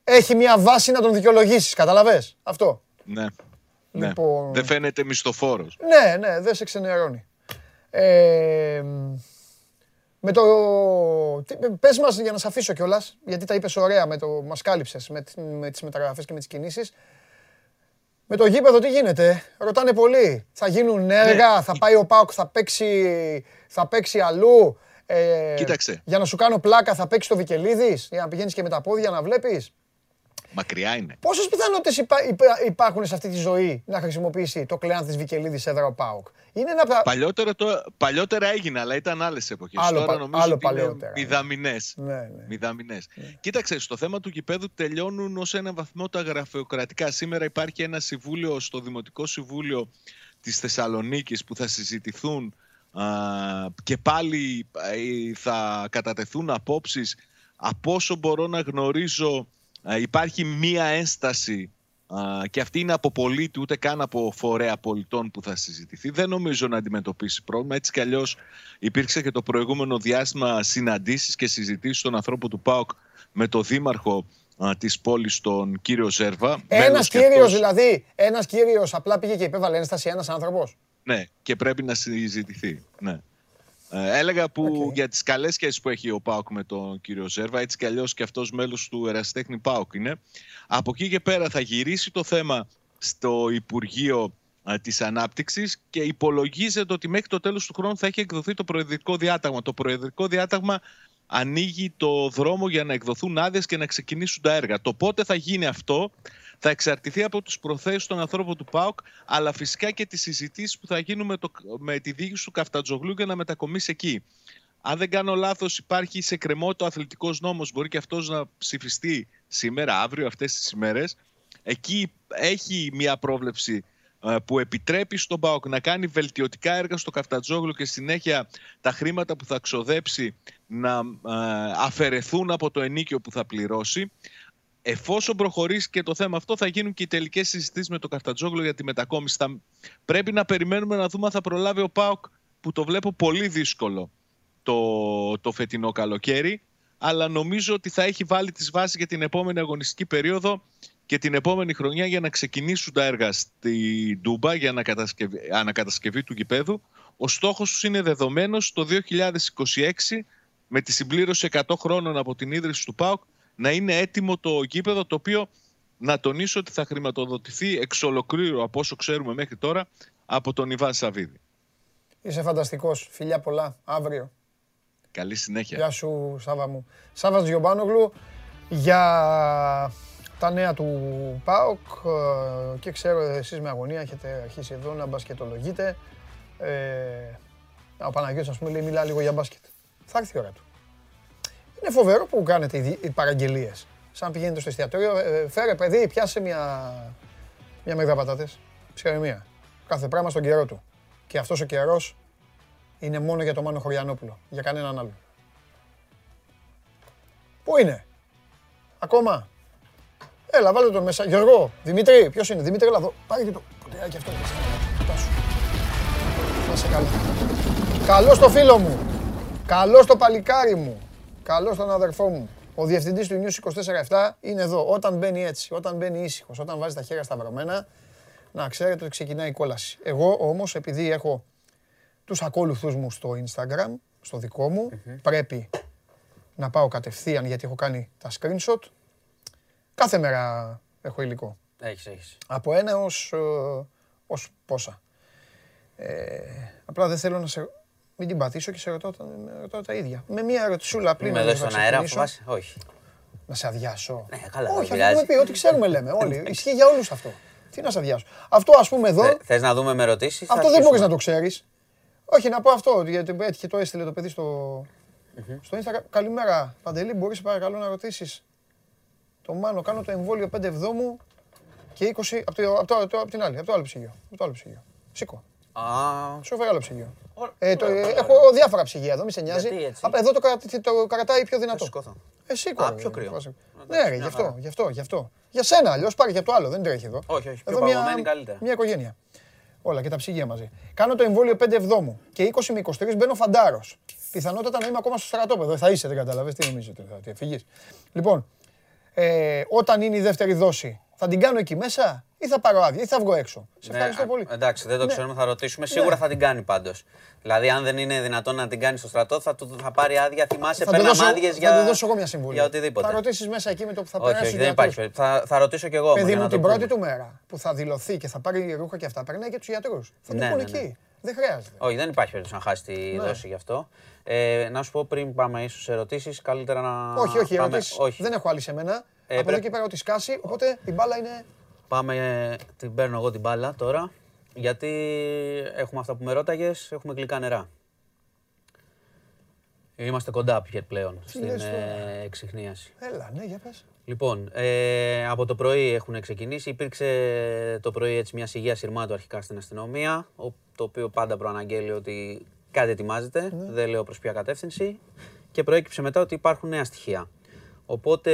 Έχει μια βάση να τον δικαιολογήσεις, καταλαβες. Αυτό; Ναι. ναι. Λοιπόν... Δεν φαίνεται μισθοφόρος. Ναι, ναι, δεν σε ξενερώνει. Ε, με το... Πες μας για να σε αφήσω κιόλας, γιατί τα είπες ωραία, με το... μας κάλυψες με, με τις μεταγραφές και με τις κινήσεις. Με το γήπεδο τι γίνεται, ρωτάνε πολύ. Θα γίνουν έργα, ναι. θα πάει ο Πάοκ, θα παίξει, θα παίξει αλλού. Ε, Κοίταξε. Για να σου κάνω πλάκα θα παίξει το Βικελίδης, για να πηγαίνεις και με τα πόδια να βλέπεις. Μακριά είναι. Πόσες πιθανότητες υπά, υπάρχουν σε αυτή τη ζωή να χρησιμοποιήσει το κλεάν της Βικελίδης έδρα ο Πάοκ; Είναι ένα... παλιότερα, το, παλιότερα έγινε, αλλά ήταν άλλες εποχές. Τώρα νομίζω άλλο ότι παλαιότερα. Μηδαμινές. Ναι, ναι. ναι. Κοίταξε, στο θέμα του γηπέδου τελειώνουν ως ένα βαθμό τα γραφειοκρατικά. Σήμερα υπάρχει ένα συμβούλιο στο Δημοτικό Συμβούλιο της Θεσσαλονίκης που θα συζητηθούν α, και πάλι ε, θα κατατεθούν απόψεις από όσο μπορώ να γνωρίζω υπάρχει μία ένσταση και αυτή είναι από πολίτη, ούτε καν από φορέα πολιτών που θα συζητηθεί. Δεν νομίζω να αντιμετωπίσει πρόβλημα. Έτσι κι αλλιώς υπήρξε και το προηγούμενο διάστημα συναντήσεις και συζητήσεις των ανθρώπων του ΠΑΟΚ με το δήμαρχο της πόλης, τον κύριο Ζέρβα. Ένας κύριος αυτός... δηλαδή, ένας κύριος απλά πήγε και υπέβαλε ένσταση ένας άνθρωπος; Ναι, και πρέπει να συζητηθεί. Ναι. Ε, έλεγα που για τις καλές σχέσεις που έχει ο Πάοκ με τον κύριο Ζέρβα, έτσι κι αλλιώς και αυτός μέλος του Εραστέχνη Πάοκ είναι. Από εκεί και πέρα θα γυρίσει το θέμα στο Υπουργείο ε, της Ανάπτυξης και υπολογίζεται ότι μέχρι το τέλος του χρόνου θα έχει εκδοθεί το προεδρικό διάταγμα. Το προεδρικό διάταγμα ανοίγει το δρόμο για να εκδοθούν άδειες και να ξεκινήσουν τα έργα. Το πότε θα γίνει αυτό θα εξαρτηθεί από τις προθέσεις των ανθρώπων του ΠΑΟΚ, αλλά φυσικά και τις συζητήσεις που θα γίνουν με, το, με τη διοίκηση του Καφτατζογλού για να μετακομίσει εκεί. Αν δεν κάνω λάθος υπάρχει σε κρεμότητα ο αθλητικός νόμος, μπορεί και αυτός να ψηφιστεί σήμερα, αύριο, αυτές τις ημέρες. Εκεί έχει μια πρόβλεψη ε, που επιτρέπει στον ΠΑΟΚ να κάνει βελτιωτικά έργα στο Καφτατζόγλου και συνέχεια τα χρήματα που θα ξοδέψει να ε, αφαιρεθούν από το ενίκιο που θα πληρώσει. Εφόσον προχωρήσει και το θέμα αυτό, θα γίνουν και οι τελικές συζητήσεις με το Καφτατζόγλου για τη μετακόμιση. Θα... Πρέπει να περιμένουμε να δούμε αν θα προλάβει ο Πάοκ, που το βλέπω πολύ δύσκολο το, το φετινό καλοκαίρι. Αλλά νομίζω ότι θα έχει βάλει τις βάσεις για την επόμενη αγωνιστική περίοδο και την επόμενη χρονιά για να ξεκινήσουν τα έργα στη Ντούμπα για ανακατασκευή, ανακατασκευή του γηπέδου. Ο στόχος τους είναι δεδομένος το 2026 με τη συμπλήρωση 100 χρόνων από την ίδρυση του ΠΑΟΚ να είναι έτοιμο το γήπεδο το οποίο να τονίσω ότι θα χρηματοδοτηθεί εξ ολοκλήρου από όσο ξέρουμε μέχρι τώρα από τον Ιβάν Σαββίδη. Είσαι φανταστικός. Φιλιά πολλά. Αύριο. Καλή συνέχεια. Γεια σου Σάβα μου. Σάββας Γιωμπάνογλου. για τα νέα του ΠΑΟΚ ε, και ξέρω εσείς με αγωνία έχετε αρχίσει εδώ να μπασκετολογείτε. Ε, ο Παναγιώτης ας πούμε λέει μιλά λίγο για μπάσκετ. Θα έρθει η ώρα του. Είναι φοβερό που κάνετε οι, οι παραγγελίες. Σαν πηγαίνετε στο εστιατόριο, ε, φέρε παιδί, πιάσε μια, μια μερίδα πατάτες. Ψυχραιμία. Κάθε πράγμα στον καιρό του. Και αυτός ο καιρός είναι μόνο για το Μάνο Χωριανόπουλο. Για κανέναν άλλο. Πού είναι; Ακόμα; Έλα, βάλτε τον μέσα. Γιώργο, Δημήτρη, ποιος είναι, Δημήτρη, έλα εδώ. Πάρε και το ποτηράκι αυτό. Κοιτά σου. Να είσαι καλά. Καλό στο φίλο μου. Καλό στο παλικάρι μου. Καλό στον αδερφό μου. Ο διευθυντής του News 24-7 είναι εδώ. Όταν μπαίνει έτσι, όταν μπαίνει ήσυχος, όταν βάζει τα χέρια σταυρωμένα, να ξέρετε ότι ξεκινάει η κόλαση. Εγώ όμως, επειδή έχω τους ακόλουθού μου στο Instagram, στο δικό μου, πρέπει να πάω κατευθείαν γιατί έχω κάνει τα screenshot. Κάθε μέρα έχω υλικό. Έχεις, έχεις. Από ένα ως, ε, ως πόσα. Ε, απλά δεν θέλω να σε... Μην την πατήσω και σε ρωτάω, τα- με ρωτάω τα ίδια. Με μία ερωτησούλα απλή Με να δώσεις θα στον αέρα, ξεκινήσω. φοβάσαι; Όχι. Να σε αδειάσω. Ναι, καλά, δεν Όχι, αυτό πειράζει. έχουμε πει, ό,τι ξέρουμε λέμε όλοι. Ισχύει για όλους αυτό. Τι να σε αδειάσω. Αυτό ας πούμε εδώ, Θε- Θες να δούμε με ερωτήσεις; αυτό δεν μπορείς να το ξέρεις. Όχι, να πω αυτό, γιατί έτυχε το έστειλε το παιδί στο, στο Instagram. Καλημέρα, Παντελή, μπορείς παρακαλώ να ρωτήσεις; Το Μάνο, κάνω το εμβόλιο 5 εβδόμου και 20 από, το, από, το, από, το- από την άλλη, από το άλλο ψυγείο. Από το άλλο ψυγείο. Σήκω. Α, Σου φέρω άλλο ψυγείο. Ωραία, Ε, το, ωραία, ε, ωραία. έχω διάφορα ψυγεία εδώ, μη σε νοιάζει. Γιατί έτσι; Απ' εδώ το, κρα- το κρατάει πιο θα δυνατό. σηκώθω. Ε, σήκω. Α, ρε, πιο κρύο. φάσε. Εντάξει, Ναι, ρε, γι' μια αυτό, χαρά. γι' αυτό, γι' αυτό. Για σένα, αλλιώς πάρει και από το άλλο, δεν τρέχει εδώ. Όχι, όχι, πιο Εδώ μια- παγωμένη καλύτερα. Μια οικογένεια. Όλα και τα ψυγεία μαζί. Κάνω το εμβόλιο 5 εβδόμου και 20 με 23 μπαίνω φαντάρος. Πιθανότατα να είμαι ακόμα στο στρατόπεδο. Ε, Θα είσαι, δεν καταλαβες τι νομίζετε, θα τι φύγεις. Λοιπόν, ε, όταν είναι η δεύτερη δόση, θα την κάνω εκεί μέσα ή θα πάρω άδεια ή θα βγω έξω. Σε Ναι, ευχαριστώ α, πολύ. Εντάξει, δεν το Ναι. ξέρουμε, θα ρωτήσουμε. Σίγουρα Ναι. θα την κάνει πάντως. Δηλαδή, αν δεν είναι δυνατόν να την κάνει στο στρατό, θα, του- θα πάρει άδεια. Θυμάσαι, Θα του παίρναμε δώσω, άδειες θα για, του δώσω εγώ μια συμβουλή. για οτιδήποτε. Θα ρωτήσεις μέσα εκεί με το που θα όχι, περάσει. όχι, ο δεν υπάρχει γιατρός. περίπτωση. Θα, θα ρωτήσω κι εγώ. όμως, Παιδί για μου, να την το πρώτη πούμε. του μέρα που θα δηλωθεί και θα πάρει ρούχα και αυτά, περνάει και τους γιατρούς. Θα του Ναι, πούνε ναι, ναι. εκεί. Δεν χρειάζεται. Όχι, δεν υπάρχει περίπτωση να χάσει τη Ναι. δόση γι' αυτό. Ε, να σου πω πριν πάμε ίσως σε ερωτήσεις, καλύτερα να. όχι, όχι, πάμε... ερωτήσεις όχι. δεν έχω άλλη σε μένα. Ε, Από εδώ πρέπει- και πέρα ότι σκάσει, οπότε η μπάλα είναι. Πάμε, την παίρνω εγώ την μπάλα τώρα. Γιατί έχουμε αυτά που με ρώταγες, έχουμε γλυκά νερά. Είμαστε κοντά πια πλέον στην λες τώρα; ε, εξυχνίαση. Έλα, ναι, για πες. Λοιπόν, ε, από το πρωί έχουν ξεκινήσει. Υπήρξε το πρωί έτσι μια σιγεία σειρμάτου αρχικά στην αστυνομία, ο- το οποίο πάντα προαναγγέλει ότι κάτι ετοιμάζεται, δεν λέω προς ποια κατεύθυνση. Και προέκυψε μετά ότι υπάρχουν νέα στοιχεία. Οπότε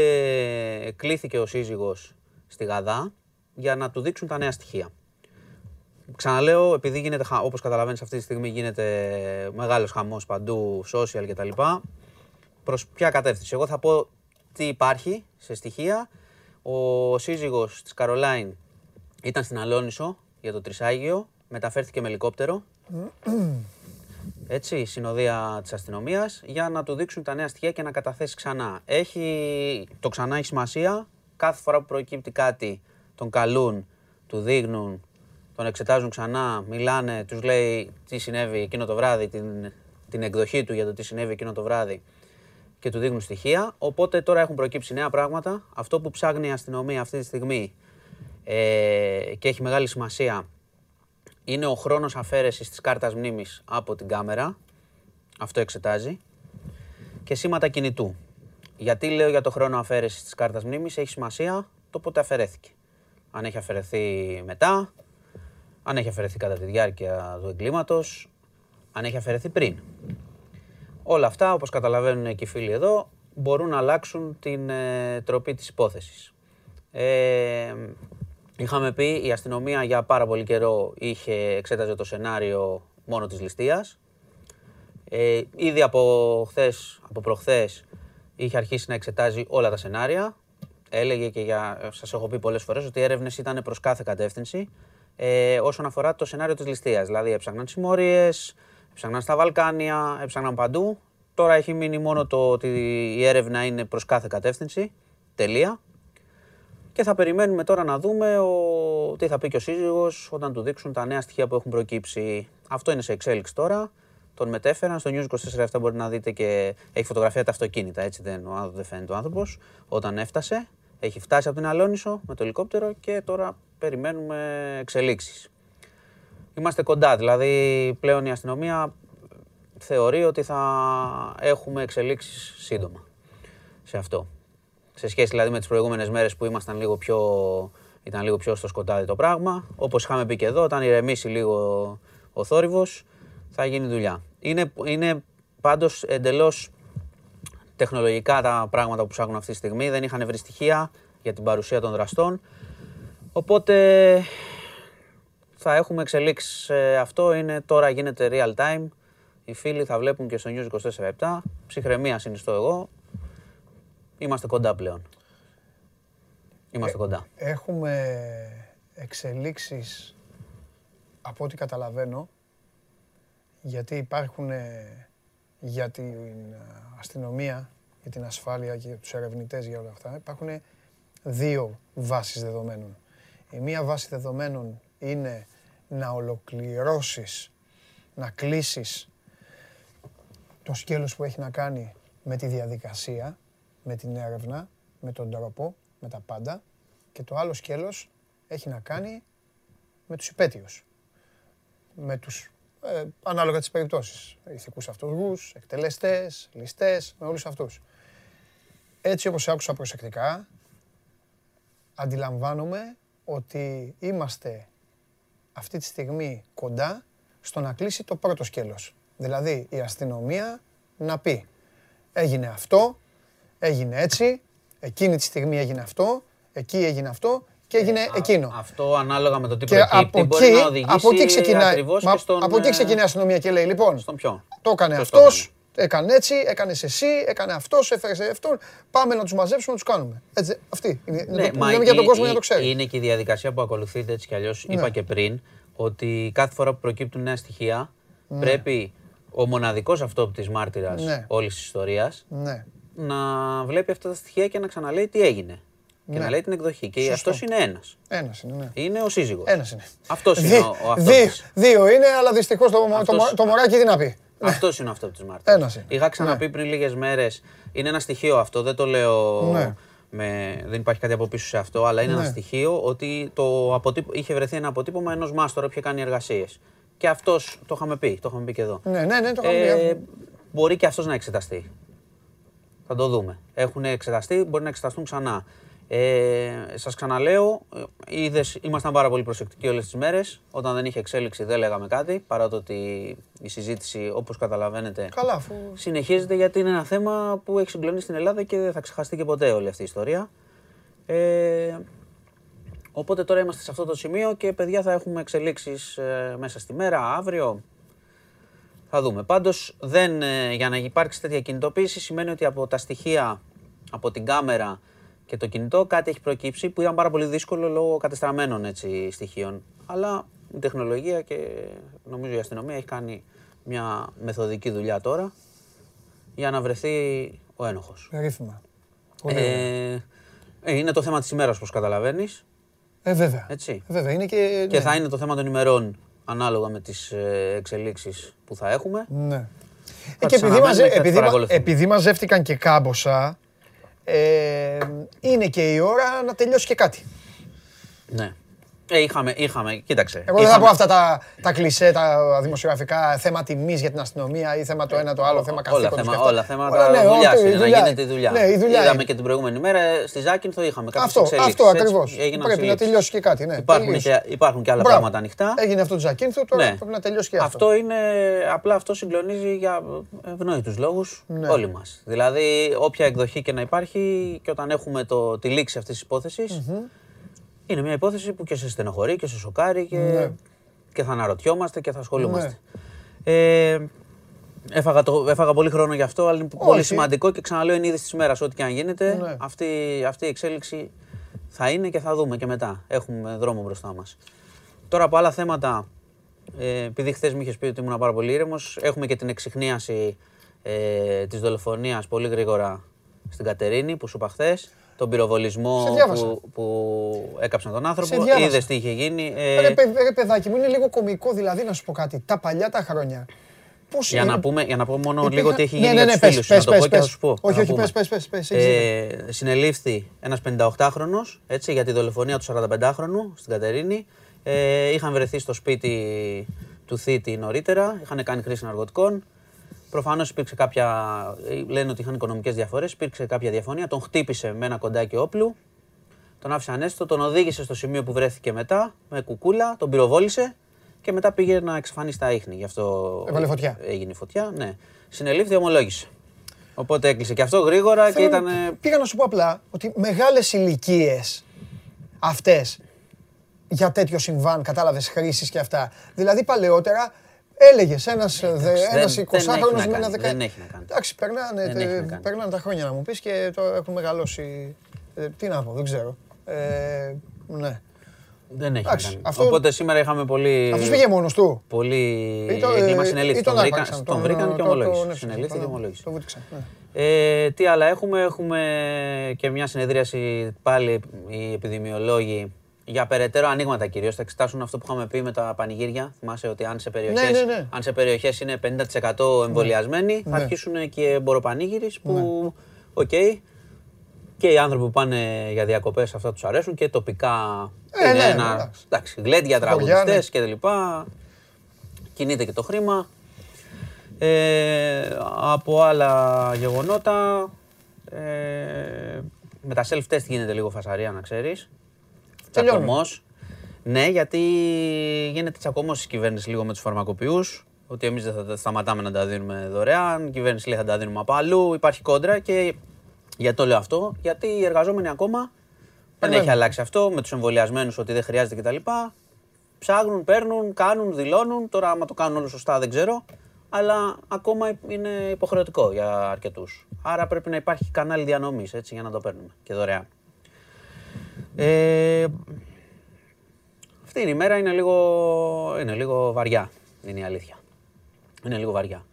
κλήθηκε ο σύζυγος στη Γαδά για να του δείξουν τα νέα στοιχεία. Ξαναλέω, επειδή γίνεται, χα- όπως καταλαβαίνεις αυτή τη στιγμή γίνεται μεγάλος χαμός παντού, social κτλ. Προς ποια κατεύθυνση. Εγώ θα πω τι υπάρχει σε στοιχεία. Ο σύζυγος της Καρολάιν ήταν στην Αλόνισο για το Τρισάγιο, μεταφέρθηκε με ελικόπτερο. (clears throat) Έτσι, συνοδεία της αστυνομίας, για να του δείξουν τα νέα στοιχεία και να καταθέσει ξανά. Έχει, το ξανά έχει σημασία. Κάθε φορά που προκύπτει κάτι, τον καλούν, του δείχνουν, τον εξετάζουν ξανά, μιλάνε, τους λέει τι συνέβη εκείνο το βράδυ, την, την εκδοχή του για το τι συνέβη εκείνο το βράδυ και του δείχνουν στοιχεία. Οπότε τώρα έχουν προκύψει νέα πράγματα. Αυτό που ψάχνει η αστυνομία αυτή τη στιγμή ε, και έχει μεγάλη σημασία είναι ο χρόνος αφαίρεσης της κάρτας μνήμης από την κάμερα. Αυτό εξετάζει. Και σήματα κινητού. Γιατί λέω για το χρόνο αφαίρεσης της κάρτας μνήμης έχει σημασία το πότε αφαιρέθηκε. Αν έχει αφαιρεθεί μετά, αν έχει αφαιρεθεί κατά τη διάρκεια του εγκλήματος, αν έχει αφαιρεθεί πριν. Όλα αυτά, όπως καταλαβαίνουν και οι φίλοι εδώ, μπορούν να αλλάξουν την ε, τροπή της υπόθεσης. Ε, είχαμε πει, η αστυνομία για πάρα πολύ καιρό είχε εξέταζε το σενάριο μόνο της ληστείας. Ε, ήδη από χθες, από προχθές, είχε αρχίσει να εξετάζει όλα τα σενάρια. Έλεγε και για, σας έχω πει πολλές φορές, ότι οι έρευνες ήταν προς κάθε κατεύθυνση ε, όσον αφορά το σενάριο της ληστείας. Δηλαδή έψαχναν συμμόριες, έψαχναν στα Βαλκάνια, έψαχναν παντού. Τώρα έχει μείνει μόνο το ότι η έρευνα είναι προς κάθε κατεύθυνση. Τελεία. Και θα περιμένουμε τώρα να δούμε ο... τι θα πει και ο σύζυγος όταν του δείξουν τα νέα στοιχεία που έχουν προκύψει. Αυτό είναι σε εξέλιξη τώρα. τον μετέφεραν. Στο News 24 αυτά μπορεί να δείτε και έχει φωτογραφία τα αυτοκίνητα. Έτσι δεν, ο άνθρωπος- δεν φαίνεται ο άνθρωπος. Όταν έφτασε, έχει φτάσει από την Αλόνισο με το ελικόπτερο και τώρα περιμένουμε εξελίξεις. Είμαστε κοντά, δηλαδή πλέον η αστυνομία θεωρεί ότι θα έχουμε εξελίξεις σύντομα σε αυτό. Σε σχέση δηλαδή με τις προηγούμενες μέρες που ήμασταν λίγο πιο, ήταν λίγο πιο στο σκοτάδι το πράγμα. Όπως είχαμε πει και εδώ, όταν ηρεμήσει λίγο ο θόρυβος, θα γίνει δουλειά. Είναι, είναι πάντως εντελώς τεχνολογικά τα πράγματα που ψάχνουν αυτή τη στιγμή. Δεν είχαν βρει στοιχεία για την παρουσία των δραστών. Οπότε θα έχουμε εξελίξεις σε αυτό. Είναι, τώρα γίνεται real time. Οι φίλοι θα βλέπουν και στο News 24-7. Ψυχραιμία συνιστώ εγώ. Είμαστε κοντά πλέον. Είμαστε κοντά. Έχουμε εξελίξεις από ό,τι καταλαβαίνω γιατί υπάρχουν ε, για την ε, αστυνομία, για την ασφάλεια και για τους ερευνητές για όλα αυτά υπάρχουν δύο βάσεις δεδομένων. Η μία βάση δεδομένων είναι να ολοκληρώσεις, να κλείσεις το σκέλος που έχει να κάνει με τη διαδικασία, με την έρευνα, με τον τρόπο, με τα πάντα και το άλλο σκέλος έχει να κάνει με τους υπέτειους. Με τους, ε, ανάλογα τις περιπτώσεις, ηθικούς αυτούργους, εκτελεστές, ληστές, με όλους αυτούς. Έτσι όπως άκουσα προσεκτικά, αντιλαμβάνομαι ότι είμαστε αυτή τη στιγμή κοντά στο να κλείσει το πρώτο σκέλος. Δηλαδή η αστυνομία να πει έγινε αυτό, έγινε έτσι, εκείνη τη στιγμή έγινε αυτό, εκεί έγινε αυτό και έγινε εκείνο. Αυτό ανάλογα με το τι Και προκύπτει από μπορεί εκεί, να οδηγήσει από εκεί ξεκινάει, ακριβώς μα- και στον, από εκεί ε, ξεκινάει η αστυνομία και λέει λοιπόν, Στον ποιο. το έκανε Ποιος το αυτός, έκανε; έτσι, έκανε εσύ, έκανε αυτός, έφερε αυτόν, πάμε να τους μαζέψουμε, να τους κάνουμε. Έτσι, αυτή. Είναι, Ναι, το, μα λέμε για τον η- κόσμο η- για να το ξέρει. Είναι και η διαδικασία που ακολουθείται έτσι κι αλλιώς. Ναι. Είπα και πριν ότι κάθε φορά που προκύπτουν νέα στοιχεία πρέπει ο μοναδικός αυτόπτης μάρτυρας Ναι. όλης της ιστορίας Ναι. Να βλέπει αυτά τα στοιχεία και να ξαναλέει τι έγινε. Και Ναι. να λέει την εκδοχή. Και Σωστό. αυτός είναι ένας. Ένας είναι, ναι. Είναι ο σύζυγος. Ένας είναι. Αυτός είναι Δι- ο, ο δι- αυτόπτης. Δύο είναι, αλλά δυστυχώς το, το, Αυτός- μω- το μωράκι τι να πει. Αυτός είναι αυτό της Μάρτυρα. Ένας είναι. Είχα ξαναπεί πριν λίγες μέρες. Είναι ένα στοιχείο αυτό, δεν το λέω. Ναι. Με, δεν υπάρχει κάτι από πίσω σε αυτό, αλλά είναι Ναι. ένα στοιχείο ότι το αποτύπω, είχε βρεθεί ένα αποτύπωμα ενός μάστορα που είχε κάνει εργασίες. Και αυτός το είχαμε πει, το είχαμε πει και εδώ. Ναι, ναι, ναι, το είχαμε Ε, πει. μπορεί και αυτός να εξεταστεί. Θα το δούμε. Έχουν εξεταστεί, μπορεί να εξεταστούν ξανά. Ε, Σας ξαναλέω, ε, είδες, ήμασταν πάρα πολύ προσεκτικοί όλες τις μέρες. Όταν δεν είχε εξέλιξη, δεν λέγαμε κάτι. Παρά το ότι η συζήτηση, όπως καταλαβαίνετε, Καλά, αφού... συνεχίζεται γιατί είναι ένα θέμα που έχει συγκλονίσει την Ελλάδα και δεν θα ξεχαστεί και ποτέ όλη αυτή η ιστορία. Ε, οπότε τώρα είμαστε σε αυτό το σημείο και παιδιά θα έχουμε εξελίξεις ε, μέσα στη μέρα, αύριο. Θα δούμε. Πάντως δεν, ε, για να υπάρξει τέτοια κινητοποίηση σημαίνει ότι από τα στοιχεία, από την κάμερα και το κινητό κάτι έχει προκύψει που ήταν πάρα πολύ δύσκολο λόγω κατεστραμμένων έτσι, στοιχείων. Αλλά η τεχνολογία και νομίζω η αστυνομία έχει κάνει μια μεθοδική δουλειά τώρα για να βρεθεί ο ένοχος. Περίφημα. Πολύ ωραία. Ε, ε, είναι το θέμα της ημέρας, όπως καταλαβαίνεις. Ε, βέβαια. Έτσι. Ε, Βέβαια, είναι και... Και ναι. θα είναι το θέμα των ημερών ανάλογα με τις ε, εξελίξεις που θα έχουμε. Ναι. Ε, Θα και τις επειδή, μαζε, αναμένουμε και θα τις επειδή, μα- παρακολουθούμε. επειδή μαζεύτηκαν και κάμποσα, ε, είναι και η ώρα να τελειώσει και κάτι. Ναι. Ε, είχαμε, είχαμε, κοίταξε. Εγώ δεν θα είχαμε- πω αυτά τα, τα κλισέ, τα δημοσιογραφικά, θέμα τιμής για την αστυνομία ή θέμα το ένα το άλλο, θέμα Όλα, καθήκοντος και θέμα, αυτά. όλα θέματα ναι, δουλειάς ό,τι, η είναι, να δουλειά. γίνεται η δουλειά. Ναι, η δουλειά Είδαμε είναι. και την προηγούμενη μέρα, ε, στη Ζάκυνθο είχαμε κάποιες Αυτό, εξελίξεις. αυτό έτσι, ακριβώς. έγιναν Πρέπει να συλλήψεις. τελειώσει και κάτι, ναι. Υπάρχουν τελείωσε. και, υπάρχουν και άλλα Μπράβο. πράγματα ανοιχτά. Έγινε αυτό το Ζακίνθου, τώρα Ναι. πρέπει να τελειώσει και αυτό. Αυτό είναι, απλά αυτό συγκλονίζει για ευνόητους λόγους Ναι. όλοι μας. Δηλαδή, όποια εκδοχή και να υπάρχει και όταν έχουμε το, τη λήξη αυτής της υπόθεσης, είναι μια υπόθεση που και σε στενοχωρεί και σε σοκάρει και, Ναι. και θα αναρωτιόμαστε και θα ασχολούμαστε. Ε, έφαγα, το, έφαγα πολύ χρόνο γι' αυτό, αλλά είναι πολύ Όχι. σημαντικό και ξαναλέω είναι είδηση της ημέρας, ό,τι και αν γίνεται. Ναι. Αυτή, αυτή η εξέλιξη θα είναι και θα δούμε και μετά. Έχουμε δρόμο μπροστά μας. Τώρα από άλλα θέματα, ε, επειδή χθες μου είχες πει ότι ήμουν πάρα πολύ ήρεμος, έχουμε και την εξυχνίαση ε, της δολοφονίας πολύ γρήγορα στην Κατερίνη που σου είπα χθες. Τον Σε πυροβολισμό διάβασα. που, που έκαψαν τον Σε άνθρωπο. διάβασα. Είδες τι είχε γίνει. Ε, Ρε, παι- ρε, παιδάκι μου, είναι λίγο κωμικό δηλαδή να σου πω κάτι. Τα παλιά τα χρόνια Πώς Για είναι- να, πούμε, για να πω μόνο Υπήρχαν- λίγο τι έχει Ναι, γίνει ναι, για ναι, τους πες, φίλους. πες, να το πες, πω και θα πες. σου πω. Όχι, να όχι, πούμε. πες, πες, πες, πες, έχεις Ε, συνελήφθη ένας 58χρονος έτσι, για τη δολοφονία του 45χρονου στην Κατερίνη. Ε, είχαν βρεθεί στο σπίτι του θήτη νωρίτερα, είχαν κάνει χρήση ναρκωτικών. Προφανώς υπήρξε κάποια, ε, λένε ότι είχαν οικονομικές διαφορές, υπήρξε κάποια διαφωνία, τον χτύπησε με ένα κοντάκι όπλου, τον άφησε ανέστητο, τον οδήγησε στο σημείο που βρέθηκε μετά, με κουκούλα, τον πυροβόλησε και μετά πήγε να εξαφανίσει τα ίχνη. Γι' αυτό Έβαλε φωτιά. έγινε η φωτιά, ναι. Συνελήφθη, ομολόγησε. Οπότε έκλεισε και αυτό γρήγορα και Θέλω- ήταν. Πήγα να σου πω απλά ότι μεγάλες ηλικίες αυτές για τέτοιο συμβάν, κατάλαβες χρήσεις και αυτά. Δηλαδή παλαιότερα έλεγες ένας, ένας δεν- 20χρονος δεν έχει να με ένα κάνει, 10. δεν έχει να κάνει. Εντάξει, περνάνε, Δεν έχει να κάνει. περνάνε τα χρόνια να μου πεις και το έχουν μεγαλώσει. Ε, τι να πω, δεν ξέρω. Ε, ναι. Δεν έχει Εντάξει, να κάνει. αυτό- Οπότε σήμερα είχαμε πολύ. Αυτός πήγε μόνος του. Πολύ Ή το- έγκλημα ε, συνελήφθη. ή Τον, τον βρήκαν, άρπαξαν, τον τον- βρήκαν και τον- ομολόγησε. τον έψαξαν, Συνελήφθη και τον- ομολόγησε. τον βούτυξαν, ναι. Ε, τι άλλα έχουμε, έχουμε και μια συνεδρίαση πάλι οι επιδημιολόγοι για περαιτέρω ανοίγματα κυρίως. Θα εξετάσουν αυτό που είχαμε πει με τα πανηγύρια. Θυμάσαι ότι αν σε περιοχές, ναι, ναι. αν σε περιοχές είναι 50% εμβολιασμένοι, θα Ναι. αρχίσουν και εμποροπανήγυρες που, οκ, και οι άνθρωποι που πάνε για διακοπές αυτά τους αρέσουν και τοπικά Ε, είναι ναι, ένα, εντάξει. εντάξει, γλέντια, Χωριά, ναι. τραγουδιστές και τα λοιπά. Κινείται και το χρήμα. Ε, από άλλα γεγονότα, ε, με τα self-test γίνεται λίγο φασαρία, να ξέρεις. Τελειώνουμε. Τσακωμός. Ναι, γιατί γίνεται τσακωμός της κυβέρνησης λίγο με τους φαρμακοποιούς. Ότι εμείς δεν θα τα σταματάμε να τα δίνουμε δωρεάν. Η κυβέρνηση λέει θα τα δίνουμε από αλλού. Υπάρχει κόντρα και γιατί το λέω αυτό. Γιατί οι εργαζόμενοι ακόμα δεν Περιμένουν. έχει αλλάξει αυτό με τους εμβολιασμένους ότι δεν χρειάζεται κτλ. Ψάχνουν, παίρνουν, κάνουν, δηλώνουν. Τώρα, άμα το κάνουν όλο σωστά, δεν ξέρω. Αλλά ακόμα είναι υποχρεωτικό για αρκετούς. Άρα πρέπει να υπάρχει κανάλι διανομής για να το παίρνουμε και δωρεάν. Ε, αυτή είναι η μέρα, είναι λίγο, είναι λίγο βαριά, είναι η αλήθεια. Είναι λίγο βαριά.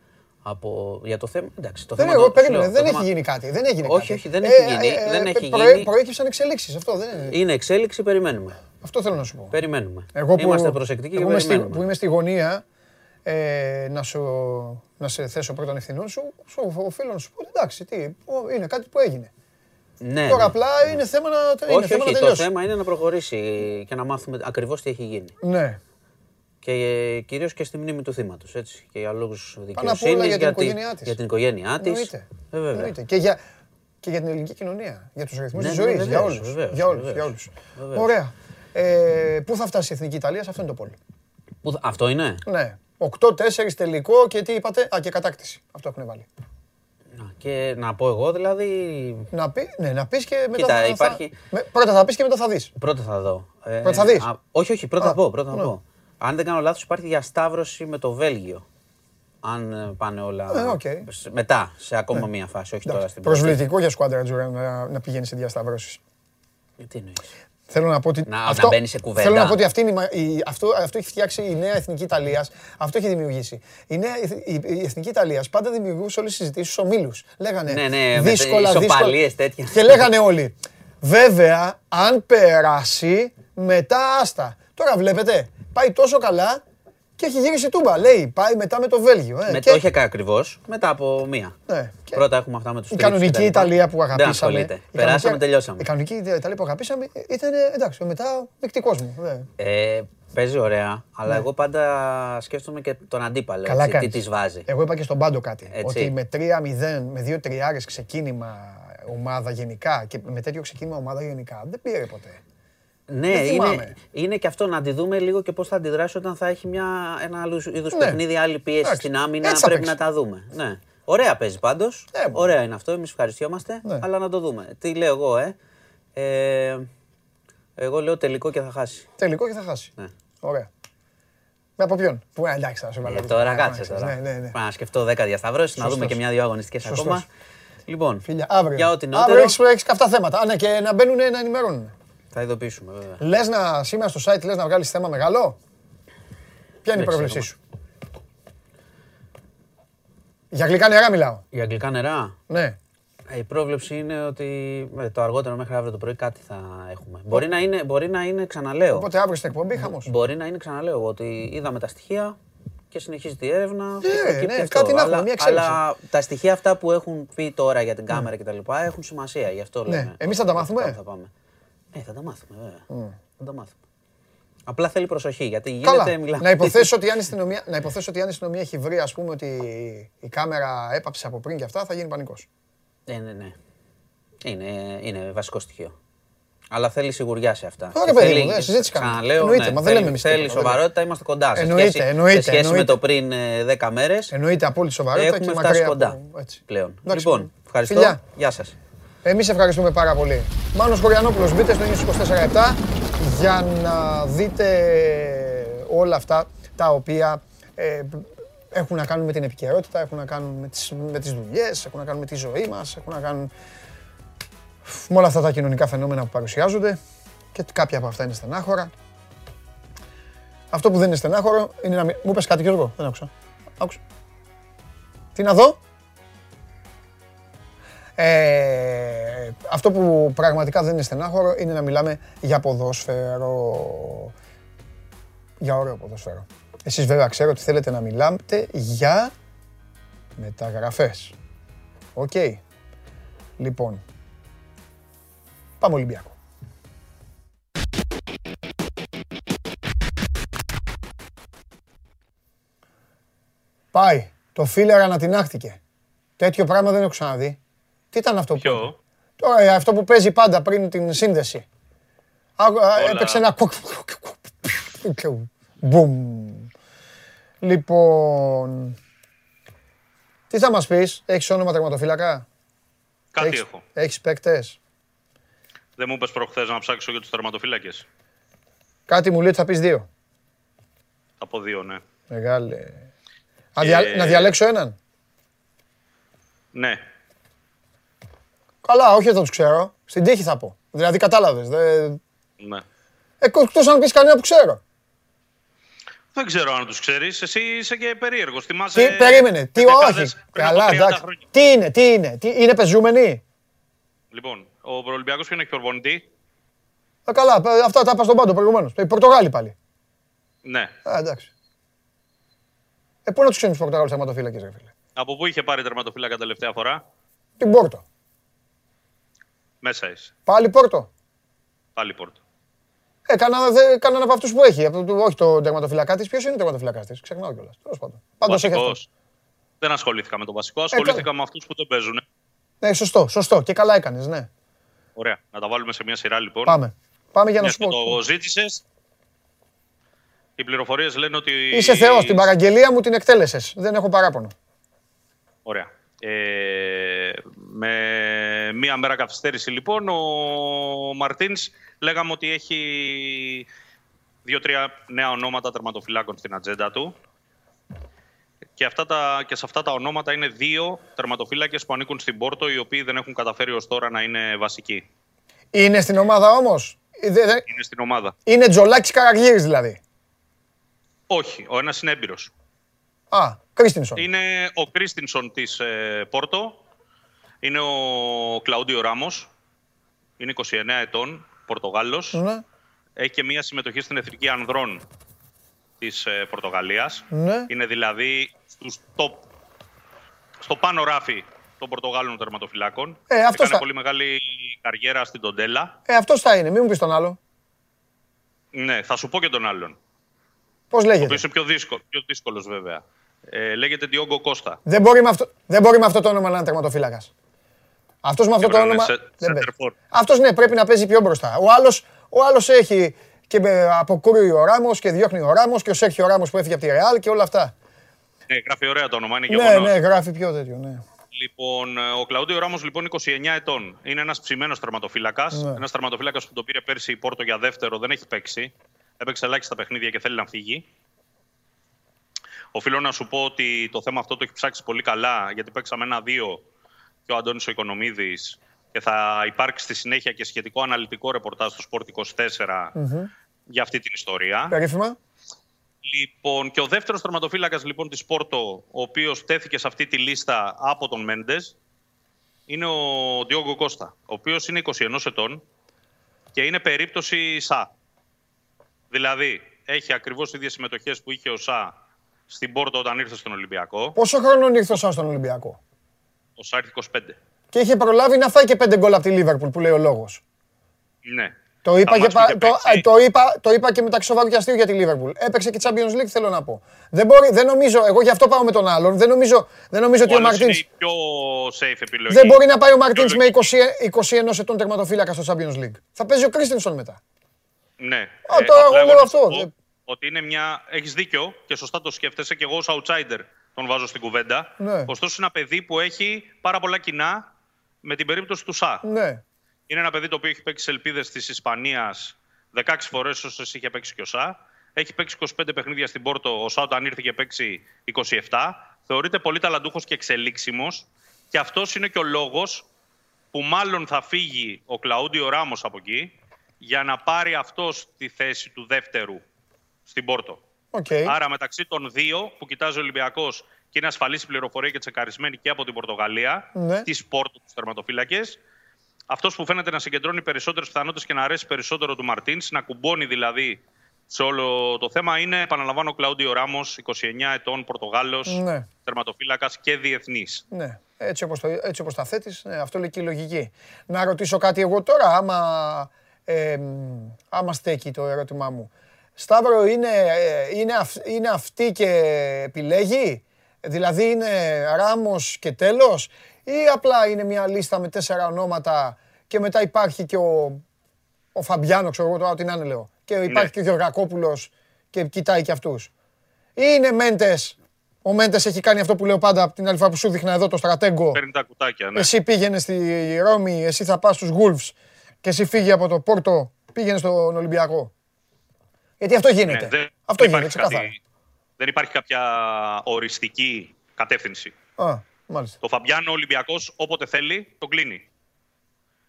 Από, για το θέμα, εντάξει, το Δεν, θέμα... εγώ το- περίμενε, σου λέω, δεν το έχει θέμα- γίνει κάτι. Δεν έγινε Όχι, κάτι. όχι, δεν έχει γίνει, δεν έχει προέ- γίνει. Προέκυψαν εξελίξεις, αυτό δεν είναι. Είναι εξέλιξη, περιμένουμε. Αυτό θέλω να σου πω. Περιμένουμε. Εγώ που, Είμαστε προσεκτικοί και εγώ είμαι στη, περιμένουμε. που είμαι στη γωνία ε, να, σου, να σε θέσω πρώτον ευθυνών σου, σου οφείλω να σου πω ότι εντάξει, τι, ο, είναι κάτι που έγινε. Ναι, Τώρα ναι. απλά είναι θέμα να, είναι Όχι, θέμα όχι, να το τελειώσει. θέμα είναι να προχωρήσει και να μάθουμε ακριβώς τι έχει γίνει. Ναι. Και ε, κυρίως και στη μνήμη του θύματος, έτσι. Και για λόγους απ' όλα δικαιοσύνης, για την τη- οικογένειά της. για την οικογένειά της. Εννοείται. Ε, βέβαια. Εννοείται. Και, για, και για την ελληνική κοινωνία, για τους ρυθμούς Ναι, της ναι, ζωής, για βεβαίως, όλους. βεβαίως, για όλους, βεβαίως. για όλους. Βεβαίως. Ωραία. Ε, πού θα φτάσει η Εθνική Ιταλία, σε αυτό είναι το πόλο. Που θα- Αυτό είναι; Ναι. 8-4 τελικό και τι είπατε, α και κατάκτηση. Αυτό έχουν βάλει. Να, Και να πω εγώ δηλαδή, Να, πει, ναι, να πεις και μετά Κοίτα, θα, υπάρχει- θα, με, πρώτα θα πεις και μετά θα δεις. πρώτα θα δω. Ε, Πρώτα θα δεις. α, όχι, όχι, πρώτα Α, θα πω, πρώτα θα ναι. πω. Αν δεν κάνω λάθος υπάρχει διασταύρωση με το Βέλγιο. Αν ε, πάνε όλα Ε, οκ. σε- μετά, σε ακόμα μία φάση, όχι τώρα στην πρώτη. Προσβλητικό για squadra azzurra να, να πηγαίνεις σε διασταυρώσεις. Ε, Τι εννοείς. Θέλω να πω ότι. Να- να μπαίνει σε κουβέντα. Θέλω να πω ότι αυτή είναι η μα- η- αυτό, αυτό έχει φτιάξει η νέα εθνική Ιταλίας. Αυτό έχει δημιουργήσει. Η, νέα, εθ- η, η εθνική Ιταλίας πάντα δημιουργούσε όλες τις συζητήσεις στους ομίλους. Λέγανε Ναι, ναι, με δύσκολα, ισοπαλίες δύσκολα. τέτοια. Και λέγανε όλοι. Βέβαια, αν περάσει, μετά άστα. Τώρα βλέπετε, πάει τόσο καλά και έχει γυρίσει τούμπα. Λέει, πάει μετά με το Βέλγιο. Ε, Με και- το είχε ακριβώς μετά από μία. Ναι, και- Πρώτα έχουμε αυτά με τους η κανονική Ιταλία που αγαπήσαμε. Δεν ασχολείται. η Περάσαμε, κανονική- τελειώσαμε. Η κανονική Ιταλία που αγαπήσαμε ήταν εντάξει, μετά δεκτικό μου. ναι. Ε, παίζει ωραία, αλλά εγώ πάντα σκέφτομαι και τον αντίπαλο. Καλά έτσι, τι κάνεις. της βάζει. Εγώ είπα και στον Πάντο κάτι. Έτσι. Ότι με 3-0, με 2 τριάρες ξεκίνημα ομάδα γενικά και με τέτοιο ξεκίνημα ομάδα γενικά δεν πήρε ποτέ. Ναι, δεν είναι, θυμάμαι. είναι και αυτό να τη δούμε λίγο και πώς θα αντιδράσει όταν θα έχει μια, ένα άλλου είδους Ναι. παιχνίδι, άλλη πίεση Εντάξει, στην άμυνα. έτσι θα Πρέπει παίξει. να τα δούμε. Ναι. Ωραία παίζει πάντως. Ε, μπορεί. Ωραία είναι αυτό. Εμείς ευχαριστιόμαστε. Ναι. Αλλά να το δούμε. Τι λέω εγώ, ε. ε εγώ λέω τελικό και θα χάσει. Τελικό και θα χάσει. Ναι. Ωραία. Με από ποιον; Που ε, εντάξει, θα σου βάλω. Ε, και τώρα το- κάτσε ναι, τώρα. Ναι, ναι, ναι. Πρέπει να σκεφτώ 10 διασταυρώσεις, να Σωστός. δούμε και μια-δύο αγωνιστικές Σωστός. ακόμα. Λοιπόν, Φίλια, αύριο. για ό,τι αύριο νεότερο έχεις, έχεις καυτά θέματα. Α, ναι, και να μπαίνουν να ενημερώνουν. Θα ειδοποιήσουμε βέβαια. Λες να, σήμερα στο site λες να βγάλεις θέμα μεγάλο; Ποια είναι η Δεν πρόβλεψή ξέρω. σου; Για γλυκά νερά μιλάω. Για αγγλικά νερά, Ναι. Ε, Η πρόβλεψη είναι ότι ε, το αργότερο μέχρι αύριο το πρωί κάτι θα έχουμε. Μπορεί να είναι, μπορεί να είναι ξαναλέω. Οπότε αύριο στην εκπομπή χαμός. Μπορεί να είναι ξαναλέω εγώ ότι είδαμε τα στοιχεία και συνεχίζει τη έρευνα. Ναι, και προκύπτει ναι, αυτό. κάτι να έχουμε, αλλά, μια εξέλιξη. αλλά τα στοιχεία αυτά που έχουν πει τώρα για την κάμερα κτλ. έχουν σημασία. Γι' αυτό Ναι. λέμε. Εμείς θα τα μάθουμε; Θα πάμε. Ναι, θα τα μάθουμε, βέβαια. Θα τα μάθουμε. Απλά θέλει προσοχή γιατί γίνεται. Καλά. μιλάμε. Να υποθέσω, ότι αν η αστυνομία, να υποθέσω ότι αν η αστυνομία έχει βρει ας πούμε, ότι η κάμερα έπαψε από πριν και αυτά, θα γίνει πανικός. Ναι, ναι, ναι. Είναι, είναι βασικό στοιχείο. Αλλά θέλει σιγουριά σε αυτά. Ωραία, Και παιδί θέλει- μου, δεν συζήτηση κάνουμε. Ξαναλέω, Εννοείται, ναι, μα δεν θέλει- λέμε εμείς Θέλει τίποτα, σοβαρότητα, είμαστε κοντά. Σε Εννοείται, σχέση, εννοείται, σε σχέση με εννοείται. το πριν ε, 10 μέρες. Εννοείται απόλυτη σοβαρότητα και Έχουμε μακριά φτάσει από- κοντά έτσι. πλέον. Εντάξει, λοιπόν, ευχαριστώ. Φιλιά. Γεια σας. Εμείς ευχαριστούμε πάρα πολύ. Μάνος Χωριανόπουλος, μπείτε στο News 24 για να δείτε όλα αυτά τα οποία ε, έχουν να κάνουν με την επικαιρότητα, έχουν να κάνουν με τις, με τις δουλειές, έχουν να κάνουν με τη ζωή μας, έχουν να κάνουν με όλα αυτά τα κοινωνικά φαινόμενα που παρουσιάζονται και κάποια από αυτά είναι στενάχωρα. Αυτό που δεν είναι στενάχωρο είναι να μην... Μου είπες κάτι Γιώργο, δεν άκουσα. Άκουσα. Τι να δω; Ε, αυτό που πραγματικά δεν είναι στενάχωρο είναι να μιλάμε για ποδόσφαιρο. Για ωραίο ποδόσφαιρο. Εσείς βέβαια ξέρω ότι θέλετε να μιλάτε για μεταγραφές. Οκ. Λοιπόν, πάμε Ολυμπιακό. Πάει. Το φίλερα ανατινάχτηκε. Τέτοιο πράγμα δεν έχω ξαναδεί. Τι ήταν αυτό που Ποιο; Τώρα ε, αυτό που παίζει πάντα πριν την σύνδεση. Άκου- α, Όλα. Έπαιξε ένα κουκ. Μπουμ. Λοιπόν. Τι θα μας πεις, έχεις όνομα τερματοφύλακα, Κάτι έχεις, έχω. έχεις παίκτες; Δεν μου είπες προχθές να ψάξω για τους τερματοφύλακες. Κάτι μου λέει ότι θα πεις δύο. Θα πω δύο, ναι. Μεγάλε. Να, δια- Ε, να διαλέξω έναν. Ναι. Καλά, όχι δεν τους ξέρω. Στην τύχη θα πω. Δηλαδή κατάλαβες. Δε... ναι. Ε, εκτός αν πεις κανένα που ξέρω. Δεν ξέρω αν τους ξέρεις. Εσύ είσαι και περίεργος. Θυμάσαι... Τι, περίμενε, τι δεκάδες όχι. πριν από Καλά, 30 εντάξει. χρόνια. Τι είναι, τι είναι, τι, είναι πεζούμενοι; Λοιπόν, ο Προολυμπιακός ποιον έχει προπονητή; Ε, καλά, ε, αυτά τα είπα στον πάντο προηγουμένως. Οι Πορτογάλοι πάλι. Ναι. Α, εντάξει. Ε, πού να τους ξέρουν τους Πορτογάλους τερματοφύλακες, ρε φίλε; Από πού είχε πάρει τερματοφύλακα τελευταία φορά; Την Πόρτο. Μέσα είσαι. Πάλι Πόρτο; Πάλι πόρτο. Ε, κανένα, δε, κανένα από αυτούς που έχει. Από το- όχι το τερματοφυλακά της. Ποιος είναι ο τερματοφυλακάς της. Ξεχνάω κιόλας. Τέλος πάντων. Πάντως έχει αυτό. Βασικός. Δεν ασχολήθηκα με το βασικό. Ασχολήθηκα καλά. με αυτούς που δεν παίζουν. Ναι, σωστό, σωστό. Και καλά έκανες, ναι. Ωραία. Να τα βάλουμε σε μια σειρά λοιπόν. Πάμε. Πάμε για να Μιας σου και πω. το ζήτησες. Οι πληροφορίες λένε ότι... Είσαι θεός. Την παραγγελία μου την εκτέλεσες. Δεν έχω παράπονο. Ωραία. Ε, με μία μέρα καθυστέρηση λοιπόν, ο Μαρτίνς λέγαμε ότι έχει δύο-τρία νέα ονόματα τερματοφυλάκων στην ατζέντα του. Και, αυτά τα, και σε αυτά τα ονόματα είναι δύο τερματοφύλακες που ανήκουν στην Πόρτο, οι οποίοι δεν έχουν καταφέρει ως τώρα να είναι βασικοί. Είναι στην ομάδα όμως; Ε, δε- δε- Είναι στην ομάδα. Είναι Τζολάκης Καραγύρης δηλαδή; Όχι, ο ένας είναι έμπειρος. Α, Κρίστινσον. Είναι ο Κρίστινσον της ε, Πόρτο. Είναι ο Κλαούντιο Ράμος. Είναι 29 ετών, Πορτογάλος. Ναι, Έχει και μία συμμετοχή στην Εθνική Ανδρών της ε, Πορτογαλίας. ναι. Είναι δηλαδή στους top, στο πάνω ράφι των Πορτογάλων τερματοφυλάκων. Ε, αυτός Έκανε θα- πολύ μεγάλη καριέρα στην Τοντέλα. Ε, αυτός θα είναι. Μην μου πεις τον άλλο. Ναι, θα σου πω και τον άλλον. Πώς Ο λέγεται; οποίος είναι πιο, δύσκολο, πιο δύσκολος βέβαια. Ε, λέγεται Διόγκο Κώστα. Δεν μπορεί, με αυτό, δεν μπορεί με αυτό το όνομα να είναι τερματοφύλακας. Αυτός με αυτό Και το πρέπει να όνομα. είναι σε- δεν center παίζει. for. Αυτός ναι, πρέπει να παίζει πιο μπροστά. Ο άλλος, ο άλλος έχει και με, αποκρούει ο Ράμος και διώχνει ο Ράμος και ο Σέρχιο Ράμος που έφυγε από τη Ρεάλ και όλα αυτά. Ναι, γράφει ωραία το όνομα, είναι Ναι, γεγονός. ναι, γράφει πιο τέτοιο, ναι. Λοιπόν, ε, ο Κλαούντιο Ράμος λοιπόν 29 ετών. Είναι ένας ψημένος τερματοφύλακας. Ναι. Ένας τερματοφύλακας που τον πήρε πέρσι η Πόρτο για δεύτερο, δεν έχει παίξει. Έπαιξε ελάχιστα παιχνίδια και θέλει να φύγει. Οφείλω να σου πω ότι το θέμα αυτό το έχει ψάξει πολύ καλά, γιατί παίξαμε ένα-δύο και ο Αντώνης ο Οικονομίδης και θα υπάρξει στη συνέχεια και σχετικό αναλυτικό ρεπορτάζ στο Sport 24 για αυτή την ιστορία. Περίφημα. Λοιπόν, και ο δεύτερος τερματοφύλακας λοιπόν, της Πόρτο, ο οποίος τέθηκε σε αυτή τη λίστα από τον Μέντες, είναι ο Ντιόγκο Κώστα, ο οποίος είναι 21 ετών και είναι περίπτωση ΣΑ. Δηλαδή, έχει ακριβώς τι ίδιες συμμετοχές που είχε ο ΣΑ στην Πόρτο όταν ήρθε στον Ολυμπιακό. Πόσο χρόνο ήρθε ο Σά στον Ολυμπιακό; Ο Σάρ 25. Και είχε προλάβει να φάει και πέντε γκολ από τη Λίβερπουλ που λέει ο λόγος. Ναι. Το είπα, Τα και, μάτς που πα- είχε το, παίξει. ε, το, είπα, το είπα και μεταξύ σοβαρού και αστείου για τη Λίβερπουλ. Έπαιξε και Champions League, θέλω να πω. Δεν, μπορεί, δεν νομίζω, εγώ γι' αυτό πάω με τον άλλον. Δεν νομίζω, δεν νομίζω ότι Ο ο άλλος είναι Μαρτίν. η πιο safe επιλογή. Δεν μπορεί να πάει ο Μαρτίνς Πιο με λογική. 20, 21 ετών τερματοφύλακα στο Champions League. Θα παίζει ο Κρίστινσον μετά. Ναι. Α, τώρα απλά εγώ λέω να σου αυτό. Πω Δεν- Ότι είναι μια. Έχεις δίκιο και σωστά το σκέφτεσαι και εγώ ως outsider τον βάζω στην κουβέντα. Ναι. Ωστόσο, είναι ένα παιδί που έχει πάρα πολλά κοινά με την περίπτωση του Σα. Ναι. Είναι ένα παιδί το οποίο έχει παίξει σε ελπίδες της Ισπανίας 16 φορές όσες είχε παίξει και ο Σα. Έχει παίξει 25 παιχνίδια στην Πόρτο. Ο Σα όταν ήρθε είχε παίξει 27. Θεωρείται πολύ ταλαντούχος και εξελίξιμος. Και αυτός είναι και ο λόγος που μάλλον θα φύγει ο Κλαούντιο Ράμος από εκεί για να πάρει αυτός τη θέση του δεύτερου στην Πόρτο. Οκ. Άρα μεταξύ των δύο που κοιτάζει ο Ολυμπιακός και είναι ασφαλής η πληροφορία και τσεκαρισμένη και από την Πορτογαλία, Ναι. της Πόρτο, τους τερματοφύλακες. Αυτός που φαίνεται να συγκεντρώνει περισσότερες πιθανότητες και να αρέσει περισσότερο του Μαρτίν, να κουμπώνει δηλαδή σε όλο το θέμα, είναι, επαναλαμβάνω, ο Κλαούντιο Ράμος, 29 ετών, Πορτογάλος, Ναι. τερματοφύλακας και διεθνής. Ναι, έτσι όπως, το, έτσι όπως τα θέτεις, ναι, αυτό λέει και η λογική. Να ρωτήσω κάτι εγώ τώρα, άμα, ε, μ, άμα στέκει το ερώτημά μου. Σταύρο, είναι, ε, είναι, αυ- είναι αυτή και επιλέγει, δηλαδή είναι Ράμος και τέλος, ή απλά είναι μια λίστα με τέσσερα ονόματα και μετά υπάρχει και ο, ο Φαμπιάνο, ξέρω εγώ τώρα τι να είναι λέω, και υπάρχει και ο Γεωργακόπουλος και κοιτάει και αυτούς. Ή είναι Μέντες, ο Μέντες έχει κάνει αυτό που λέω πάντα από την άλλη φορά που σου δείχνα εδώ το στρατέγκο. Παίρνει τα κουτάκια, ναι. Εσύ πήγαινες στη Ρώμη, εσύ θα πας στους Wolves και εσύ φύγει από το Πόρτο, πήγαινες στον Ολυμπιακό. Γιατί αυτό γίνεται. Ναι, δεν, αυτό δεν γίνεται, υπάρχει κάτι- ξεκάθαρα. δεν υπάρχει κάποια οριστική κατεύθυνση. Α, μάλιστα. Το Φαμπιάνο Ολυμπιακός όποτε θέλει τον κλείνει.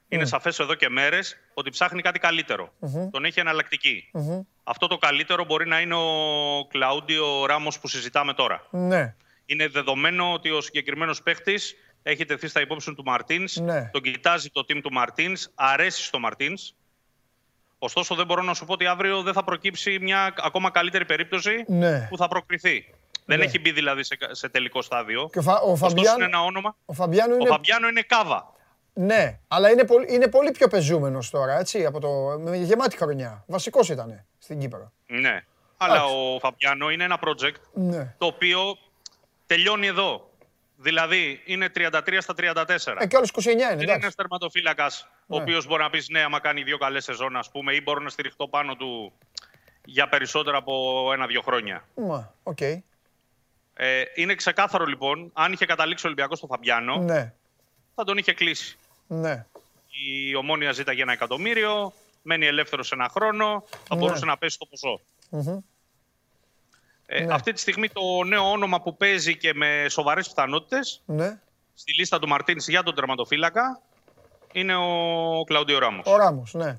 Είναι Ναι. σαφές εδώ και μέρες ότι ψάχνει κάτι καλύτερο. Τον έχει εναλλακτική. Αυτό το καλύτερο μπορεί να είναι ο Κλαούντιο Ράμος που συζητάμε τώρα. Ναι, Είναι δεδομένο ότι ο συγκεκριμένος παίχτης έχει τεθεί στα υπόψη του Μαρτίνς. Ναι. Τον κοιτάζει το team του Μαρτίνς. Αρέσει στο Μαρτίνς. Ωστόσο, δεν μπορώ να σου πω ότι αύριο δεν θα προκύψει μια ακόμα καλύτερη περίπτωση Ναι. που θα προκριθεί. Δεν Ναι. έχει μπει δηλαδή σε, σε τελικό στάδιο. Και ο, Φα, ο, Ωστόσο, Φαμπιάνο, είναι ένα όνομα. ο Φαμπιάνο Ο είναι, Φαμπιάνο είναι κάβα. ναι, αλλά είναι πολύ, είναι πολύ πιο πεζούμενος τώρα, έτσι, από το, με γεμάτη χρονιά. Βασικός ήταν στην Κύπρο. Ναι. Αλλά Εντάξει. ο Φαμπιάνο είναι ένα project Ναι. το οποίο τελειώνει εδώ. Δηλαδή είναι 33 στα 34. Ε, και όλος 29 είναι, Δεν είναι εντάξει. ένα τερματοφύλακας ο Ναι. οποίος μπορεί να πεις ναι, άμα κάνει δύο καλές σεζόν, ας πούμε, ή μπορώ να στηριχτώ πάνω του για περισσότερα από ένα-δύο χρόνια. Μα, οκ. Ε, είναι ξεκάθαρο λοιπόν, αν είχε καταλήξει ο Ολυμπιακός στο Φαμπιάνο, Ναι, θα τον είχε κλείσει. ναι. Η ομόνια ζήταγε ένα εκατομμύριο, μένει ελεύθερος ένα χρόνο, θα Ναι. μπορούσε να πέσει το ποσό. Ε, Ναι. Αυτή τη στιγμή το νέο όνομα που παίζει και με σοβαρές πιθανότητες Ναι. στη λίστα του Μαρτίνς για τον τερματοφύλακα είναι ο Κλαούντιο Ράμος. Ο Ράμος, ναι.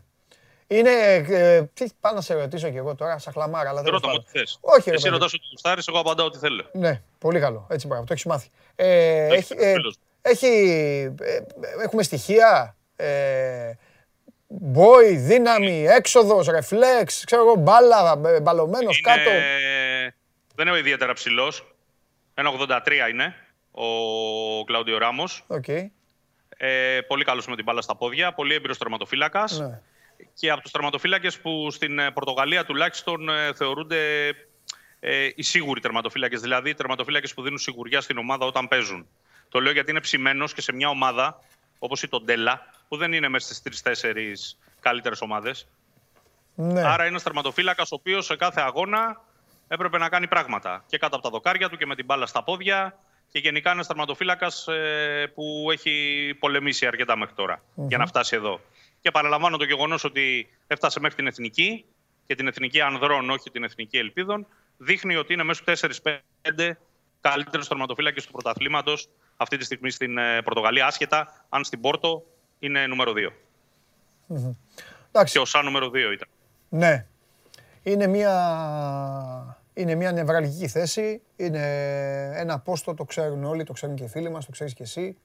Είναι, ε, τι πάω να σε ρωτήσω κι εγώ τώρα, σαν χλαμάρα, αλλά δεν Ρώτα μου ό,τι θες. Όχι, ρε Εσύ παιδί. ρωτάς ό,τι γουστάρεις, εγώ απαντάω ό,τι θέλω. Ναι, πολύ καλό. Έτσι μπράβο, το έχεις μάθει. Ε, Το έχει, έχεις, ε, τέλος. έχει, ε, έχουμε στοιχεία, ε, μπόι, δύναμη, έξοδος, ρεφλέξ, ξέρω εγώ, μπάλα, ε, μπαλωμένος Είναι- κάτω. Δεν είναι ιδιαίτερα ψηλός. 1,83 είναι ο Κλαούντιο Ράμος. Οκ, Ε, πολύ καλός με την μπάλα στα πόδια, πολύ έμπειρος τερματοφύλακας. ναι. και από τους τερματοφύλακες που στην ε, Πορτογαλία τουλάχιστον ε, θεωρούνται ε, οι σίγουροι τερματοφύλακες, δηλαδή οι τερματοφύλακες που δίνουν σιγουριά στην ομάδα όταν παίζουν. Το λέω γιατί είναι ψημένος και σε μια ομάδα όπως η Τοντέλα, που δεν είναι μέσα στις τρεις-τέσσερις καλύτερες ομάδες. ναι. Άρα είναι ένας τερματοφύλακας ο οποίος σε κάθε αγώνα έπρεπε να κάνει πράγματα. Και κάτω από τα δοκάρια του και με την μπάλα στα πόδια. Και γενικά ένας τερματοφύλακας ε, που έχει πολεμήσει αρκετά μέχρι τώρα για να φτάσει εδώ. Και παραλαμβάνω το γεγονός ότι έφτασε μέχρι την εθνική και την εθνική ανδρών, όχι την εθνική ελπίδων, δείχνει ότι είναι μέσα στου 4-5 καλύτερου τερματοφύλακε του πρωταθλήματος αυτή τη στιγμή στην ε, Πορτογαλία, άσχετα αν στην Πόρτο είναι νούμερο 2. Εντάξει, Και ο Σαν νούμερο 2 ήταν. ναι. Είναι μια, είναι μια νευραλγική θέση, είναι ένα πόστο, το ξέρουν όλοι, το ξέρουν και οι φίλοι μας, το ξέρεις και εσύ,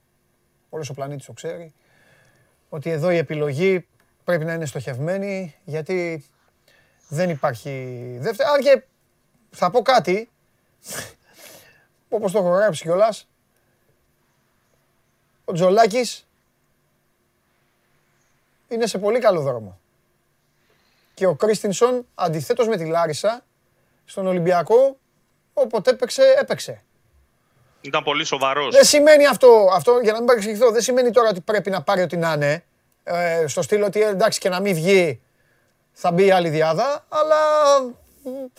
όλος ο πλανήτης το ξέρει, ότι εδώ η επιλογή πρέπει να είναι στοχευμένη, γιατί δεν υπάρχει δεύτερη. Αν και θα πω κάτι, όπως το έχω γράψει κιόλας, ο Τζολάκης είναι σε πολύ καλό δρόμο. Και ο Κρίστινσον, αντιθέτως με τη Λάρισα, στον Ολυμπιακό, όποτε έπαιξε, έπαιξε. Ήταν πολύ σοβαρός. Δεν σημαίνει αυτό, αυτό για να μην παρεξηγηθώ, δεν σημαίνει τώρα ότι πρέπει να πάρει ό,τι να είναι. Ε, στο στυλ ότι ε, εντάξει και να μην βγει θα μπει η άλλη διάδα, αλλά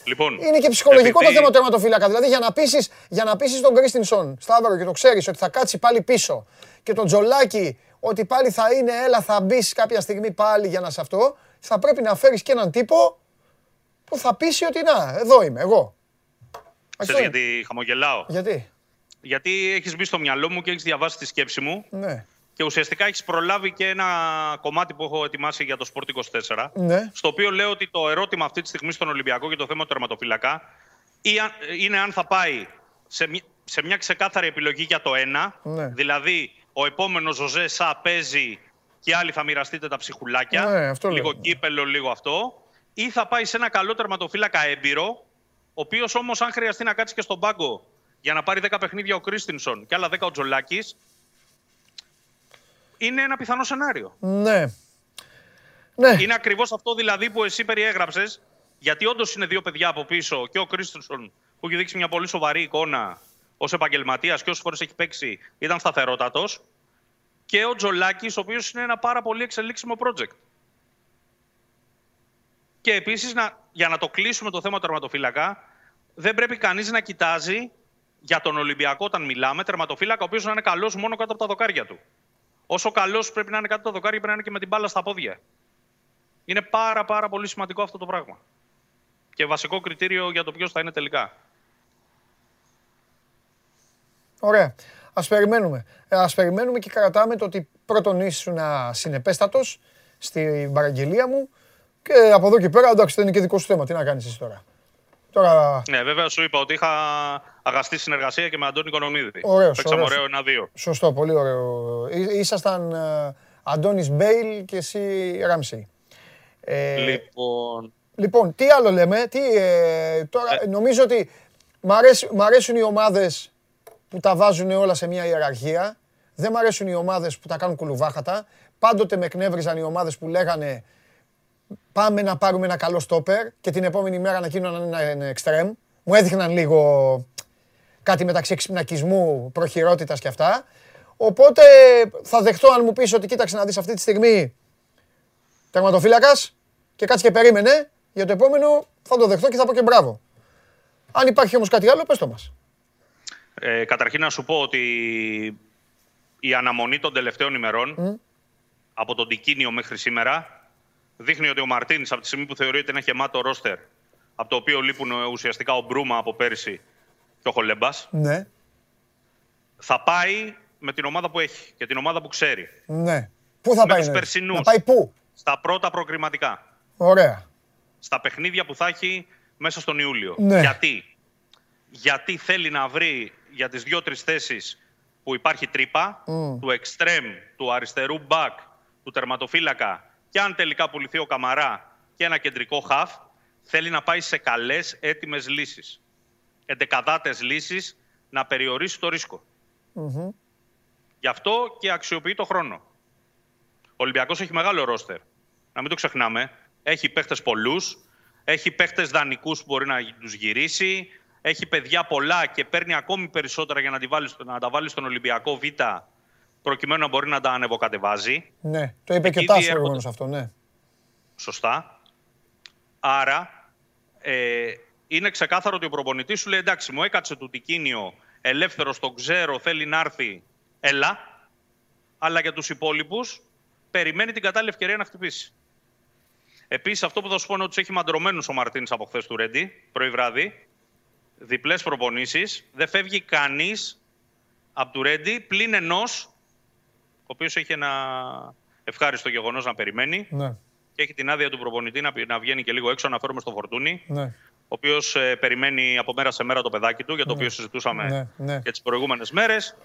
Λοιπόν, είναι και ψυχολογικό επειδή- το θέμα του τερματοφύλακα. Δηλαδή για να πείσεις, για να πείσεις τον Κρίστινσον, Σταύρο, και το ξέρεις ότι θα κάτσει πάλι πίσω και τον Τζολάκη ότι πάλι θα είναι, έλα θα μπεις κάποια στιγμή πάλι για να σε αυτό, θα πρέπει να φέρεις και έναν τύπο που θα πείσει ότι να, εδώ είμαι, εγώ. Ξέρεις Αυτό είναι. γιατί χαμογελάω; Γιατί, Γιατί έχεις μπει στο μυαλό μου και έχεις διαβάσει τη σκέψη μου ναι, και ουσιαστικά έχεις προλάβει και ένα κομμάτι που έχω ετοιμάσει για το Sport 24. ναι, Στο οποίο λέω ότι το ερώτημα αυτή τη στιγμή στον Ολυμπιακό και το θέμα του τερματοφυλακά ή αν- είναι αν θα πάει σε μια, σε μια ξεκάθαρη επιλογή για το ένα. Ναι. Δηλαδή, ο επόμενος Ζωζέ Σα παίζει και άλλοι θα μοιραστείτε τα ψυχουλάκια. Ναι, αυτό λίγο λέω. κύπελο, λίγο αυτό. Ή θα πάει σε ένα καλό τερματοφύλακα έμπειρο, ο οποίος όμως, αν χρειαστεί να κάτσει και στον πάγκο για να πάρει 10 παιχνίδια ο Κρίστινσον και άλλα 10 ο Τζολάκης, είναι ένα πιθανό σενάριο. ναι. Ναι, Είναι ακριβώς αυτό δηλαδή που εσύ περιέγραψες, γιατί όντως είναι δύο παιδιά από πίσω και ο Κρίστινσον που έχει δείξει μια πολύ σοβαρή εικόνα ως επαγγελματίας και όσες φορές έχει παίξει ήταν σταθερότατος. Και ο Τζολάκης, ο οποίος είναι ένα πάρα πολύ εξελίξιμο project. Και επίσης, για να το κλείσουμε το θέμα του τερματοφύλακα, δεν πρέπει κανείς να κοιτάζει για τον Ολυμπιακό όταν μιλάμε τερματοφύλακα, ο οποίος να είναι καλός μόνο κάτω από τα δοκάρια του. Όσο καλός πρέπει να είναι κάτω από τα δοκάρια, πρέπει να είναι και με την μπάλα στα πόδια. Είναι πάρα πάρα πολύ σημαντικό αυτό το πράγμα. Και βασικό κριτήριο για το ποιος θα είναι τελικά. Ωραία. Ας περιμένουμε. Ε, Ας περιμένουμε και κρατάμε το ότι πρώτον ήσουν συνεπέστατος στην παραγγελία μου και από εδώ και πέρα εντάξει δεν είναι και δικό σου θέμα. Τι να κάνεις εσύ τώρα. Τώρα Ναι, βέβαια σου είπα ότι είχα αγαστή συνεργασία και με Αντώνη Οικονομίδη. Ωραίος, Παίξαμε ωραίος. ωραίο ένα-δύο. σωστό, πολύ ωραίο. Εί- Ήσασταν ε, Αντώνης Μπέιλ και εσύ Ράμσι. Ε, Λοιπόν, Λοιπόν, τι άλλο λέμε, τι, ε, τώρα, νομίζω ότι μ, αρέσ- μ' αρέσουν οι ομάδες που τα βάζουν όλα σε μια ιεραρχία. Δεν μ' αρέσουν οι ομάδες που τα κάνουν κουλουβάχατα. Πάντοτε με εκνεύριζαν οι ομάδες που λέγανε πάμε να πάρουμε ένα καλό στόπερ και την επόμενη μέρα να γίνουν ένα, ένα εξτρέμ. Μου έδειχναν λίγο κάτι μεταξύ εξυπνακισμού, προχειρότητας και αυτά. Οπότε θα δεχτώ αν μου πεις ότι κοίταξε να δεις αυτή τη στιγμή τερματοφύλακας και κάτσε και περίμενε, για το επόμενο θα το δεχτώ και θα πω και μπράβο. Αν υπάρχει όμως κάτι άλλο, πες το μας. ε, καταρχήν να σου πω ότι η αναμονή των τελευταίων ημερών από τον Τικίνιο μέχρι σήμερα δείχνει ότι ο Μαρτίνης από τη στιγμή που θεωρείται να έχει γεμάτο ρόστερ από το οποίο λείπουν ε, ουσιαστικά ο Μπρούμα από πέρυσι και ο Χολέμπας Ναι, θα πάει με την ομάδα που έχει και την ομάδα που ξέρει. ναι. Πού θα Με πάει, τους εννοείς; περσινούς. Να πάει πού; Στα πρώτα προκριματικά. Ωραία. Στα παιχνίδια που θα έχει μέσα στον Ιούλιο. Ναι. Γιατί; Γιατί θέλει να βρει για τις δύο-τρεις θέσεις που υπάρχει τρύπα, του εξτρέμ, του αριστερού μπακ, του τερματοφύλακα και αν τελικά πουληθεί ο Καμαρά και ένα κεντρικό χαφ, θέλει να πάει σε καλές έτοιμες λύσεις. Εντεκαδάτες λύσεις να περιορίσει το ρίσκο. Γι' αυτό και αξιοποιεί το χρόνο. Ο Ολυμπιακός έχει μεγάλο ρόστερ. Να μην το ξεχνάμε. Έχει παίχτες πολλούς, έχει παίχτες δανεικούς που μπορεί να τους γυρίσει, έχει παιδιά πολλά και παίρνει ακόμη περισσότερα για να, τη βάλει, στο- να τα βάλει στον Ολυμπιακό Β προκειμένου να μπορεί να τα ανεβοκατεβάζει. Ναι, το είπε και ο Εκεί Τάσο διέρχονται. προηγουμένως αυτό, ναι. Σωστά. Άρα, ε, είναι ξεκάθαρο ότι ο προπονητής σου λέει εντάξει, μου έκατσε του Τικίνιο, ελεύθερος, τον ξέρω, θέλει να έρθει, έλα. Αλλά για τους υπόλοιπους, περιμένει την κατάλληλη ευκαιρία να χτυπήσει. Επίσης, αυτό που θα σου πω είναι ότι τους έχει μαντρωμένους ο Μαρτίνης από χθες του Ρέντι, πρωί βράδυ. Διπλές προπονήσεις. Δεν φεύγει κανείς από του Ρέντι πλην ενός, ο οποίος έχει ένα ευχάριστο γεγονός να περιμένει Ναι, και έχει την άδεια του προπονητή να, πη- να βγαίνει και λίγο έξω, να φέρουμε στο φορτούνι, ναι. ο οποίος περιμένει από μέρα σε μέρα το παιδάκι του, για το οποίο συζητούσαμε Ναι, ναι. και τις προηγούμενες μέρες.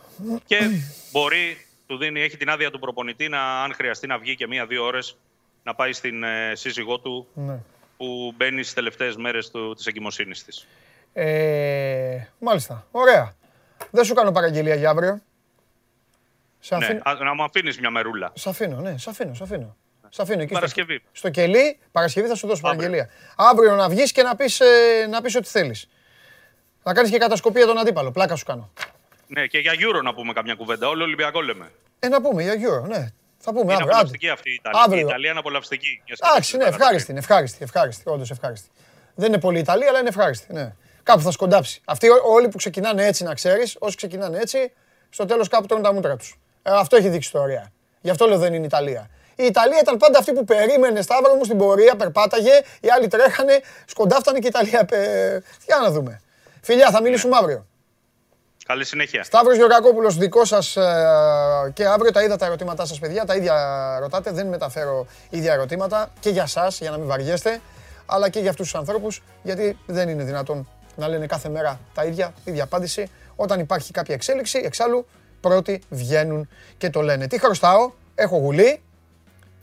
και (clears throat) μπορεί, του δίνει, έχει την άδεια του προπονητή να, αν χρειαστεί να βγει και μία-δύο ώρες να πάει στην ε, σύζυγό του ναι. που μπαίνει στις τελευταίες μέρες της εγκυμοσύνης της. Ε, μάλιστα. Ωραία. Δεν σου κάνω παραγγελία για αύριο. Σε Ναι, αφήνω, α- να μου αφήνεις μια μερούλα. σ' αφήνω, ναι, σ' αφήνω, σ' αφήνω. Σ' αφήνω εκεί στο- Παρασκευή. Στο κελί, Παρασκευή θα σου δώσω Αύριο. παραγγελία. Αύριο να βγεις και να πεις, ε, να πεις ό,τι θέλεις. Να κάνεις και κατασκοπία τον αντίπαλο. Πλάκα σου κάνω. Ναι, και για Euro να πούμε καμιά κουβέντα. Όλο Ολυμπιακό λέμε. Ε, να πούμε για Euro, ναι. Θα πούμε Είναι αύριο. απολαυστική άντε. αυτή η Ιταλία. Αύριο. Η Ιταλία είναι απολαυστική. Μιας και Εντάξει, ναι, παίζει ευχάριστη, είναι ευχάριστη, ευχάριστη, όντως ευχάριστη. Δεν είναι πολύ Ιταλία, αλλά είναι ευχάριστη, ναι. Κάπου θα σκοντάψει. Αυτοί ό- όλοι που ξεκινάνε έτσι, να ξέρεις, όσοι ξεκινάνε έτσι, στο τέλος κάπου τρώνε τα μούτρα τους. Ε, αυτό έχει δείξει η ιστορία. Γι' αυτό λέω δεν είναι Ιταλία. Η Ιταλία ήταν πάντα αυτή που περίμενε Σταύρο μου στην πορεία, περπάταγε, οι άλλοι τρέχανε, σκοντάφτανε και η Ιταλία. πε- Για να δούμε. Φιλιά, θα μιλήσουμε αύριο. Καλή συνέχεια. Σταύρος Γεωργακόπουλος, δικός σας ε, και αύριο τα είδα τα ερωτήματά σας παιδιά, τα ίδια ρωτάτε, δεν μεταφέρω ίδια ερωτήματα και για σας, για να μην βαριέστε, αλλά και για αυτούς τους ανθρώπους, γιατί δεν είναι δυνατόν να λένε κάθε μέρα τα ίδια, ίδια απάντηση. Όταν υπάρχει κάποια εξέλιξη, εξάλλου πρώτοι βγαίνουν και το λένε. Τι χρωστάω, έχω γουλή,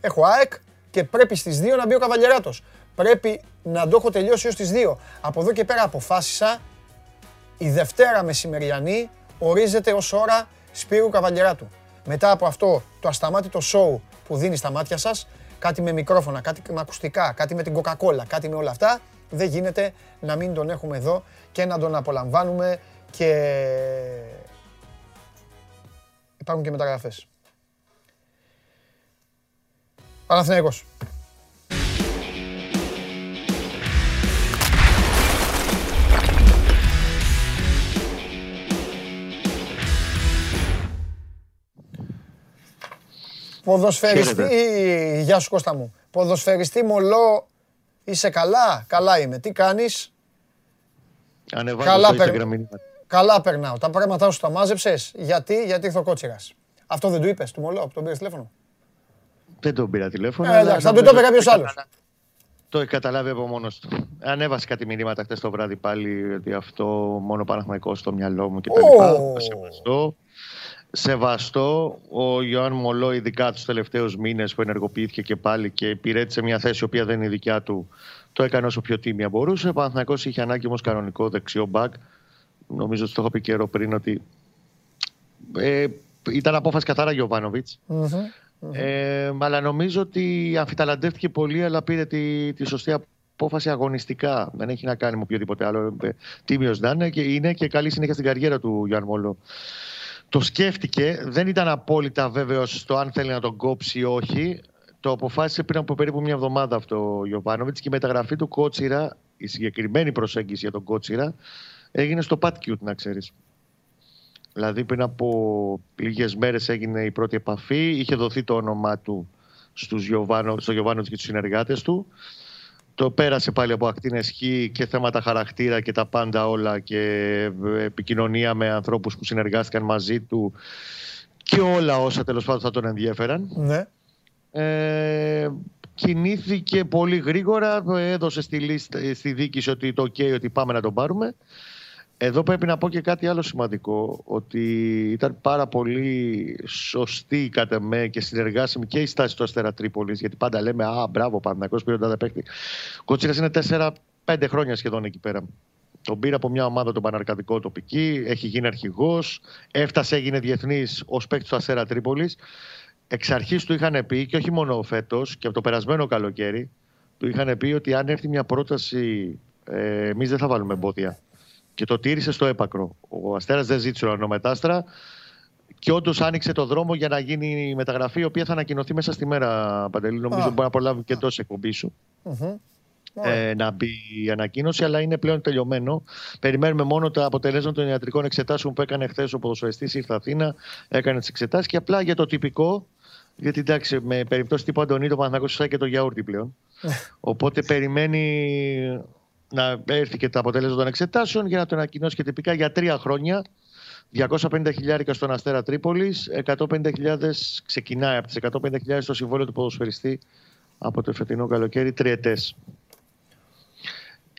έχω ΑΕΚ και πρέπει στις 2 να μπει ο Καβαλιεράτος. Πρέπει να το έχω τελειώσει ως τις 2. Από εδώ και πέρα αποφάσισα η Δευτέρα μεσημεριανή ορίζεται ως ώρα Σπύρου Καβαλιεράτου. Μετά από αυτό το ασταμάτητο σοου που δίνει στα μάτια σας, κάτι με μικρόφωνα, κάτι με ακουστικά, κάτι με την Coca-Cola, κάτι με όλα αυτά, δεν γίνεται να μην τον έχουμε εδώ και να τον απολαμβάνουμε και υπάρχουν και μεταγραφές. Παναθηναϊκός. Ποδοσφαιριστή, γεια σου Κώστα μου. Ποδοσφαιριστή μολό, είσαι καλά, καλά είμαι. Τι κάνεις, Ανεβάζω Καλά στο περ- Instagram μηνύματα. Καλά περνάω. Τα πράγματά σου τα μάζεψες, γιατί, γιατί ήρθε ο Κότσιρας. Αυτό δεν του είπες, του μολό, που τον πήρες τηλέφωνο; Δεν τον πήρα τηλέφωνο. Ε, αλλά εντάξει, θα του νομίζω το είπε κάποιος ότι άλλος. Το έχει καταλάβει από μόνος του. Ανέβασε κάτι μηνύματα χθες το βράδυ πάλι ότι αυτό μόνο Παναθηναϊκός στο μυαλό μου κτλ. Ω. Το Σεβαστό. Σεβαστό. Ο Ιωάνν Μολό, ειδικά τους τελευταίους μήνες που ενεργοποιήθηκε και πάλι και υπηρέτησε μια θέση η οποία δεν είναι δικιά του, το έκανε όσο πιο τίμια μπορούσε. Ο Παναθηναϊκός είχε ανάγκη όμως κανονικό δεξιό μπακ. Νομίζω ότι το έχω πει καιρό πριν ότι ε, ήταν απόφαση καθαρά Γιωβάνοβιτς. Ε, αλλά νομίζω ότι αμφιταλαντεύτηκε πολύ, αλλά πήρε τη, τη σωστή απόφαση αγωνιστικά. Δεν έχει να κάνει με οποιοδήποτε άλλο. Ε, Τίμιος να είναι και είναι και καλή συνέχεια στην καριέρα του Γιάννη Μόλο. Το σκέφτηκε, δεν ήταν απόλυτα βέβαιος στο αν θέλει να τον κόψει ή όχι. Το αποφάσισε πριν από περίπου μια εβδομάδα αυτό ο Γιωβάνοβιτς και η μεταγραφή του Κότσιρα, η συγκεκριμένη προσέγγιση για τον Κότσιρα, έγινε στο Pat Cute, να ξέρεις. Δηλαδή πριν από λίγες μέρες έγινε η πρώτη επαφή, είχε δοθεί το όνομά του στους Γιωβάνο, στο Γιωβάνο και τους συνεργάτες του. Το πέρασε πάλι από ακτίνες χ και θέματα χαρακτήρα και τα πάντα όλα και επικοινωνία με ανθρώπους που συνεργάστηκαν μαζί του και όλα όσα τέλος πάντων θα τον ενδιέφεραν. Ναι. Ε, κινήθηκε πολύ γρήγορα, έδωσε στη, λίστα, στη δίκηση ότι το ok ότι πάμε να τον πάρουμε. Εδώ πρέπει να πω και κάτι άλλο σημαντικό, ότι ήταν πάρα πολύ σωστή κατ' εμέ και συνεργάσιμη και η στάση του Αστέρα Τρίπολης, γιατί πάντα λέμε «Α, μπράβο, Παναθηναϊκός πήρε τον τάδε παίκτη». Ο Κότσιρας είναι 4-5 χρόνια σχεδόν εκεί πέρα. Τον πήρε από μια ομάδα τον Παναρκαδικό τοπική, έχει γίνει αρχηγός, έφτασε, έγινε διεθνής ως παίκτη του Αστέρα Τρίπολης. Εξ αρχής του είχαν πει, και όχι μόνο φέτος, και από το περασμένο καλοκαίρι, του είχαν πει ότι αν έρθει μια πρόταση, ε, εμείς δεν θα βάλουμε εμπόδια. Και το τήρησε στο έπακρο. Ο Αστέρας δεν ζήτησε ουρανομετάστρα και όντως άνοιξε το δρόμο για να γίνει η μεταγραφή, η οποία θα ανακοινωθεί μέσα στη μέρα, Παντελή. Νομίζω μπορεί να προλάβει και εντός εκπομπής σου. Ε, να μπει η ανακοίνωση, αλλά είναι πλέον τελειωμένο. Περιμένουμε μόνο τα αποτελέσματα των ιατρικών εξετάσεων που έκανε χθες ο ποδοσφαιριστής. Ήρθε Αθήνα, έκανε τις εξετάσεις και απλά για το τυπικό. Γιατί εντάξει, με περιπτώσεις τύπου Αντωνίδο, Παναθηναϊκός φυσάει και το γιαούρτι πλέον. Οπότε περιμένει να έρθει και τα αποτέλεσμα των εξετάσεων για να το ανακοινώσει και τυπικά για τρία χρόνια. 250 χιλιάρικα στον Αστέρα Τρίπολης, 150.000 ξεκινάει από τις 150.000 στο συμβόλαιο του ποδοσφαιριστή από το φετινό καλοκαίρι, τριετές.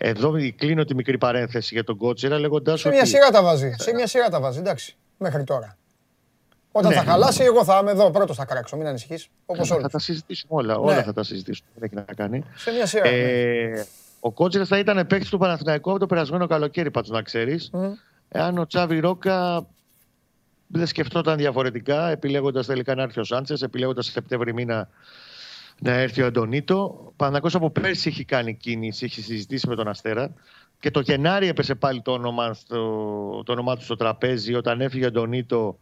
Εδώ κλείνω τη μικρή παρένθεση για τον Κότσιρα λέγοντάς Σε μια σειρά τα βάζει. Σε μια σειρά τα βάζει, εντάξει. Μέχρι τώρα. Όταν Ναι. θα χαλάσει, εγώ θα είμαι εδώ. Πρώτος θα κράξω, μην ανησυχείς. Όπως Θα όλοι. τα συζητήσουμε όλα. Ναι. Όλα θα τα συζητήσουμε. Δεν έχει να κάνει. Σε μια σειρά. ναι. Ε, Ο Κότσιρας θα ήταν παίκτης του Παναθηναϊκού από το περασμένο καλοκαίρι, πάντω να ξέρεις. Εάν ο Τσάβι Ρόκα δεν σκεφτόταν διαφορετικά, επιλέγοντας τελικά να έρθει ο Σάντσες, επιλέγοντας Σεπτέμβρη μήνα να έρθει ο Αντωνίτο. Ο Παναθηναϊκός από πέρσι έχει κάνει κίνηση, έχει συζητήσει με τον Αστέρα. Και το Γενάρη έπεσε πάλι το όνομα, στο, το όνομά του στο τραπέζι όταν έφυγε ο Αντωνίτο.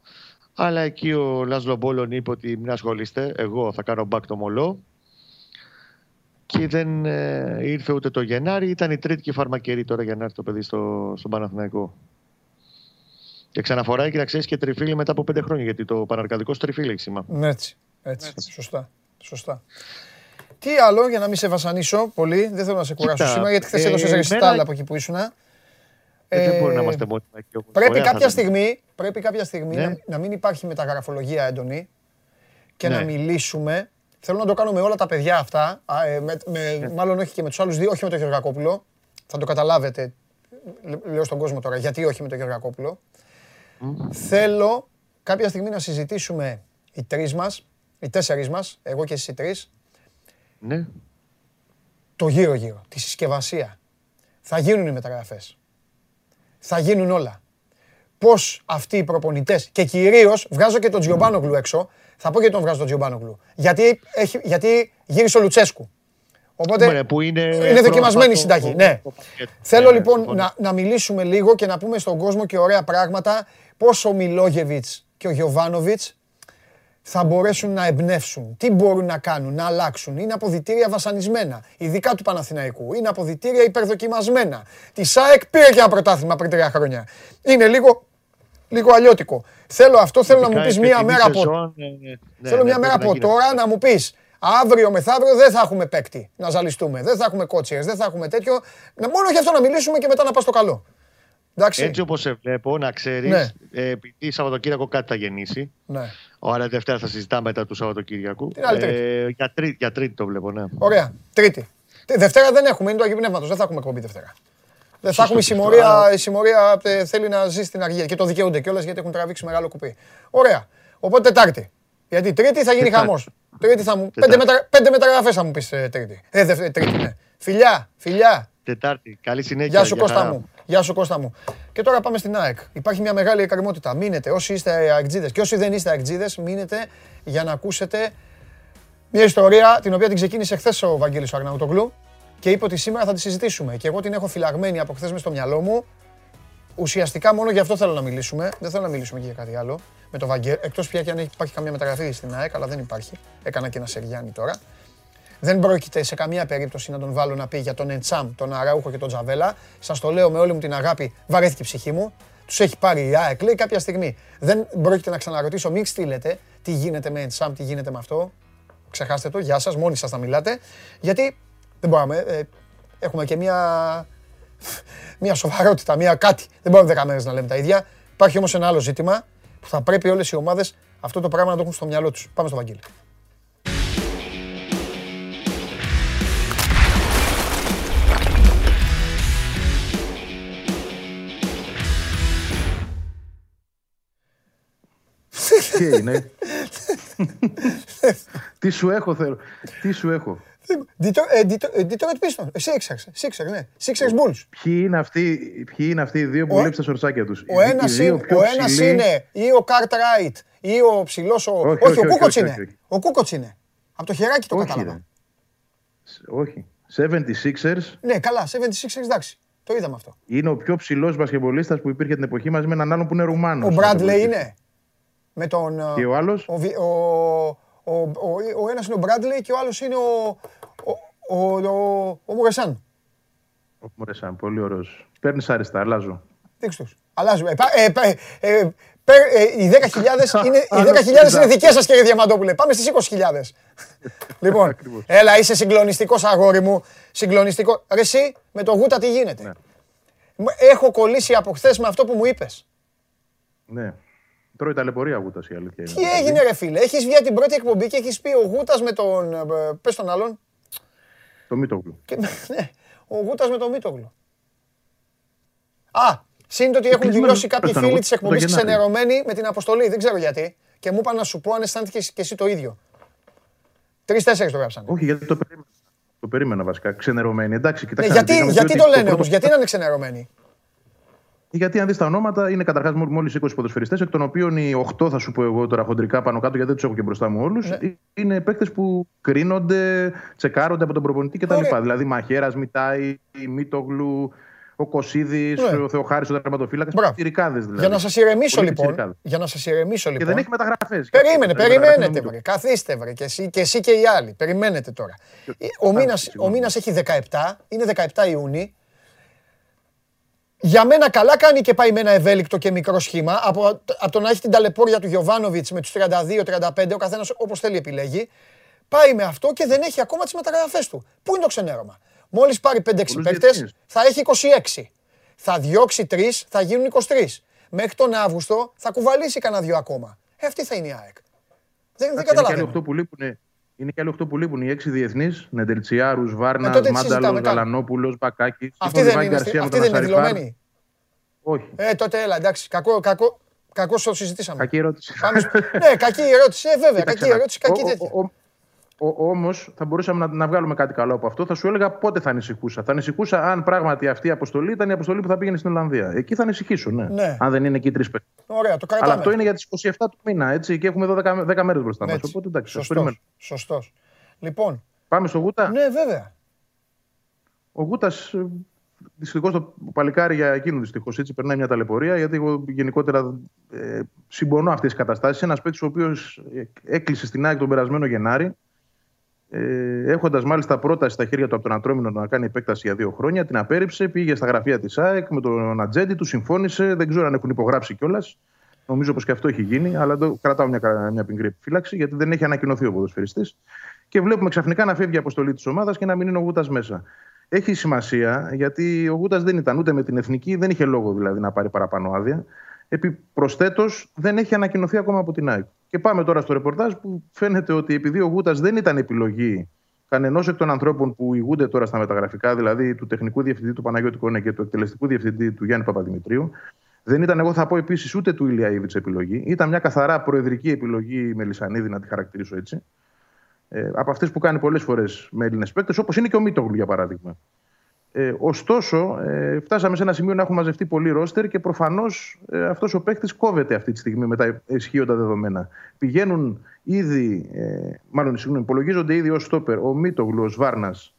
Αλλά εκεί ο Λάσλο Μπόλον είπε ότι μην ασχολείστε, εγώ θα κάνω back το μολό. Και δεν ε, ήρθε ούτε το Γενάρη. Ήταν η τρίτη και φαρμακερή τώρα για να έρθει το παιδί στο, στον Παναθηναϊκό. Και ξαναφοράει και να ξέρεις και τριφύλι μετά από πέντε χρόνια. Γιατί το Παναρκαδικό τριφύλι έχει σήμα. Ναι, Έτσι, έτσι, Σωστά. Σωστά. Τι άλλο για να μην σε βασανίσω πολύ, δεν θέλω να σε κουράσω Κοίτα, σήμερα γιατί χθες ε, έδωσες εμένα- ρεστάλ από εκεί που ήσουν. Ε, δεν μπορεί να Ε, είμαστε μόνοι μας εκεί όπως Πρέπει ωραία κάποια θα στιγμή, πρέπει κάποια στιγμή Ναι. να, να μην υπάρχει μεταγραφολογία έντονη και Ναι. να μιλήσουμε. Θέλω να το κάνω με όλα τα παιδιά αυτά, α, ε, με, με- Ναι. μάλλον όχι και με τους άλλους δύο, όχι με τον Γεωργακόπουλο. Θα το καταλάβετε, λέ- λέω στον κόσμο τώρα, γιατί όχι με τον Γεωργακόπουλο. Θέλω κάποια στιγμή να συζητήσουμε οι τρεις μας, οι τέσσερις μας, εγώ και εσείς οι τρεις, Ναι. το γύρω-γύρω, τη συσκευασία. Θα γίνουν οι μεταγραφές. Θα γίνουν όλα. Πώς αυτοί οι προπονητές και κυρίως βγάζω και τον Τζιομπάνογλου έξω. Θα πω γιατί τον βγάζω τον Τζιομπάνογλου. Γιατί, έχει, γιατί γύρισε ο Λουτσέσκου. Οπότε Ωραία, που είναι είναι δοκιμασμένη η πρόσφατο- συνταγή. Ναι. πακέτο. Θέλω Ναι, ναι, λοιπόν συμφωνώ. να, να μιλήσουμε λίγο και να πούμε στον κόσμο και ωραία πράγματα πώς ο Μιλόγεβιτς και ο Γιωβάνοβιτς θα μπορέσουν να εμπνεύσουν. Τι μπορούν να κάνουν, να αλλάξουν. Είναι αποδητήρια βασανισμένα, ειδικά του Παναθηναϊκού. Είναι αποδητήρια υπερδοκιμασμένα. Τη ΣΑΕΚ πήρε και ένα πρωτάθλημα πριν τρία χρόνια. Είναι λίγο, λίγο αλλιώτικο. Θέλω αυτό, θέλω να μου Ειδικά πεις η μία φετινή μέρα από σεζόν, ναι, ναι, ναι, Θέλω ναι, μια μέρα πρέπει να από γίνεται. τώρα να μου πεις αύριο μεθαύριο δεν θα έχουμε παίκτη να ζαλιστούμε. Δεν θα έχουμε κότσιες, δεν θα έχουμε τέτοιο. Να, μόνο για αυτό να μιλήσουμε και μετά να πας στο καλό. Εντάξει. Έτσι όπως σε βλέπω, να ξέρεις, Ναι. επειδή Σαββατοκύριακο κάτι θα γεννήσει. Ναι. Ωραία, Δευτέρα θα συζητάμε μετά του Σαββατοκύριακου. Την άλλη Ε, για, τρίτη, για τρίτη το βλέπω, ναι. Ωραία. Τρίτη. Τε- Δευτέρα δεν έχουμε, είναι το Αγίου Πνεύματος. Δεν θα έχουμε εκπομπή Δευτέρα. Δεν θα Σωστό έχουμε η και αυτό. συμμορία, Άρα- η συμμορία ε, θέλει να ζει στην αργία και το δικαιούνται κιόλας γιατί έχουν τραβήξει μεγάλο κουπί. Ωραία. Οπότε Τετάρτη. Γιατί Τρίτη θα γίνει Τετάρτη. χαμός. Τρίτη θα μου. Πέντε, Τετάρτη. μετα... πέντε μεταγραφές θα μου πεις Τρίτη. Ε, δευτε- τρίτη, ναι. Φιλιά, φιλιά. Τετάρτη. Καλή συνέχεια. Γεια σου για Κώστα χαρά. μου. Γεια σου Κώστα μου. Και τώρα πάμε στην ΑΕΚ. Υπάρχει μια μεγάλη εκκρεμότητα. Μείνετε όσοι είστε αεκτζίδες και όσοι δεν είστε αεκτζίδες, μείνετε για να ακούσετε μια ιστορία την οποία την ξεκίνησε χθες ο Βαγγέλης ο Αρναουτογλου και είπε ότι σήμερα θα τη συζητήσουμε. Και εγώ την έχω φυλαγμένη από χθες μες στο μυαλό μου. Ουσιαστικά μόνο για αυτό θέλω να μιλήσουμε. Δεν θέλω να μιλήσουμε και για κάτι άλλο. Με το Βαγγέλη. Εκτός πια και αν έχει- υπάρχει καμία μεταγραφή στην ΑΕΚ, αλλά δεν υπάρχει. Έκανα και ένα Σεριάννη τώρα. Δεν πρόκειται σε καμία περίπτωση να τον βάλω να πει για τον Εντσάμ, τον Αράουχο και τον Τζαβέλα. Σας το λέω με όλη μου την αγάπη, βαρέθηκε η ψυχή μου. Τους έχει πάρει η ΑΕΚ, λέει κάποια στιγμή. Δεν πρόκειται να ξαναρωτήσω, μην στείλετε τι γίνεται με Εντσάμ, τι γίνεται με αυτό. Ξεχάστε το, γεια σας, μόνοι σας θα μιλάτε. Γιατί δεν μπορούμε. ε, έχουμε και μια, μια σοβαρότητα, μια κάτι. Δεν μπορούμε 10 μέρες να λέμε τα ίδια. Υπάρχει όμως ένα άλλο ζήτημα που θα πρέπει όλες οι ομάδες αυτό το πράγμα να το έχουν στο μυαλό τους. Πάμε στο Βαγγέλη. Τι έγινε. (laughs) Τι σου έχω θέλω. Τι σου έχω; Detroit- ε, Detroit- ε, Detroit Pistons. Ε, Sixers. Sixers, ναι. Sixers Bulls. Ποιοι είναι αυτοί, ποιοι είναι αυτοί οι δύο που Ο- βλέπει τα σορτσάκια τους; Ο ένας, είναι, ο ένας είναι ή ο Cartwright ή ο ψηλός ο... Όχι, Όχι, όχι, ο όχι, Κούκοτς όχι, είναι. όχι, όχι. Ο Κούκοτς είναι. Από το χεράκι το Όχι, κατάλαβα. ρε. Όχι. 76ers Ναι, καλά, 76ers, εντάξει. Το είδαμε αυτό. είναι ο πιο ψηλός μπασκεμπολίστα που υπήρχε την εποχή μαζί με έναν άλλον που είναι Ρουμάνος. Ο Bradley είναι. Με τον... ε, Και ο άλλος; Ο, Βι- ο, ο, ο, ο ένας είναι ο Bradley και ο άλλος είναι ο, ο, ο, ο, ο Μουρεσάν. Ο Μωρεσάν, πολύ ωραίος. Παίρνεις αριστα, αλλάζω. Δείξτε τους. Αλλάζουμε. Ε, πα- ε, πα- ε, πε- ε, οι 10.000 (laughs) είναι, οι Άλλο 10.000 είναι συζητάμε. δικές σας κύριε Διαμαντόπουλε. Πάμε στις 20.000. (laughs) λοιπόν, Ακριβώς. έλα είσαι συγκλονιστικός αγόρι μου. Συγκλονιστικό. Ρε εσύ με το γούτα τι γίνεται; Ναι. Μου- Έχω κολλήσει από χθες με αυτό που μου είπες. Ναι. Τρώει ταλαιπωρία γούτας η αλήθεια. είναι. Τι έγινε ρε φίλε; Έχεις βγει από την πρώτη εκπομπή και έχεις πει ο Γούτας με τον... ε, Πες τον άλλον. Το Μίτογλου. Και, (laughs) ναι, ο Γούτας με τον Μίτογλου. Α, σύν το ότι έχουν κλεισμένο δηλώσει κάποιοι ήταν ο φίλοι Γούτας της το εκπομπής Γενάρη. ξενερωμένοι με την αποστολή. Δεν ξέρω γιατί. Και μου είπαν να σου πω αν αισθάνθηκες και εσύ το ίδιο. Τρεις-τέσσερις το γράψανε. Όχι, γιατί το περίμενα. Το περίμενα βασικά. Ξενερωμένοι. Εντάξει, Ναι, κοιτάξτε. γιατί είχαμε πει γιατί ότι το το λένε πρώτο- όμως, γιατί να είναι ξενερωμένοι; Γιατί αν δεις τα ονόματα, είναι καταρχάς μόλι 20 ποδοσφαιριστές, εκ των οποίων οι 8 θα σου πω εγώ τώρα χοντρικά πάνω κάτω, γιατί δεν τους έχω και μπροστά μου όλους. Ναι. Είναι παίκτες που κρίνονται, τσεκάρονται από τον προπονητή κτλ. Ωραία. Δηλαδή Μαχαίρα, Μιτάη, Μίτογλου, ο Κωσίδης, Ναι. ο Θεοχάρης, ο τερματοφύλακα. Μπράβο. Τυρικάδε δηλαδή. Για να σας ηρεμήσω Πολύ λοιπόν. πιτσιρικάδες. Για να σας ηρεμήσω Και λοιπόν. δεν έχει μεταγραφές. Περίμενε, περιμένετε βρε. Καθίστε βρε. Και εσύ και, εσύ και οι άλλοι. Περιμένετε τώρα. Ο μήνας, ο συγγνώμη. μήνας έχει 17, είναι 17 Ιούνιου. Για μένα καλά κάνει και πάει με ένα ευέλικτο και μικρό σχήμα. Από, από το να έχει την ταλαιπώρια του Γιωβάνοβιτς με τους 32-35, ο καθένας όπως θέλει επιλέγει. Πάει με αυτό και δεν έχει ακόμα τις μεταγραφές του. Πού είναι το ξενέρωμα; Μόλις πάρει 5-6 Πολλούς παίκτες, διεθνείς. θα έχει 26. Θα διώξει 3, θα γίνουν 23. Μέχρι τον Αύγουστο θα κουβαλήσει κανένα δυο ακόμα. Ε, αυτή θα είναι η ΑΕΚ. Δεν, δεν Είναι και άλλοι καταλαβαίνω. 8 που λείπουν. Είναι και άλλοι 8 που λείπουν. Οι 6 διεθνείς, Νεντελτσιάρου, Ε, Βάρνα, τότε τις συζητάμε, Μάνταλος, καλά. Γαλανόπουλος, Μπακάκης. Αυτή δεν είναι, στη- αυτή δεν είναι δηλωμένη. Όχι. Ε, τότε έλα, εντάξει. Κακό, κακό, κακός το συζητήσαμε. Κακή ερώτηση. Πάμε στο- ναι, κακή ερώτηση. Ε, βέβαια, Κοίταξε κακή να- ερώτηση, κακή ο- ο- τέτοια. Ο- ο- Όμως θα μπορούσαμε να, να βγάλουμε κάτι καλό από αυτό. Θα σου έλεγα πότε θα ανησυχούσα. Θα ανησυχούσα αν πράγματι αυτή η αποστολή ήταν η αποστολή που θα πήγαινε στην Ολλανδία. Εκεί θα ανησυχήσω, ναι. Ναι. Αν δεν είναι εκεί τρεις παίκτε. Ωραία, το Αλλά κρατάμε. αυτό είναι για τις 27 του μήνα, έτσι. Και έχουμε 12, 10 μέρες μπροστά μας. Έτσι. Οπότε εντάξει, ας Σωστός, περιμένουμε. σωστός. Λοιπόν, Πάμε στο Γούτα. ναι, βέβαια. Ο Γούτας, δυστυχώς το παλικάρι για εκείνο δυστυχώς έτσι περνάει μια ταλαιπωρία, γιατί εγώ γενικότερα ε, συμπονώ αυτές τις καταστάσεις. Ένας παίκτης ο οποίος έκλεισε στην ΑΕΚ τον περασμένο Γενάρη, ε, έχοντας μάλιστα πρόταση στα χέρια του από τον Ατρόμινο να κάνει επέκταση για δύο χρόνια, την απέρριψε, πήγε στα γραφεία της ΑΕΚ με τον ατζέντη του, συμφώνησε. Δεν ξέρω αν έχουν υπογράψει κιόλας. Νομίζω πως και αυτό έχει γίνει, αλλά εδώ κρατάω μια, μια πικρή επιφύλαξη, γιατί δεν έχει ανακοινωθεί ο ποδοσφαιριστής. Και βλέπουμε ξαφνικά να φεύγει η αποστολή της ομάδας και να μην είναι ο Γούτας μέσα. Έχει σημασία γιατί ο Γούτας δεν ήταν ούτε με την εθνική, δεν είχε λόγο δηλαδή να πάρει παραπάνω άδεια. Επιπροσθέτως, δεν έχει ανακοινωθεί ακόμα από την ΑΕΚ. Και πάμε τώρα στο ρεπορτάζ που φαίνεται ότι επειδή ο Γούτας δεν ήταν επιλογή κανενός εκ των ανθρώπων που ηγούνται τώρα στα μεταγραφικά, δηλαδή του τεχνικού διευθυντή του Παναγιώτη Κόνε και του εκτελεστικού διευθυντή του Γιάννη Παπαδημητρίου, δεν ήταν, εγώ θα πω επίσης, ούτε του Ηλία Ήβιτ επιλογή. Ήταν μια καθαρά προεδρική επιλογή Μελισανίδη, να τη χαρακτηρίσω έτσι. Ε, από αυτές που κάνει πολλές φορές με Έλληνες παίκτες, όπως είναι και ο Μίτογλου για παράδειγμα. Ε, ωστόσο, ε, φτάσαμε σε ένα σημείο να έχουν μαζευτεί πολλοί ρόστερ και προφανώς ε, αυτός ο παίκτης κόβεται αυτή τη στιγμή με τα ισχύοντα δεδομένα. Πηγαίνουν ήδη, ε, μάλλον συγγνώμη, υπολογίζονται ήδη ως στόπερ ο Μίτογλου, ο Βάρνας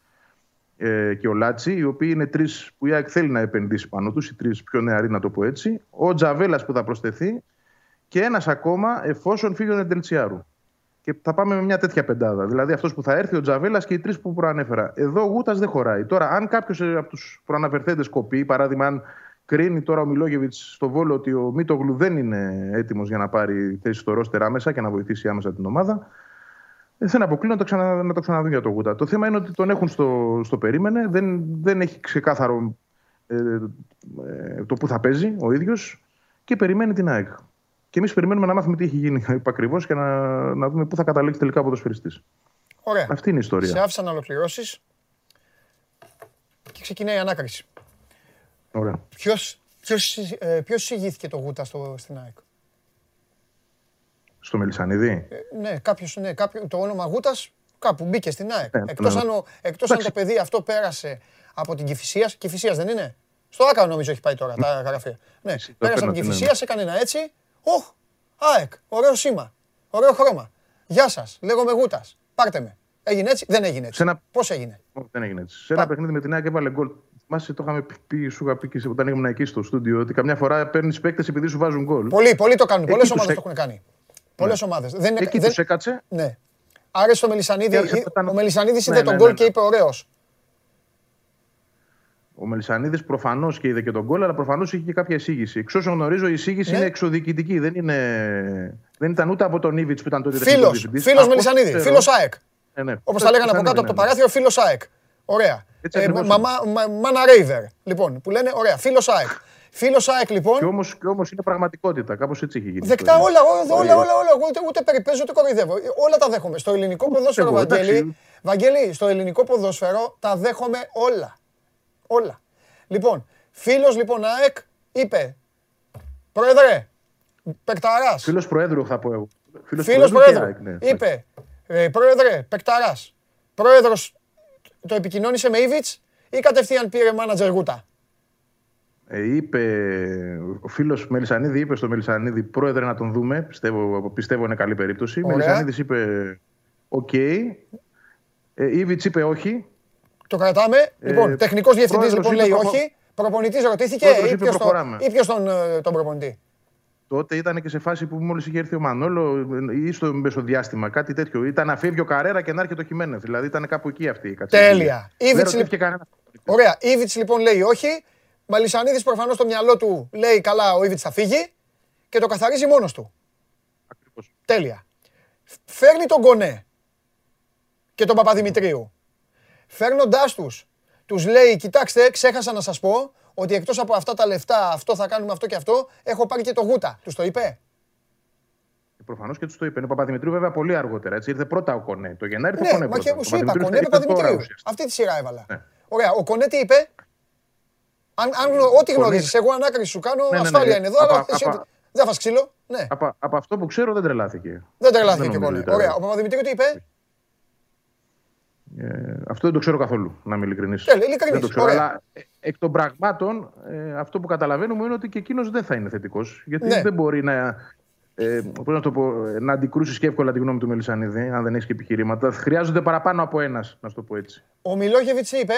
ε, και ο Λάτσι, οι οποίοι είναι τρεις που η ΑΕΚ θέλει να επενδύσει πάνω τους, οι τρεις πιο νεαροί, να το πω έτσι. Ο Τζαβέλας που θα προσθεθεί και ένας ακόμα εφόσον φύγει ο Νεντελτσιάρου. Και θα πάμε με μια τέτοια πεντάδα. Δηλαδή αυτός που θα έρθει, ο Τζαβέλας και οι τρεις που προανέφερα. Εδώ ο Γούτας δεν χωράει. Τώρα, αν κάποιος από τους προαναφερθέντες κοπεί, παράδειγμα, αν κρίνει τώρα ο Μιλόγεβιτς στο βόλο ότι ο Μίτογλου δεν είναι έτοιμος για να πάρει θέση στο ρόστερ άμεσα και να βοηθήσει άμεσα την ομάδα, ε, δεν αποκλείω να το, ξανα, να το ξαναδούν για τον Γούτα. Το θέμα είναι ότι τον έχουν στο, στο περίμενε, δεν, δεν έχει ξεκάθαρο ε, ε, το που θα παίζει ο ίδιος και περιμένει την ΑΕΚ. Και εμείς περιμένουμε να μάθουμε τι έχει γίνει (laughs) ακριβώ και να, να δούμε πού θα καταλήξει τελικά ο ποδοσφαιριστής. Ωραία. Αυτή είναι η ιστορία. Σε άφησα να ολοκληρώσεις και ξεκινάει η ανάκριση. Ωραία. Ποιος, ποιος, ε, ποιος εισηγήθηκε το Γούτα στο, στην ΑΕΚ; Στο Μελισανίδη. Ε, ναι, κάποιος, ναι, κάποιο, το όνομα Γούτας κάπου μπήκε στην ΑΕΚ. Ναι, εκτός ναι. αν, ο- εκτός αν το παιδί αυτό πέρασε από την Κηφισίας. Κηφισίας δεν είναι; Στο ΆΚΑ νομίζω έχει πάει τώρα τα γραφεία. Ναι, πέρασε από παίρνω, την ναι, ναι. Κηφισίας, έκανε ένα έτσι. Οχ, ΑΕΚ, ωραίο σήμα, ωραίο χρώμα. Γεια σας, λέγομαι Γούτας, πάρτε με. Έγινε έτσι, δεν έγινε έτσι. Σε ένα- Πώς έγινε; Όχι, δεν έγινε έτσι. Σε ένα παιχνίδι με την ΑΕΚ έβαλε γκολ. Θυμάσαι, το είχαμε πει, σου είχα πει και όταν ήμουν εκεί στο στούντιο, ότι καμιά φορά παίρνεις παίκτες επειδή σου βάζουν γκολ. Πολλοί, πολλοί το κάνουν, Εκεί πολλές τους ομάδες έ- το έχουν κάνει. Πολλές ομάδες. Δεν, είναι- Εκεί δεν, τους έκατσε. Ναι. Άρεσε το Μελισανίδη. Και άρχισε να πετάνε- Ο Μελισανίδης Ναι, είδε ναι, τον γκολ ναι, και ναι. είπε ωραίος. Ο Μελισανίδης προφανώς και είδε και τον γκολ, αλλά προφανώς είχε και κάποια εισήγηση. Εξ όσων γνωρίζω, η εισήγηση Ναι. είναι εξοδικητική. Δεν, είναι... δεν ήταν ούτε από τον Ήβιτ που ήταν τότε Φίλος, τεχνικός διευθυντής. φίλος Από όσο Μελισανίδη. ξέρω- Φίλος ΑΕΚ. Ναι, ναι. Όπως τα λέγανε από Ναι, κάτω ναι, από το ναι. παράθυρο, φίλος ΑΕΚ. Ωραία. Έτσι Ε, ακριβώς μαμά, μα, μάνα Ρέιβερ. Λοιπόν, που λένε ωραία. Φίλος ΑΕΚ. Φίλος ΑΕΚ Και λοιπόν. όμως και όμως είναι πραγματικότητα. Κάπως έτσι έχει γίνει. η Δεκτά ιστορία. όλα, όλα, όλα, όλα, όλα. Εγώ Ούτε, ούτε περιπέζω, ούτε κοροϊδεύω. Όλα τα δέχομαι. Στο ελληνικό ποδόσφαιρο, εγώ, εντάξει. Βαγγέλη, Βαγγέλη, στο ελληνικό ποδόσφαιρο τα δέχομαι όλα. Όλα. Λοιπόν, φίλος λοιπόν ΑΕΚ είπε, Πρόεδρε, Πεκταράς, Φίλος Προέδρου θα πω εγώ. Φίλος Φίλος Προέδρου και Πρόεδρου. ΑΕΚ, ναι. Είπε, ε, Πρόεδρε, Πεκταράς, Πρόεδρος το επικοινώνησε με Ήβιτ ή κατευθείαν πήρε μάνατζερ Γούτα; Ε, είπε, ο φίλος Μελισανίδη είπε στο Μελισανίδη, πρόεδρε να τον δούμε. Πιστεύω, πιστεύω είναι καλή περίπτωση. Ωραία. Μελισανίδης είπε, οκ. Ε, Ήβιτς είπε όχι. Το κρατάμε. λοιπόν, τεχνικός διευθυντής πρόεδρος λοιπόν είπε λέει προχω- όχι. Προπονητής ρωτήθηκε Πρόεδρος ή είπε ποιος τον- προχωράμε. ή ποιος τον, ε, τον προπονητή. Τότε ήταν και σε φάση που μόλις είχε έρθει ο Μανόλο ή στο μεσοδιάστημα, κάτι τέτοιο. Ήταν να φεύγει ο Καρέρα και να έρχεται ο Χιμένεθ. Δηλαδή ήταν κάπου εκεί αυτή η κατάσταση. Τέλεια. Δεν Ήβιτς, ρωτήθηκε κανένας. Ωραία. Ήβιτ λοιπόν λέει όχι. Μαλισανίδης προφανώς στο μυαλό του λέει καλά, ο Ήβιτ θα φύγει και το καθαρίζει μόνος του. Ακριβώς. Τέλεια. Φέρνει τον Κονέ και τον Παπαδημητρίου. Φέρνοντάς τους, τους λέει: Κοιτάξτε, ξέχασα να σας πω ότι εκτός από αυτά τα λεφτά, αυτό θα κάνουμε αυτό και αυτό, έχω πάρει και το γούτα. Τους το είπε. Προφανώς και τους το είπε. Ο Παπαδημητρίου βέβαια πολύ αργότερα. Έτσι. Ήρθε πρώτα ο Κονέ. Το Γενάρη ήρθε ο Ναι, Κονέ. μα και πρώτα. σου είπα, Παπαδημητρίου Κονέ ήρθε τώρα Παπαδημητρίου. ουσιαστικά. Αυτή τη σειρά έβαλα. Ναι. Ωραία. Ο Κονέ τι είπε; Αν, αν, ό,τι Κονέ- γνωρίζεις, εγώ ανάκριση σου κάνω, Ναι, ναι, ναι. ασφάλεια είναι εδώ, Απα- αλλά εσύ απα- δεν θα φας ξύλο. Ναι, Από, από αυτό που ξέρω δεν τρελάθηκε. δεν τρελάθηκε και ο νομίζω Κονέ. ότι Ωραία. ήταν- Ο Παπαδημητρίου τι είπε; Ε, αυτό δεν το ξέρω καθόλου, να είμαι ειλικρινής. Τέλεια, ειλικρινής. Δεν το ξέρω. Ωραία. Αλλά ε, εκ των πραγμάτων, ε, αυτό που καταλαβαίνουμε είναι ότι και εκείνος δεν θα είναι θετικός. Γιατί Ναι. δεν μπορεί να. Ε, πώς να, το πω, ε, να αντικρούσεις και εύκολα τη γνώμη του Μελισανίδη, αν δεν έχεις και επιχειρήματα. Χρειάζονται παραπάνω από ένας, να σου το πω έτσι. Ο Μιλόγεβιτς τι είπε.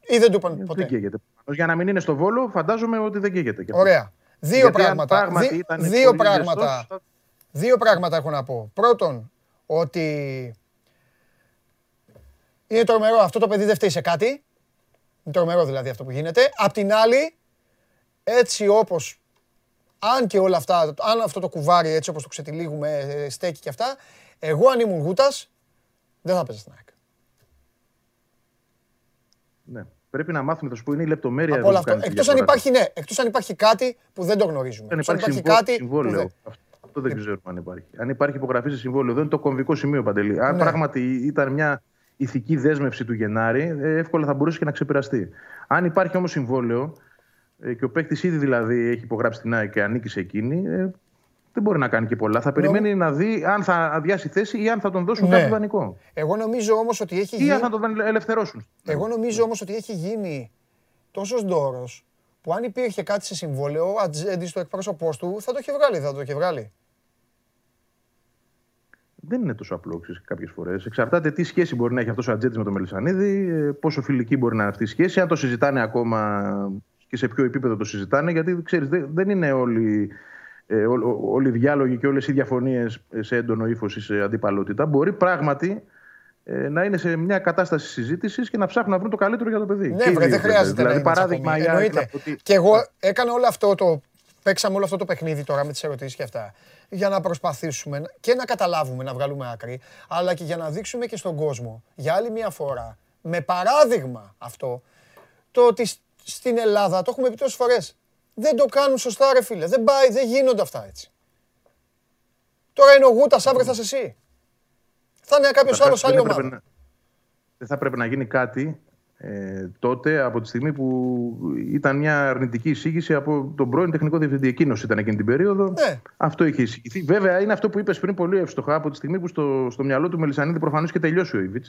Ή δεν του είπαν Δεν ποτέ; καίγεται. Για να μην είναι στο βόλο, φαντάζομαι ότι δεν καίγεται. και αυτό. Ωραία. Δύο Γιατί αν πράγματα. πράγματι Δι- ήταν Δύο πολύ πράγματα. ζεστός, θα- Δύο πράγματα έχω να πω. Πρώτον, ότι είναι τρομερό αυτό το παιδί δεν φταίει σε κάτι. Είναι τρομερό δηλαδή αυτό που γίνεται. Απ' την άλλη, έτσι όπως, αν και όλα αυτά, αν αυτό το κουβάρι έτσι όπως το ξετυλίγουμε ε, στέκει και αυτά, εγώ αν ήμουν Γούτας, δεν θα παίζα στην ΑΕΚ. Ναι. Πρέπει να μάθουμε, θα σου πω, είναι η λεπτομέρεια. Από εδώ όλο που αυτό. κάνεις τη Εκτός αν διαφορά. υπάρχει, ναι, εκτός αν υπάρχει κάτι που δεν το γνωρίζουμε. Δεν Εκτός αν υπάρχει, υπάρχει συμβό- κάτι που συμβόλαιο. δεν... Αυτό δεν ξέρουμε αν υπάρχει. Αν υπάρχει υπογραφή σε συμβόλαιο, δεν είναι το κομβικό σημείο παντελή. Αν Ναι. πράγματι ήταν μια ηθική δέσμευση του Γενάρη, ε, εύκολα θα μπορούσε και να ξεπεραστεί. Αν υπάρχει όμως συμβόλαιο ε, και ο παίκτης ήδη δηλαδή έχει υπογράψει την ΑΕΚ και ανήκει σε εκείνη, ε, δεν μπορεί να κάνει και πολλά. Θα περιμένει να δει αν θα αδειάσει θέση ή αν θα τον δώσουν Ναι. κάποιο δανεικό. Εγώ νομίζω όμως ότι έχει Ή γίνει... αν θα τον ελευθερώσουν. Εγώ νομίζω όμως ότι έχει γίνει τόσος ντόρος που αν υπήρχε κάτι σε συμβόλαιο, ο Ατζέντη, το εκπρόσωπός του, θα το είχε βγάλει. Θα το είχε βγάλει. Δεν είναι τόσο απλό κάποιες φορές. Εξαρτάται τι σχέση μπορεί να έχει αυτός ο Ατζέτη με τον Μελισανίδη, ε, πόσο φιλική μπορεί να είναι αυτή η σχέση, αν το συζητάνε ακόμα και σε ποιο επίπεδο το συζητάνε. Γιατί ξέρεις, δεν είναι όλοι, ε, ό- ό- όλοι οι διάλογοι και όλες οι διαφωνίες σε έντονο ύφος ή σε αντιπαλότητα. Μπορεί πράγματι ε, να είναι σε μια κατάσταση συζήτησης και να ψάχνουν να βρουν το καλύτερο για το παιδί. Ναι, Και οι βρε, δύο δεν χρειάζεται βέβαια. να Δηλαδή, είναι παράδειγμα, τσακωμοί. η ΑΕΚ Εννοείται. να πω ότι- Και εγώ έκανα όλο αυτό το. Παίξαμε όλο αυτό το παιχνίδι τώρα με τις ερωτήσεις και αυτά. Για να προσπαθήσουμε να- και να καταλάβουμε, να βγάλουμε άκρη, αλλά και για να δείξουμε και στον κόσμο για άλλη μια φορά, με παράδειγμα αυτό, το ότι σ- στην Ελλάδα, το έχουμε πει τόσες φορές, δεν το κάνουν σωστά, ρε φίλε. Δεν πάει, δεν γίνονται αυτά έτσι. Τώρα είναι ο Γούτας, αύριο θα είσαι εσύ. Θα είναι κάποιος άλλος, Καταρχάς, άλλη δεν θα ομάδα. πρέπει να- Δεν θα πρέπει να γίνει κάτι ε, τότε από τη στιγμή που ήταν μια αρνητική εισήγηση από τον πρώην τεχνικό διευθυντή. Εκείνος ήταν εκείνη την περίοδο. Ναι. Αυτό είχε εισηγηθεί. Βέβαια, είναι αυτό που είπες πριν πολύ εύστοχα από τη στιγμή που στο, στο μυαλό του Μελισανίδη προφανώς και τελειώσει ο Ήβιτ.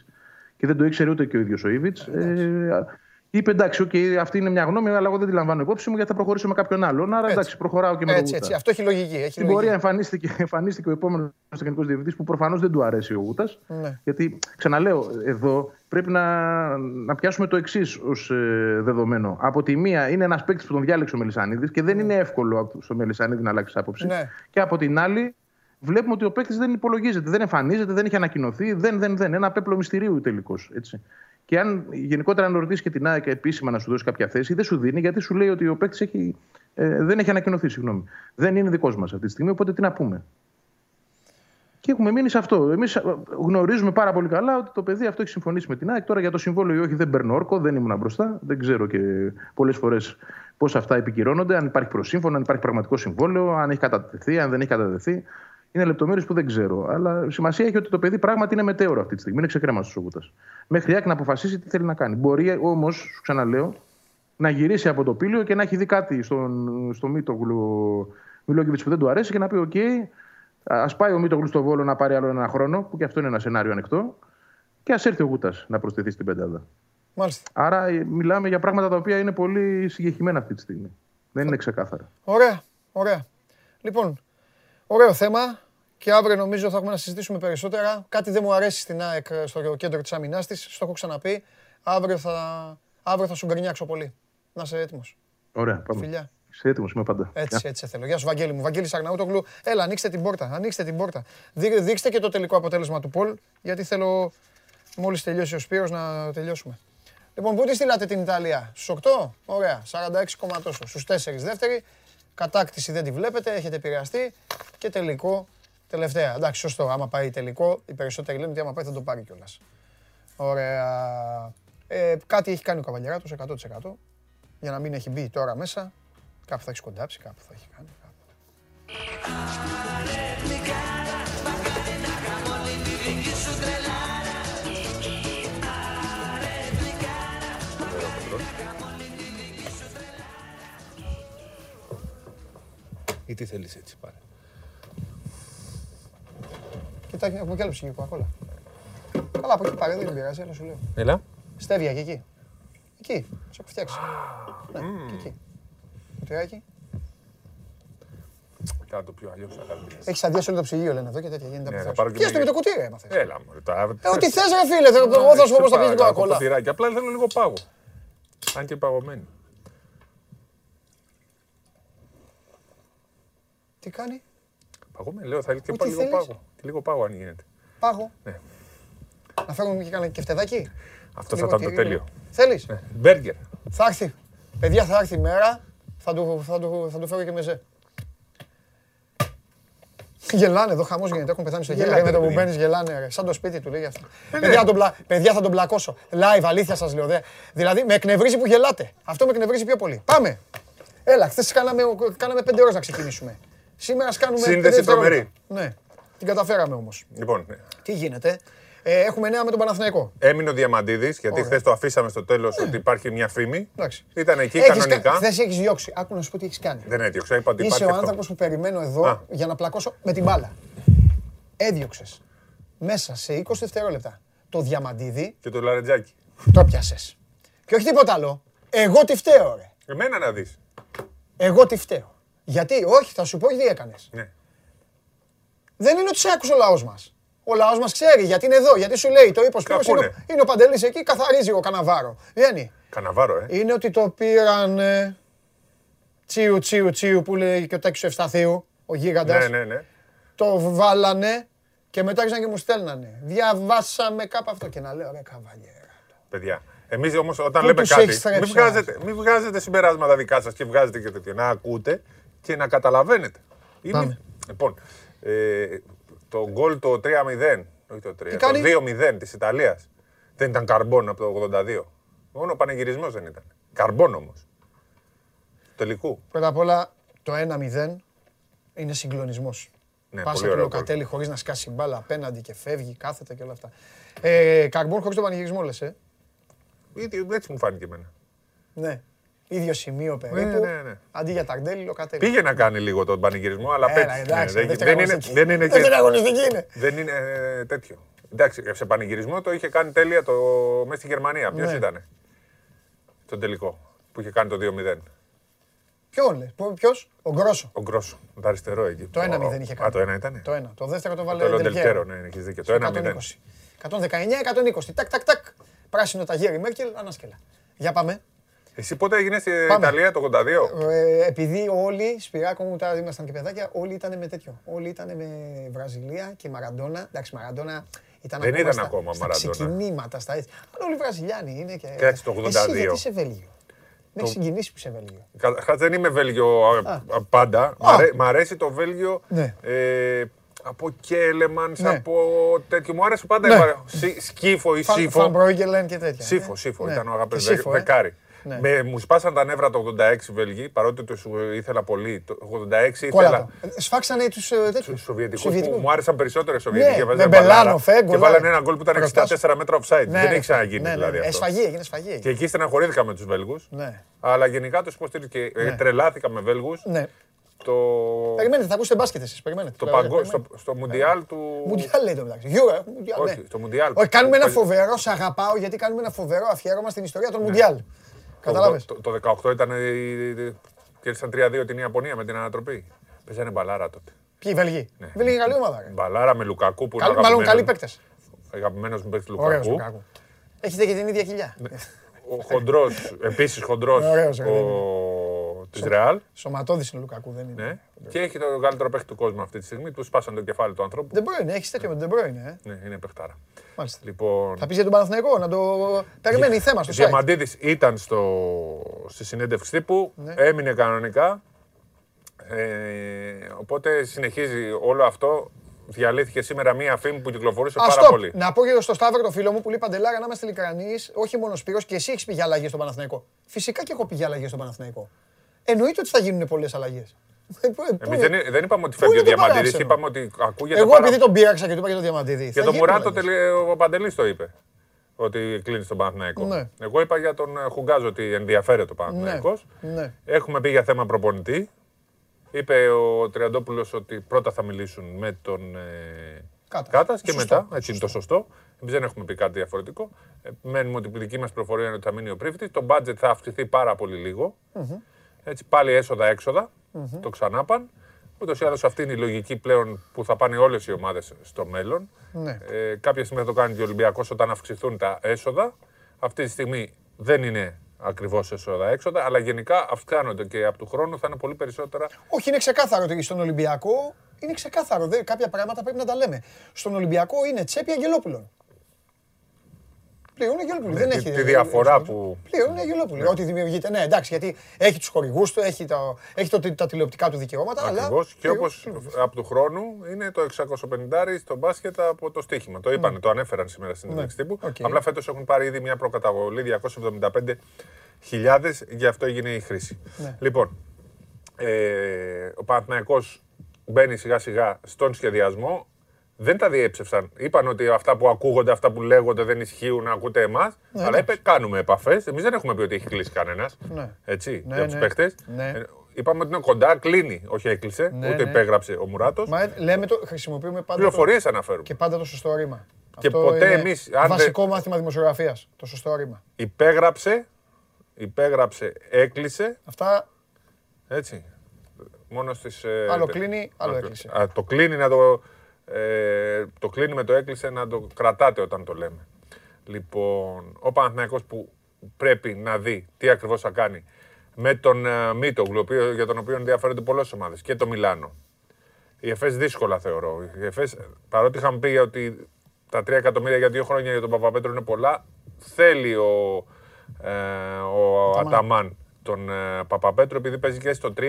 Και δεν το ήξερε ούτε και ο ίδιος ο Ήβιτ. Ε, είπε εντάξει, okay, αυτή είναι μια γνώμη, αλλά εγώ δεν τη λαμβάνω υπόψη μου γιατί θα προχωρήσω με κάποιον άλλον. Άρα Έτσι. εντάξει, προχωράω και με τον Έτσι, Γούτα. έτσι. Αυτό έχει λογική. Έχει Στην πορεία λογική. εμφανίστηκε, (laughs) εμφανίστηκε ο επόμενος τεχνικός διευθυντής που προφανώς δεν του αρέσει ο Γούτα. Ναι. Γιατί, ξαναλέω, εδώ πρέπει να, να πιάσουμε το εξής ως δεδομένο. Από τη μία, είναι ένας παίκτης που τον διάλεξε ο Μελισανίδη και δεν είναι εύκολο στο Μελισανίδη να αλλάξει άποψη. Ναι. Και από την άλλη, βλέπουμε ότι ο παίκτης δεν υπολογίζεται, δεν εμφανίζεται, δεν έχει ανακοινωθεί, δεν, δεν, δεν. Ένα πέπλο μυστηρίου τελικώς. Και αν γενικότερα να ρωτήσεις και την ΑΕΚ επίσημα να σου δώσει κάποια θέση, δεν σου δίνει γιατί σου λέει ότι ο παίκτης έχει, ε, δεν έχει ανακοινωθεί. Συγγνώμη. Δεν είναι δικός μας αυτή τη στιγμή, οπότε τι να πούμε. Και έχουμε μείνει σε αυτό. Εμείς γνωρίζουμε πάρα πολύ καλά ότι το παιδί αυτό έχει συμφωνήσει με την ΑΕΚ. Τώρα για το συμβόλαιο ή όχι δεν παίρνω όρκο, δεν ήμουν μπροστά. Δεν ξέρω και πολλές φορές πώς αυτά επικυρώνονται, αν υπάρχει προσύμφωνο, αν υπάρχει πραγματικό συμβόλαιο, αν έχει κατατεθεί, αν δεν έχει κατατεθεί. Είναι λεπτομέρειες που δεν ξέρω. Αλλά σημασία έχει ότι το παιδί πράγματι είναι μετέωρο αυτή τη στιγμή. Είναι ξεκρέμαστος ο Γούτα. Μέχρι η ΑΕΚ να αποφασίσει τι θέλει να κάνει. Μπορεί όμως, σου ξαναλέω, να γυρίσει από το πύλιο και να έχει δει κάτι στον, στο Μίτογλου Μιλόκεβιτ που δεν του αρέσει και να πει: Οκ, Α πάει ο Μίτογλου στο Βόλο να πάρει άλλο ένα χρόνο, που και αυτό είναι ένα σενάριο ανοιχτό. Και ας έρθει ο Γούτας να προσθεθεί στην πεντάδα. Μάλιστα. Άρα ε, μιλάμε για πράγματα τα οποία είναι πολύ συγκεκριμένα αυτή τη στιγμή. Δεν είναι ξεκάθαρα. Ωραία, ωραία. Λοιπόν, ωραίο θέμα και αύριο νομίζω θα έχουμε να συζητήσουμε περισσότερα. Κάτι δεν μου αρέσει στην ΑΕΚ στο κέντρο της αμυνάς της. Στο έχω ξαναπεί. Αύριο θα, αύριο θα σου γκρινιάξω πολύ. Να είσαι έτοιμος. Ωραία, πάμε. Φιλιά. Είσαι έτοιμος, είμαι πάντα. Έτσι, έτσι σε θέλω. Γεια σου, Βαγγέλη μου. Βαγγέλη Σαγναούτογλου. Έλα, ανοίξτε την πόρτα. Ανοίξτε την πόρτα. Δεί- Δείξτε και το τελικό αποτέλεσμα του Πολ, γιατί θέλω μόλις τελειώσει ο Σπύρος να τελειώσουμε. Λοιπόν, πού τη στείλατε την Ιταλία, στους 8, ωραία, 46 κόμμα τόσο. Στους 4 δεύτερη, κατάκτηση δεν τη βλέπετε, έχετε επηρεαστεί και τελικό τελευταία. Εντάξει, σωστό. Άμα πάει τελικό, οι περισσότεροι λένε ότι άμα πάει θα το πάρει κιόλας. Ωραία. Ε, κάτι έχει κάνει ο Καβαλιαράτος 100% για να μην έχει μπει τώρα μέσα. Κάπου θα έχεις κοντάψει, κάπου θα έχει κάνει. Κάπου. Ή τι θέλεις έτσι πάρε. Κοιτάξτε, έχουμε κι άλλο ψυγείο κοκακόλα. Καλά, από εκεί πάρε, δεν πειράζει, αλλά σου λέω. Έλα. Στέβια και εκεί. Εκεί, σε έχω φτιάξει. Ναι, και εκεί. Κουτιάκι. Κάτω το πιο αλλιώς θα κάνουμε. Έχεις αδειάσει όλο το ψυγείο, λένε εδώ και τέτοια γίνεται. Ναι, από θα θες. πάρω και Πιάσ' το με μια- το κουτί, ρε, άμα θες. Έλα μου. τώρα. Ε, ό,τι θες ρε φίλε, θέλω- εγώ θα σου πω πώς θα πεις την Παρακαλώ, κοκακόλα. ποτηράκι. Απλά θέλω λίγο πάγο. Αν και παγωμένη. Τι κάνει, Παγωμένη, λέω, θέλει και Ό,τι πάλι λίγο θέλεις. πάγο. Και λίγο πάγο αν γίνεται. πάγο. Ναι. Να φέρουμε και κανένα κεφτεδάκι; Αυτό θα Λίγο ήταν το τυρί, τέλειο. λίγο. Θέλεις; Ναι. Μπέργκερ. Θα έρθει. Παιδιά, θα έρθει η μέρα. Θα του, θα του, θα του φέρω και μεζέ. Γελάνε εδώ, χαμός γίνεται. Έχουν πεθάνει στο χέρι. Γελάτε, Με το ρε που παιδί. μπαίνεις γελάνε. Ρε. Σαν το σπίτι του λέει αυτό. ναι. παιδιά, θα τον πλα... παιδιά, θα τον πλακώσω. Live, αλήθεια σας λέω. Δε. Δηλαδή, με εκνευρίζει που γελάτε. Αυτό με εκνευρίζει πιο πολύ. Πάμε. Έλα, χθες κάναμε, κάναμε πέντε ώρες να ξεκινήσουμε. Σήμερα ας κάνουμε Σύνδεση πέντε δευτερόλεπτα. τρομερή. Ναι, την καταφέραμε όμως. Λοιπόν, Τι γίνεται; Ε, έχουμε νέα με τον Παναθηναϊκό. έμεινε ο Διαμαντίδης, γιατί Ωραία. χθες το αφήσαμε στο τέλος ότι υπάρχει μια φήμη. Εντάξει. Ήταν εκεί Έχεις κανονικά. κα- Χθες έχεις διώξει. Άκου να σου πω τι έχεις κάνει. Δεν έδιωξα, είπα ότι Είσαι υπάρχει ο αυτό. άνθρωπος που περιμένω εδώ Α. για να πλακώσω με την μπάλα. Έδιωξες μέσα σε 20 δευτερόλεπτα το διαμαντίδι, Και το λαρετζάκι. το πιάσες. Και όχι τίποτα άλλο. Εγώ τι φταίω, ρε. Εμένα να δεις. Εγώ τι φταίω. Γιατί, όχι, θα σου πω τι έκανες. Ναι. Δεν είναι ότι σε άκουσε ο λαός μας. Ο λαός μας ξέρει γιατί είναι εδώ, γιατί σου λέει το είπες ο Σπύρος, Κάπου είναι, ο- είναι ο Παντελής εκεί, καθαρίζει ο Καναβάρο. Βγαίνει. Καναβάρο, ε. Είναι ότι το πήραν ε, τσίου τσίου τσίου που λέει και ο Τάκης ο Ευσταθίου, ο γίγαντας. Ναι, ναι, ναι. Το βάλανε και μετά άρχισαν και μου στέλνανε. Διαβάσαμε κάπου αυτό και να λέω ρε καβαλιέρα. Παιδιά. Εμείς όμως όταν Πού λέμε τους κάτι, έχεις στρέψει, μην βγάζετε, μην βγάζετε συμπεράσματα δικά σας και βγάζετε και τέτοια. Να ακούτε και να καταλαβαίνετε. Είναι- Πάμε. Λοιπόν, ε, το γκολ το 3-0, όχι το 3, Τι το κάνει; 2-0 της Ιταλίας. Δεν ήταν καρμπόν από το 82. Μόνο ο πανηγυρισμός δεν ήταν. Καρμπόν όμως. Τελικού. Πρώτα απ' όλα το 1-0 είναι συγκλονισμός. Ναι, Πάσα πολύ του ωραίο γκολ. Λοκατέλη χωρίς να σκάσει μπάλα απέναντι και φεύγει, κάθεται και όλα αυτά. Ε, καρμπόν χωρίς τον πανηγυρισμό λες, ε; Ήδη- Έτσι μου φάνηκε εμένα. Ναι. Ίδιο σημείο περίπου. ναι, ναι. Αντί για ταρντέλη, Λοκατέλη. Πήγε να κάνει λίγο τον πανηγυρισμό, αλλά Έλα, πέτυχε. εντάξει, Ναι, δεν- δεύτερη δεν είναι- αγωνιστική. δεν είναι Δεύτερη και- αγωνιστική είναι. Δεν είναι ε, τέτοιο. Εντάξει, σε πανηγυρισμό το είχε κάνει τέλεια το, μέσα στη Γερμανία. Ποιος Ναι. ήταν στον τελικό που είχε κάνει το 2-0. Ποιον λες, πο- ποιος, ο Γκρόσο. Ο Γκρόσο, το αριστερό εκεί. Το 1-0 είχε κάνει. Α, το 1 ήταν. Το ένα. Το δεύτερο το βάλε Το Del Piero. Λοντελκέρο, ναι, έχεις δίκιο. Το 1-0. 120. 119-120. Τάκ, τάκ, τάκ. Πράσινο ταγέρι Μέρκελ, ανάσκελα. Για πάμε. Εσύ πότε έγινες στην Πάμε. Ιταλία το 82. Ε, επειδή όλοι, Σπυράκο μου, τώρα ήμασταν και παιδάκια, όλοι ήταν με τέτοιο. Όλοι ήταν με Βραζιλία και Μαραντόνα. Εντάξει, Μαραντόνα ήταν Δεν ακόμα ήταν στα, ακόμα στα Μαραντόνα. ξεκινήματα, στα έτσι. Αλλά όλοι Βραζιλιάνοι είναι και... Κάτσε, το 82. Εσύ γιατί είσαι Βέλγιο; Με έχει συγκινήσεις που είσαι Βέλγιο. Καταρχά δεν είμαι Βέλγιο α, α, πάντα. Μ' αρέ- Μ' αρέσει το Βέλγιο Ναι. ε, από Κέλεμαν, Ναι. από τέτοιο. Μου άρεσε πάντα. Ναι. η παρα- Σι- Σκύφο ή Φαν Σύφο. Μπρόγκελεν και τέτοια. Σύφο, Ε, σύφο. ναι. Ήταν ο Και αγαπητός Σύφο, ε. δεκάρι. Ναι. Με, μου σπάσαν τα νεύρα το 86 οι Βέλγοι, παρότι το σου ήθελα πολύ. Το 86 Κόλλα ήθελα. το. Ε, Σφάξανε τους ε, τέτοιους. Τους Σοβιετικούς που Σοβιετικούς. μου άρεσαν περισσότερο οι Σοβιετικοί. Ναι, Έβαζαν με Μπελάνο, μπαλάρα Φε, Και βάλανε ένα γκολ που ήταν Μπροστά σου. 64 μέτρα offside. Ναι, Δεν ρε, έχει ξαναγίνει ναι, ναι, δηλαδή ναι. Ε, αυτό. σφαγή, έγινε σφαγή. Και εκεί στεναχωρήθηκα με τους Βέλγους. Ναι. Αλλά γενικά τους υποστήριζα και ε, Ναι. τρελάθηκα με Βέλγους. Ναι. το, Περιμένετε, θα ακούσετε μπάσκετ εσείς. Περιμένετε. το Περιμένετε, παγκο, στο, περιμένετε. στο Μουντιάλ του. Μουντιάλ λέει το μεταξύ. Euro, ε, Μουντιάλ, Όχι, ναι. στο Μουντιάλ. Όχι, κάνουμε ένα Παίζει- φοβερό, σε αγαπάω γιατί κάνουμε ένα φοβερό αφιέρωμα στην ιστορία των Μουντιάλ. Κατάλαβες; Το, το 18 ήταν. η- η- Κέρδισαν 3-2 την Ιαπωνία με την ανατροπή. Παίζανε μπαλάρα τότε. Ποιοι οι Βελγοί; Ναι. Η Βελγοί είναι καλή ομάδα. ρε. Μπαλάρα με Λουκακού που Καλή- είναι Μάλλον καλοί αγαπημένος- παίκτες. Αγαπημένος μου παίκτης Ωραίος Λουκακού. Λουκάκου. Έχετε και την ίδια κοιλιά. Ο χοντρός, επίσης χοντρός Ωραίος, ρε, της Ρεάλ. Σωματώδης είναι ο Λουκάκου, δεν είναι. Ναι. Και έχει το καλύτερο παίκτη του κόσμου αυτή τη στιγμή. Του σπάσαν το κεφάλι του ανθρώπου. Δεν μπορεί, έχεις τέτοιο με τον De Bruyne, ε. Ναι, είναι παιχτάρα. Μάλιστα. Λοιπόν, Θα πεις για τον Παναθηναϊκό, να το... Περιμένει θέμα στο site. Διαμαντίδης ήταν στο, στη συνέντευξη τύπου, Ναι. έμεινε κανονικά. Ε, οπότε συνεχίζει όλο αυτό. Διαλύθηκε σήμερα μία φήμη που κυκλοφορούσε Α, πάρα stop. πολύ. Να πω και στο Σταύρο, το φίλο μου που λέει Παντελάρα, να είμαστε ειλικρινείς, όχι μόνο Σπύρος, και εσύ έχεις πει για αλλαγές στον Παναθηναϊκό. Φυσικά και έχω πει για αλλαγές στον Παναθηναϊκό. Εννοείται ότι θα γίνουν πολλές αλλαγές. Εμείς δεν, δεν είπαμε ότι φεύγει είναι ο το Διαμαντίδης, παράξενο; είπαμε ότι ακούγεται Εγώ πάρα επειδή τον πείραξα και του είπα για τον Διαμαντίδη. Για θα τον γίνουν Μουράτο αλλαγές. τελε- ο Παντελής το είπε. Ότι κλείνει στον Παναθηναϊκό. Ναι. Εγώ είπα για τον ε, Χουγκάζ ότι ενδιαφέρεται ο Παναθηναϊκός. Ναι. Έχουμε πει για θέμα προπονητή. Είπε ο Τριαντόπουλος ότι πρώτα θα μιλήσουν με τον ε, Κάτας. Κάτας και Σωστό. μετά. Έτσι είναι το σωστό. Εμείς δεν έχουμε πει κάτι διαφορετικό. Ε, μένουμε ότι η δική μας προφορία είναι ότι θα μείνει ο Πρίφτη. Το budget θα αυξηθεί πάρα πολύ λίγο. Έτσι πάλι έσοδα-έξοδα. Το ξανάπαν. Ούτως ή άλλως αυτή είναι η λογική πλέον που θα πάνε όλες οι ομάδες στο μέλλον. Ναι. Ε, κάποια στιγμή θα το κάνει και ο Ολυμπιακός όταν αυξηθούν τα έσοδα. Αυτή τη στιγμή δεν είναι ακριβώς έσοδα-έξοδα, αλλά γενικά αυξάνονται και από του χρόνου θα είναι πολύ περισσότερα. Όχι, είναι ξεκάθαρο ότι στον Ολυμπιακό είναι ξεκάθαρο. Δε, κάποια πράγματα πρέπει να τα λέμε. Στον Ολυμπιακό είναι τσέπη Αγγελόπουλων. Πλέον είναι Αγγελόπουλοι. δεν τη- έχει. τη διαφορά που- Πλέον είναι Αγγελόπουλοι. Ό,τι δημιουργείται. Ναι, εντάξει, γιατί έχει τους χορηγούς του, έχει, το, έχει το, τα τηλεοπτικά του δικαιώματα. αλλά Ακριβώς. Και πλέον- όπως από του χρόνου είναι το 650 στο μπάσκετ από το στοίχημα. Το είπαν, το ανέφεραν σήμερα στην Ναι. συνέντευξη τύπου. Οκ. Απλά φέτος έχουν πάρει ήδη μια προκαταβολή 275.000, γι' αυτό έγινε η χρήση. Ναι. Λοιπόν, ε, ο Παναθηναϊκός μπαίνει σιγά σιγά στον σχεδιασμό. Δεν τα διέψευσαν. Είπαν ότι αυτά που ακούγονται, αυτά που λέγονται δεν ισχύουν, ακούτε εμάς. Ναι, αλλά εντάξει. είπε, κάνουμε επαφές. Εμείς δεν έχουμε πει ότι έχει κλείσει κανένας. Ναι. Έτσι, Ναι, για τους ναι. παίχτες. Ναι. Είπαμε ότι είναι κοντά, κλείνει, όχι έκλεισε, Ναι, ούτε ναι. υπέγραψε ο Μουράτος. Μα ε, λέμε το, χρησιμοποιούμε πάντα. Πληροφορίες το, αναφέρουμε. και πάντα το σωστό ρήμα. Και Αυτό ποτέ είναι εμείς, αν δεν- Βασικό μάθημα δημοσιογραφίας. Το σωστό ρήμα. Υπέγραψε, υπέγραψε, έκλεισε. Αυτά Έτσι. Μόνο στις... Άλλο κλείνει, άλλο έκλεισε. Α, το κλείνει να το... Ε, το κλείνει με το έκλεισε να το κρατάτε όταν το λέμε. Λοιπόν, ο Παναθηναϊκός που πρέπει να δει τι ακριβώς θα κάνει με τον uh, Μίτογλου, ο οποίο- για τον οποίο ενδιαφέρονται πολλές ομάδες και το Μιλάνο. Η ΕΦΕΣ δύσκολα θεωρώ. Η ΕΦΕΣ, παρότι είχαμε πει ότι τα 3 εκατομμύρια για δύο χρόνια για τον Παπαπέτρο είναι πολλά, θέλει ο, ε, ο Αταμάν τον ε, Παπαπέτρο, επειδή παίζει και στο 3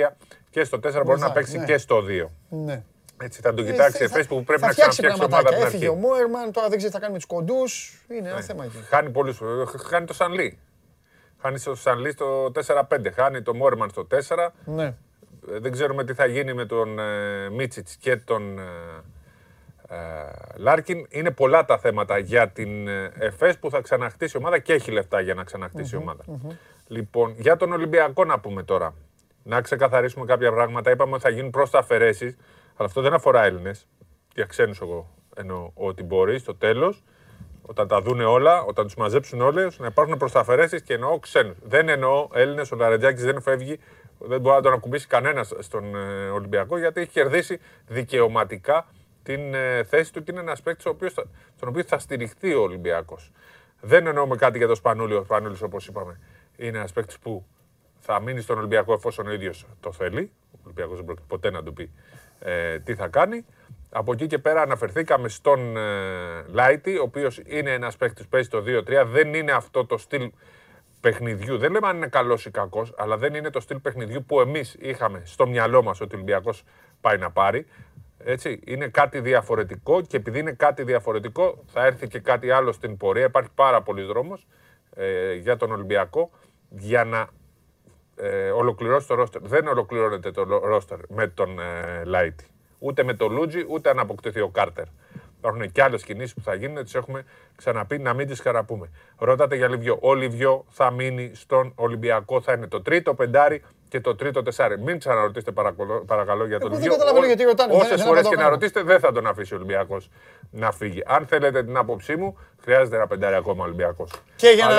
και στο 4 μπορεί να Βοηθάει, παίξει ναι. και στο 2. ναι. Έτσι θα το κοιτάξει η Ε, θα- ΕΦΕΣ που πρέπει θα να φτιάξει ξαναφτιάξει ομάδα από πραγματάκια. την Έφυγε ο αρχή. Μόερμαν, τώρα δεν ξέρει τι θα κάνει με τους κοντούς. Είναι ένα θέμα εκεί. Χάνει πολλούς, ε, χάνει το Σανλή. Χάνει το Σανλή στο 4-5, χάνει το Μόρμαν στο 4. Ναι. Ε, Δεν ξέρουμε τι θα γίνει με τον ε, Μίτσιτς και τον ε, ε, Λάρκιν. Είναι πολλά τα θέματα για την ε, ΕΦΕΣ που θα ξαναχτίσει η ομάδα και έχει λεφτά για να ξαναχτίσει η ομάδα. Λοιπόν, για τον Ολυμπιακό να πούμε τώρα. Να ξεκαθαρίσουμε κάποια πράγματα. Είπαμε ότι θα γίνουν προσθαφαιρέσεις, αλλά αυτό δεν αφορά Έλληνες. Για ξένους εγώ εννοώ ότι μπορεί στο τέλος όταν τα δούνε όλα, όταν τους μαζέψουν όλες, να υπάρχουν προσταφαιρέσει και εννοώ ξένους. Δεν εννοώ Έλληνες, ο Λαρετζάκης δεν φεύγει, δεν μπορεί να τον ακουμπήσει κανένας στον ε, Ολυμπιακό γιατί έχει κερδίσει δικαιωματικά την ε, θέση του και είναι ένας παίκτης στον οποίο θα στηριχθεί ο Ολυμπιακός. Δεν εννοούμε κάτι για τον Σπανούλη. Ο Σπανούλης, όπως είπαμε, είναι ένας παίκτης που θα μείνει στον Ολυμπιακό εφόσον ο ίδιος το θέλει. Ο Ολυμπιακός δεν πρόκειται ποτέ να του πει ε, τι θα κάνει. Από εκεί και πέρα αναφερθήκαμε στον ε, Λάιτι, ο οποίος είναι ένας παίκτης που παίζει το 2-3. Δεν είναι αυτό το στυλ παιχνιδιού. Δεν λέμε αν είναι καλός ή κακός, αλλά δεν είναι το στυλ παιχνιδιού που εμείς είχαμε στο μυαλό μας ότι ο Ολυμπιακός πάει να πάρει. Έτσι, είναι κάτι διαφορετικό και επειδή είναι κάτι διαφορετικό θα έρθει και κάτι άλλο στην πορεία. Υπάρχει πάρα πολλοί δρόμος ε, για τον Ολυμπιακό για να ε, ολοκληρώσει το ρόστερ. Δεν ολοκληρώνεται το ρόστερ με τον ε, Λάιτι. Ούτε με τον Λούτζι, ούτε αν αποκτηθεί ο Κάρτερ. Υπάρχουν και άλλες κινήσεις που θα γίνουν, τις έχουμε ξαναπεί, να μην τις χαραπούμε. Ρώtate για Λιβιό. Ο Λιβιό θα μείνει στον Ολυμπιακό, θα είναι το τρίτο πεντάρι και το τρίτο τεσάρι. Μην ξαναρωτήσετε παρακαλώ, παρακαλώ για τον Εγώ δεν Λιβιό. καταλαβαίνω γιατί ρωτάνε, δεν- Όσες δεν φορές και απαντάω να καν. ρωτήσετε, δεν θα τον αφήσει ο Ολυμπιακός να φύγει. Αν θέλετε την άποψή μου, χρειάζεται ένα πεντάρι ακόμα Ολυμπιακός. Και για, Αλλά-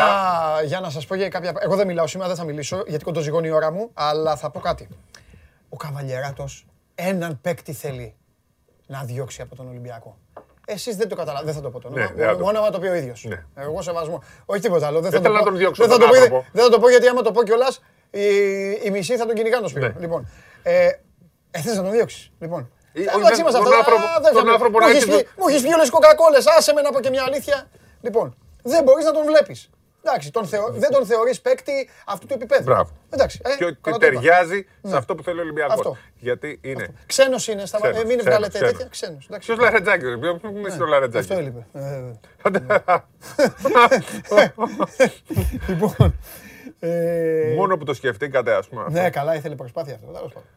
να, για να σας πω για κάποια... Εγώ δεν μιλάω σήμερα, δεν θα μιλήσω, γιατί κοντοζυγώνει η ώρα μου, αλλά θα πω κάτι. Ο Καβαλιεράτος έναν παίκτη θέλει να διώξει από τον Ολυμπιακό. Εσείς δεν το καταλαβαίνετε, δεν θα το πω το Ναι, όνομα. δεν θα το μόνο άμα το πει ο ίδιος. Ναι. Εγώ σεβασμό. Όχι τίποτα άλλο. Δεν, Δεν θα θέλω το να πω- τον διώξω Δεν θα, τον το πω, άνθρωπο. δεν θα το πω γιατί άμα το πω κιόλας, οι, οι μισοί θα τον κυνηγάνε το σπίτι. Ναι. Λοιπόν, ε, ε, θες να τον διώξεις; Λοιπόν, Ή- Εντάξει, όχι, είμαστε τον αυτά. άνθρωπο- Α, δεν τον θα- άνθρωπο μου να έχεις έχεις πει- Μου έχεις πει όλες τις κοκακόλες, άσε με να πω και μια αλήθεια. Λοιπόν, δεν μπορείς να τον βλέπεις. Εντάξει, τον θεω- δεν τον θεωρείς παίκτη αυτού του επίπεδου. Μπράβο. Εντάξει, ε, Και ότι καλά το είπα. ταιριάζει Ναι. σε αυτό που θέλει ο Ολυμπιακός. Αυτό. Γιατί είναι. Ξένος είναι, στα... Ξένος, ε, μην ξένος, βγάλετε ξένος. τέτοια. Ξένος. εντάξει. Ποιος Λαρετζάκη, ρε, ποιο μου είσαι το Λαρετζάκη; Αυτό έλειπε. Ε, Λοιπόν, ε, Μόνο που το σκεφτήκατε, ας πούμε. αυτό. ναι, καλά, ήθελε προσπάθεια αυτό. τέλος πάντων.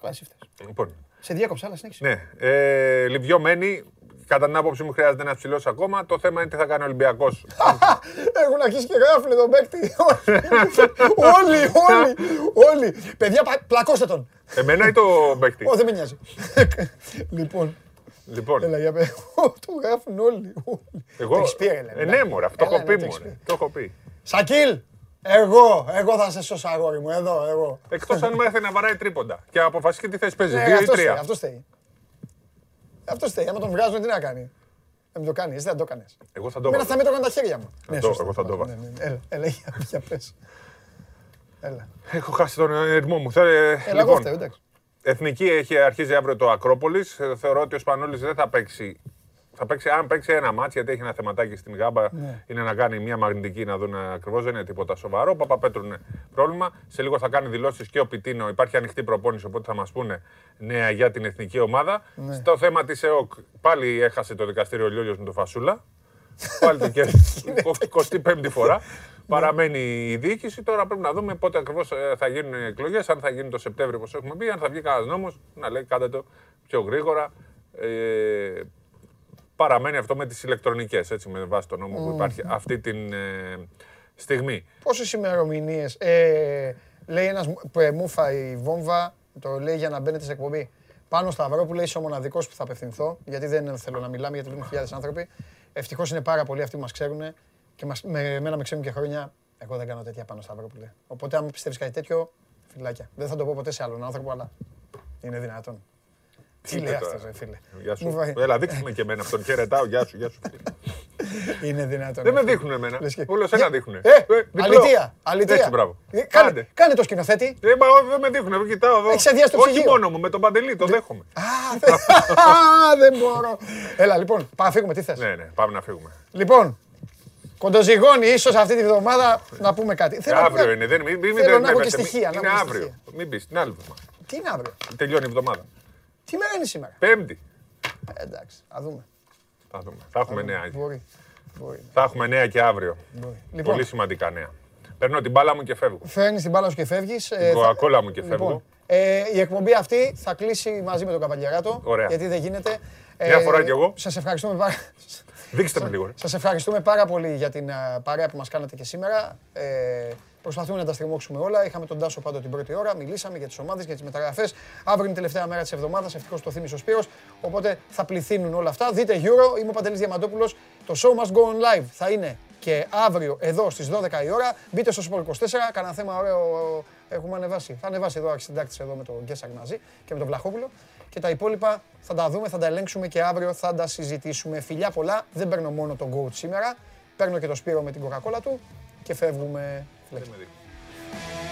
Καλά, εσύ φταίς. Λοιπόν, Σε διάκοψα, αλλά συνέχισε. ναι. Ε, Λιβιό μένει. Κατά την άποψή μου χρειάζεται ένας ψηλός ακόμα. Το θέμα είναι τι θα κάνει ο Ολυμπιακός. (laughs) Έχουν αρχίσει και γράφουν τον παίκτη. (laughs) όλοι, όλοι, όλοι. Παιδιά, πα- πλακώστε τον. Εμένα ή το παίκτη; Ω, δεν με νοιάζει. (laughs) λοιπόν, Λοιπόν, έλα για πέρα. Του γράφουν όλοι. όλοι. εγώ. Το έχεις πει, ρε, λέμε. Ε, ναι, μωρέ, αυτό Έλα, έχω ναι, πει, το έχεις μωρέ. πει. Το έχω πει. Σακίλ, εγώ, εγώ θα σε σώσω αγόρι μου, εδώ, εγώ. Εκτός αν μάθει να βαράει τρίποντα και αποφασίσει και τι θέση παίζει. Ναι, Δύο ή αυτός φταίει, τρία. αυτός φταίει. Αυτός φταίει, άμα τον βγάζουν τι να κάνει. Να μην το κάνεις, εσύ δεν το κάνεις. Εγώ θα το Εμένα έβαζα. θα με τρώγαν τα χέρια μου. Ναι, το- σωστά. εγώ θα το Ναι, έβαζα. ναι, ναι. Έλα, έλα, για- για πες. Έλα. Έχω χάσει τον ερμό μου. Θε- Έλα, εγώ λοιπόν, φταίω, εντάξει. Εθνική έχει αρχίζει αύριο το Ακρόπολης. Θεωρώ ότι ο Σπανούλης δεν θα παίξει. Θα παίξει, αν παίξει ένα μάτς, γιατί έχει ένα θεματάκι στην Γάμπα, Ναι. είναι να κάνει μια μαγνητική να δουν ακριβώς, δεν είναι τίποτα σοβαρό. Ο Παπαπέτρου είναι πρόβλημα. Σε λίγο θα κάνει δηλώσεις και ο Πιτίνο. Υπάρχει ανοιχτή προπόνηση, οπότε θα μας πούνε νέα για την εθνική ομάδα. Ναι. Στο θέμα της ΕΟΚ, πάλι έχασε το δικαστήριο Λιόλιος με τον Φασούλα. (laughs) πάλι το κέρδισε. 25η φορά. Παραμένει η διοίκηση. Τώρα πρέπει να δούμε πότε ακριβώς θα γίνουν οι εκλογές. Αν θα γίνει το Σεπτέμβριο, όπως έχουμε πει, αν θα βγει κανένας νόμος να λέει κάντε το πιο γρήγορα. Ε, παραμένει αυτό με τις ηλεκτρονικές, έτσι, με βάση το νόμο που υπάρχει αυτή τη στιγμή. Πόσες ημερομηνίες. Ε, λέει ένας που ε, μου φάει βόμβα, το λέει για να μπαίνετε σε εκπομπή. Πάνω Σταυρό που λέει είσαι ο μοναδικός που θα απευθυνθώ, γιατί δεν θέλω να μιλάμε, γιατί βλέπουν χιλιάδες άνθρωποι. Ευτυχώς είναι πάρα πολλοί αυτοί που μας ξέρουν και μας, με, εμένα με ξέρουν και χρόνια. Εγώ δεν κάνω τέτοια πάνω Σταυρό που λέει. Οπότε, αν πιστεύεις κάτι τέτοιο, φυλάκια. Δεν θα το πω ποτέ σε άλλον άνθρωπο, αλλά είναι δυνατόν. Τι λέει είπε αυτός, τώρα. φίλε. Γεια Μου σου. φάει. Έλα, δείξτε με και εμένα αυτόν. Χαιρετάω, γεια σου, γεια σου. Είναι δυνατόν. Δεν με αυτό. δείχνουν εμένα. Λες και- Όλος ένα Για- δείχνουνε. Ε, διπλό. αλητία, αλητία. Έτσι, μπράβο. Ε, Κάνε, Άντε. κάνε το σκηνοθέτη. Ε, μα όχι, δεν με δείχνουν, εγώ κοιτάω εδώ. Έχεις αδειάσει το Όχι ψυγείο. μόνο μου, με τον Παντελή, το δέχομαι. Α, δεν- (laughs) Α, δεν μπορώ. Έλα, λοιπόν, πάμε να φύγουμε. Τι θες; Ναι, ναι, πάμε να φύγουμε. Λοιπόν, κοντοζυγώνει ίσως αυτή τη βδομάδα να πούμε κάτι. Θέλω να αύριο πω- είναι, δεν μην, μην Θέλω να έχω και μπερδεύεστε. στοιχεία, να Είναι έχω και αύριο. στοιχεία. Μην πεις την άλλη εβδομάδα. Τι είναι αύριο; Τελειώνει η εβδομάδα. Τι μέρα είναι σήμερα; Πέμπτη. Ε, Εντάξει, θα δούμε. Θα δούμε. Θα έχουμε νέα. Μπορεί. Μπορεί. Θα έχουμε νέα και αύριο. μπορεί. Λοιπόν, Πολύ σημαντικά νέα. Παίρνω την μπάλα μου και φεύγω. φέρνεις την μπάλα σου και φεύγεις. Την κοκακόλα μου και φεύγω. Λοιπόν, ε, η εκπομπή αυτή θα κλείσει μαζί με τον Καβαλιαράτο. Ωραία. Γιατί δεν γίνεται. Ε, Μια φορά κι εγώ. Σας ευχαριστούμε πάρα Δείξτε με λίγο. ρε. Σας ευχαριστούμε πάρα πολύ για την α, παρέα που μας κάνατε και σήμερα. Ε, προσπαθούμε να τα στριμώξουμε όλα. Είχαμε τον Τάσο πάντο την πρώτη ώρα. Μιλήσαμε για τις ομάδες, για τις μεταγραφές. Αύριο είναι η τελευταία μέρα της εβδομάδας. Ευτυχώς το θύμισε ο Σπύρος. Οπότε θα πληθύνουν όλα αυτά. Δείτε Euro. Είμαι ο Παντελής Διαμαντόπουλος. Το show must go on live. Θα είναι και αύριο εδώ στις 12 η ώρα. Μπείτε στο Sport 24. Κάνα θέμα ωραίο έχουμε ανεβάσει. Θα ανεβάσει εδώ αρχισυντάκτης εδώ με τον Γκέσσαρ μαζί και με τον Βλαχόπουλο. Και τα υπόλοιπα θα τα δούμε, θα τα ελέγξουμε και αύριο θα τα συζητήσουμε. Φιλιά πολλά, δεν παίρνω μόνο τον coach σήμερα. Παίρνω και το Σπύρο με την κοκακόλα του και φεύγουμε. Obrigado.